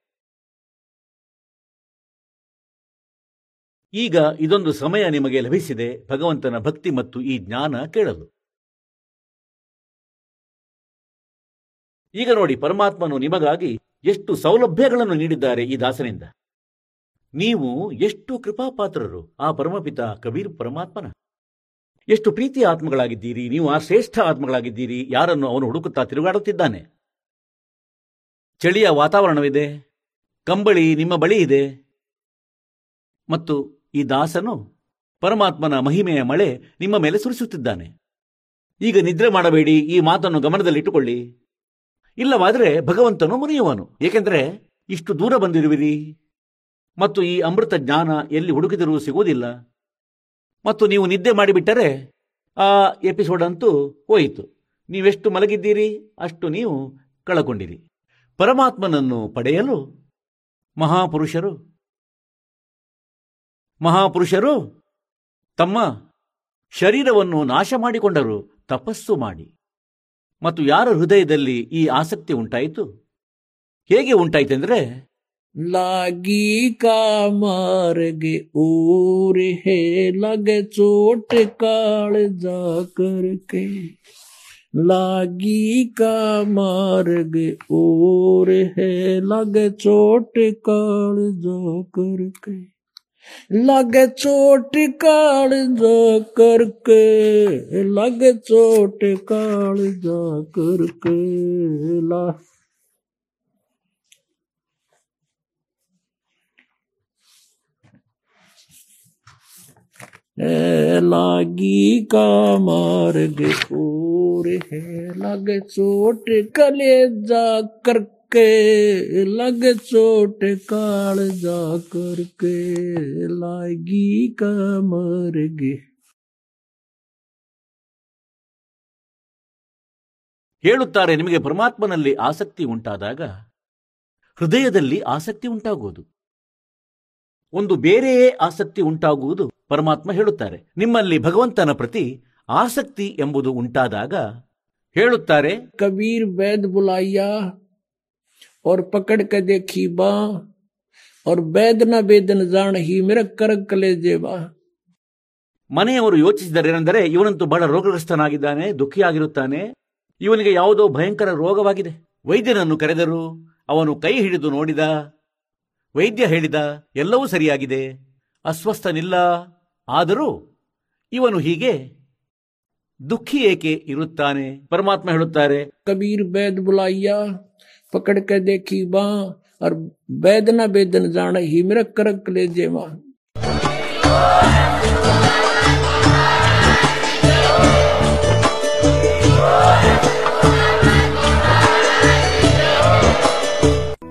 ಈಗ ಇದೊಂದು ಸಮಯ ನಿಮಗೆ ಲಭಿಸಿದೆ, ಭಗವಂತನ ಭಕ್ತಿ ಮತ್ತು ಈ ಜ್ಞಾನ ಕೇಳಲು. ಈಗ ನೋಡಿ, ಪರಮಾತ್ಮನು ನಿಮಗಾಗಿ ಎಷ್ಟು ಸೌಲಭ್ಯಗಳನ್ನು ನೀಡಿದ್ದಾರೆ ಈ ದಾಸನಿಂದ. ನೀವು ಎಷ್ಟು ಕೃಪಾಪಾತ್ರರು, ಆ ಪರಮಪಿತ ಕಬೀರ್ ಪರಮಾತ್ಮನ. ಎಷ್ಟು ಪ್ರೀತಿಯ ಆತ್ಮಗಳಾಗಿದ್ದೀರಿ, ನೀವು ಆ ಶ್ರೇಷ್ಠ ಆತ್ಮಗಳಾಗಿದ್ದೀರಿ, ಯಾರನ್ನು ಅವನು ಹುಡುಕುತ್ತಾ ತಿರುಗಾಡುತ್ತಿದ್ದಾನೆ. ಚಳಿಯ ವಾತಾವರಣವಿದೆ, ಕಂಬಳಿ ನಿಮ್ಮ ಬಳಿ ಇದೆ. ಮತ್ತು ಈ ದಾಸನು ಪರಮಾತ್ಮನ ಮಹಿಮೆಯ ಮಳೆ ನಿಮ್ಮ ಮೇಲೆ ಸುರಿಸುತ್ತಿದ್ದಾನೆ. ಈಗ ನಿದ್ರೆ ಮಾಡಬೇಡಿ, ಈ ಮಾತನ್ನು ಗಮನದಲ್ಲಿಟ್ಟುಕೊಳ್ಳಿ. ಇಲ್ಲವಾದರೆ ಭಗವಂತನು ಮುನಿಯುವನು. ಏಕೆಂದರೆ ಇಷ್ಟು ದೂರ ಬಂದಿರುವಿರಿ. ಮತ್ತು ಈ ಅಮೃತ ಜ್ಞಾನ ಎಲ್ಲಿ ಹುಡುಕಿದರೂ ಸಿಗುವುದಿಲ್ಲ. ಮತ್ತು ನೀವು ನಿದ್ದೆ ಮಾಡಿಬಿಟ್ಟರೆ ಆ ಎಪಿಸೋಡ್ ಅಂತೂ ಹೋಯಿತು. ನೀವೆಷ್ಟು ಮಲಗಿದ್ದೀರಿ, ಅಷ್ಟು ನೀವು ಕಳಕೊಂಡಿರಿ. ಪರಮಾತ್ಮನನ್ನು ಪಡೆಯಲು ಮಹಾಪುರುಷರು ಮಹಾಪುರುಷರು ತಮ್ಮ ಶರೀರವನ್ನು ನಾಶ ಮಾಡಿಕೊಂಡರು ತಪಸ್ಸು ಮಾಡಿ ಮತ್ತು ಯಾರ ಹೃದಯದಲ್ಲಿ ಈ ಆಸಕ್ತಿ ಉಂಟಾಯಿತು ಹೇಗೆ ಉಂಟಾಯಿತೆಂದರೆ लागी का मार्ग और है लगे चोट काल जा करके लागी का मार्ग और है लगे चोट काल जा करके लगे चोट काल जा करके, लगे चोट काल जा करके ला। लागी का मार्ग और है, लग चोट कले जा करके लग चोट काल जा करके लागी का मार्ग ಹೇಳುತ್ತಾರೆ ನಿಮಗೆ ಪರಮಾತ್ಮನಲ್ಲಿ ಆಸಕ್ತಿ ಉಂಟಾದಾಗ ಹೃದಯದಲ್ಲಿ ಆಸಕ್ತಿ ಉಂಟಾಗುವುದು ಒಂದು ಬೇರೆಯೇ ಆಸಕ್ತಿ ಉಂಟಾಗುವುದು ಪರಮಾತ್ಮ ಹೇಳುತ್ತಾರೆ ನಿಮ್ಮಲ್ಲಿ ಭಗವಂತನ ಪ್ರತಿ ಆಸಕ್ತಿ ಎಂಬುದು ಉಂಟಾದಾಗ ಹೇಳುತ್ತಾರೆ कबीर वैद बुलाइया और पकड़ के देखी बा और वैद न वेदन जान ही मेरा कर कले जेबा ಮನೆಯವರು ಯೋಚಿಸಿದರೇನೆಂದರೆ ಇವನಂತೂ ಬಹಳ ರೋಗಗ್ರಸ್ತನಾಗಿದ್ದಾನೆ ದುಃಖಿಯಾಗಿರುತ್ತಾನೆ ಇವನಿಗೆ ಯಾವುದೋ ಭಯಂಕರ ರೋಗವಾಗಿದೆ ವೈದ್ಯನನ್ನು ಕರೆದರು ಅವನು ಕೈ ಹಿಡಿದು ನೋಡಿದ ವೈದ್ಯ ಹೇಳಿದ ಎಲ್ಲವೂ ಸರಿಯಾಗಿದೆ ಅಸ್ವಸ್ಥನಿಲ್ಲ ಆದರೂ ಇವನು ಹೀಗೆ ದುಃಖಿ ಏಕೆ ಇರುತ್ತಾನೆ ಪರಮಾತ್ಮ ಹೇಳುತ್ತಾರೆ कबीर वैद बुलाइया पकड़ के देखी बा और वैद न वेदन जान ही मेरा कर कले जेबा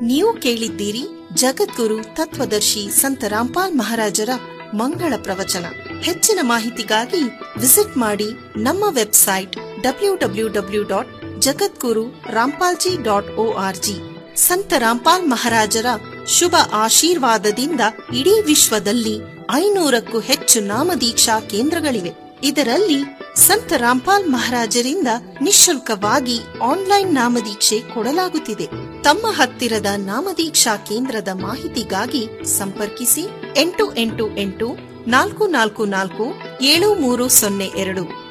ನೀವು ಕೇಳಿದ್ದೀರಿ ಜಗದ್ಗುರು ತತ್ವದರ್ಶಿ ಸಂತ ರಾಮ್ಪಾಲ್ ಮಹಾರಾಜರ ಮಂಗಳ ಪ್ರವಚನ ಹೆಚ್ಚಿನ ಮಾಹಿತಿಗಾಗಿ ವಿಸಿಟ್ ಮಾಡಿ ನಮ್ಮ website W W W dot Jagadguru Rampalji dot O G Sant Rampal ಮಹಾರಾಜರ ಶುಭ ಆಶೀರ್ವಾದದಿಂದ ಇಡೀ ವಿಶ್ವದಲ್ಲಿ ಐನೂರಕ್ಕೂ ಹೆಚ್ಚು ನಾಮದೀಕ್ಷಾ ಕೇಂದ್ರಗಳಿವೆ. ಇದರಲ್ಲಿ ಸಂತ ರಾಮ್ಪಾಲ್ ಮಹಾರಾಜರಿಂದ ನಿಶುಲ್ಕವಾಗಿ ಆನ್ಲೈನ್ ನಾಮದೀಕ್ಷೆ ಕೊಡಲಾಗುತ್ತಿದೆ. ತಮ್ಮ ಹತ್ತಿರದ ನಾಮದೀಕ್ಷಾ ಕೇಂದ್ರದ ಮಾಹಿತಿಗಾಗಿ ಸಂಪರ್ಕಿಸಿ ಎಂಟು ಎಂಟು ಎಂಟು ನಾಲ್ಕು ನಾಲ್ಕು ನಾಲ್ಕು ಏಳು ಮೂರು ಸೊನ್ನೆ ಎರಡು.